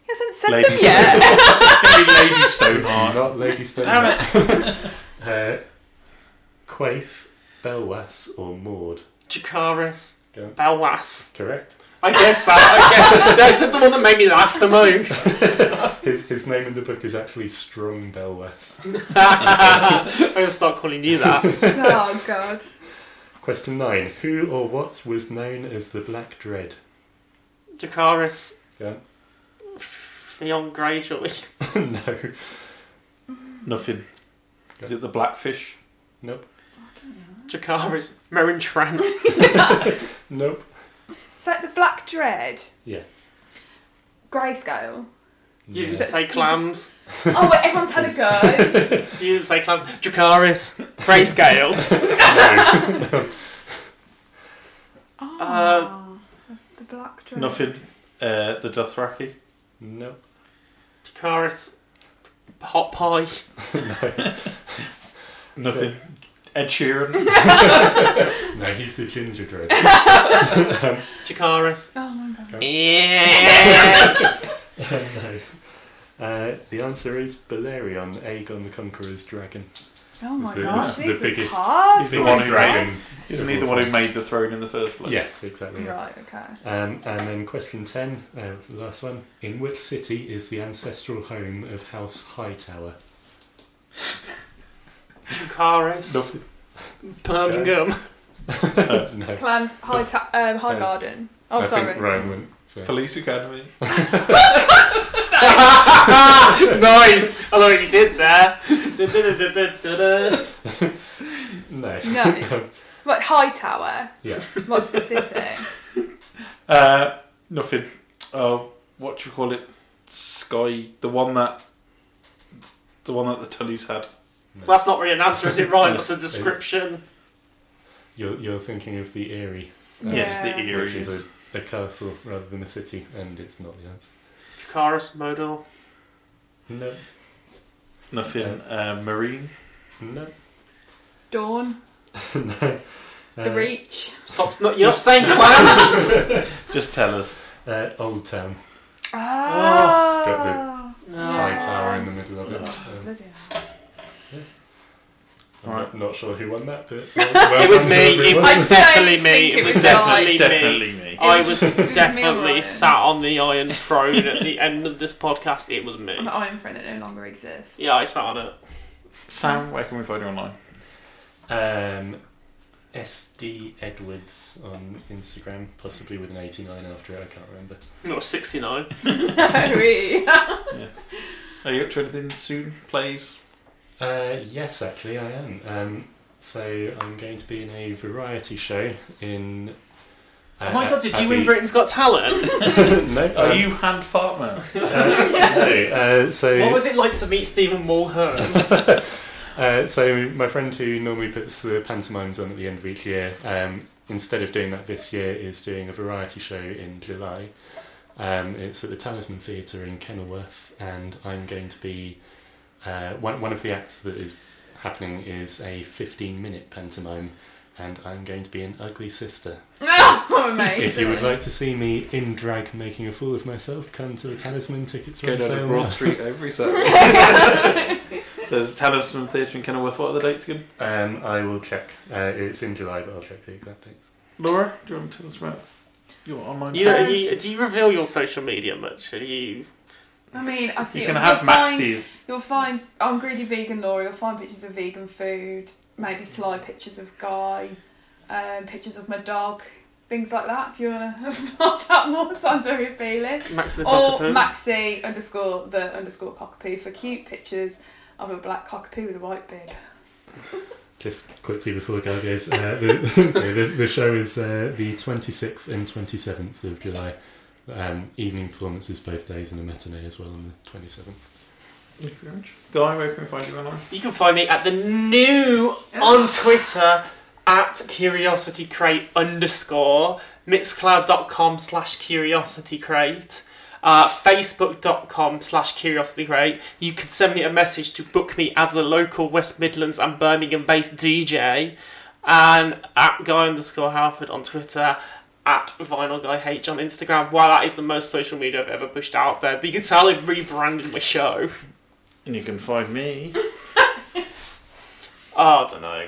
He hasn't said Lady them yet. Lady It's Stoneheart. not Lady Stone. Damn uh, Quaithe, Belwas, or Maud? Dracarys. Go. Belwas. Correct. I guess that. I guess that. That's the one that made me laugh the most. His, his name in the book is actually Strong Belwas. I'm gonna start calling you that. oh, God. Question nine. Who or what was known as the Black Dread? Dracarys. Go Young Greyjoy. on. no. Nothing. Is it the blackfish? Nope. Dracarys. Meryn Trant. Nope. Is that the Black Dread? Yeah. Grayscale? You No. didn't say clams. Oh, wait, everyone's had a go. You didn't say clams. Dracarys. Grayscale. Oh, Uh, the Black Dread. Nothing. Uh, the Dothraki. Nope. Dracarys. Hot pie. No. Nothing. Ed Sheeran. No, he's the ginger dread. Dracarys. Oh my god. Yeah. no. Uh, the answer is Balerion, Aegon the Conqueror's dragon. Oh my the- gosh, the these biggest- hard. He's the biggest one who dragon. Isn't he the one who made the throne in the first place? Yes, exactly. yeah. Right, okay. Um, and then question 10, uh, the last one. In which city is the ancestral home of House Hightower? Dracarys. Nothing. Birmingham. no. Clans, High, ta- um, high Uh, Garden. Oh, I sorry. think Ryan went first. Police Academy. nice. I know what you did there. No. No. What, High Tower? yeah. What's the city? Uh, nothing. Oh, what do you call it? Sky. The one that. The one that the Tullys had. That's not really an answer, is it? Right, that's a description. You're, you're thinking of the Eyrie. Yes, the Yeah. Eyrie. Which is a, a castle rather than a city, and it's not the answer. Dracarys, Mordor. No. Nothing. Uh, Meereen. No. Dawn? no. The Uh, Reach? Stop, not, you're not saying clams! Just tell us. Uh, Old Town. Ah. got No. High tower in the middle of it. Um, Bloody hell. I'm Alright. not, not sure who won that, but It was me. It was I definitely don't me. It it was was definitely me. Definitely me. I was was- it was me definitely sat on the Iron Throne at the end of this podcast. It was me. An Iron Throne that no longer exists. Yeah, I sat on it. Sam, where can we find you online? Um, SD Edwards on Instagram, possibly with an 89 after it, I can't remember. No, 69. Really? Are you up to anything soon? Plays? Uh, yes, actually, I am. Um, so I'm going to be in a variety show in. Uh, Oh my god, did you win Britain's Got Talent? no, Are um, you hand fart man? no, uh, so what was it like to meet Stephen Mulhern? Uh, so my friend who normally puts the pantomimes on at the end of each year, um, instead of doing that this year, is doing a variety show in July. Um, it's at the Talisman Theatre in Kenilworth, and I'm going to be uh, one. One of the acts that is happening is a 15-minute pantomime, and I'm going to be an ugly sister. oh, amazing. If you would like to see me in drag making a fool of myself, come to the Talisman tickets. are Go on down to Broad. Street every Saturday. so there's Talisman Theatre in Kenilworth. What are the dates again? Um, I will check. Uh, it's in July, but I'll check the exact dates. Laura, do you want to tell us about your online You, presence? you, do you reveal your social media much? Are you? I mean, I You think can you'll have find, Maxis. You'll find on Greedy Vegan Laura. You'll find pictures of vegan food, maybe sly pictures of Guy, um, pictures of my dog, things like that. If you want to find out more, sounds very appealing. Max the Or Cockapoo? Maxi underscore the underscore cockapoo for cute pictures of a black cockapoo with a white beard. Just quickly before Gal goes, uh, the, sorry, the, the show is uh, the 26th and 27th of July. Um, evening performances both days and a matinee as well on the 27th. Thank you very much. Guy, where can we find you online? You can find me at the new on Twitter at curiosity crate underscore mixcloud.com slash curiosity crate uh, facebook.com slash curiosity crate you can send me a message to book me as a local west midlands and birmingham based dj and at guy underscore halford on twitter at vinyl guy h on instagram wow that is the most social media i've ever pushed out there you can tell i've rebranded my show And you can find me. oh, i don't know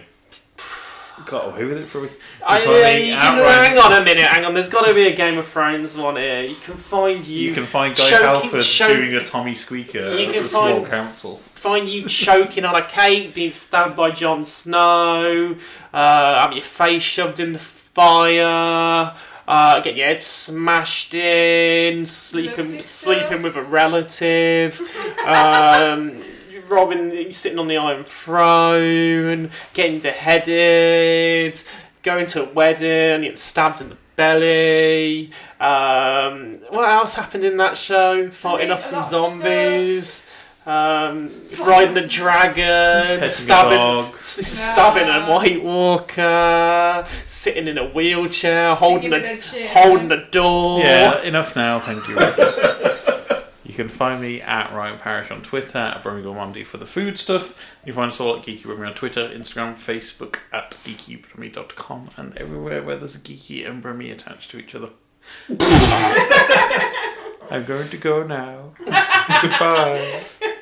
Got away with it for a week. I, find uh, can, hang on a minute, hang on. There's got to be a Game of Thrones one here. You can find you. You can find Guy choking- Halford choke- doing a Tommy Squeaker You can the small find- council. Find you choking on a cake, being stabbed by Jon Snow, uh, having your face shoved in the fire, uh, getting your head smashed in, sleeping sleeping with a relative, um, robbing, sitting on the Iron Throne, getting beheaded, going to a wedding, getting stabbed in the Belly. Um, what else happened in that show? Fighting off some zombies. Um, riding a dragon, a stabbing, dog. s- stabbing a White Walker, sitting in a wheelchair, holding in a a holding a door. Yeah, enough now, thank you. you can find me at Ryan Parish on Twitter, at Birmingham Monday for the food stuff. You can find us all at Geeky Brummy on Twitter, Instagram, Facebook, at geekybrummy.com, and everywhere where there's a geeky and Brummy attached to each other. I'm going to go now. Goodbye.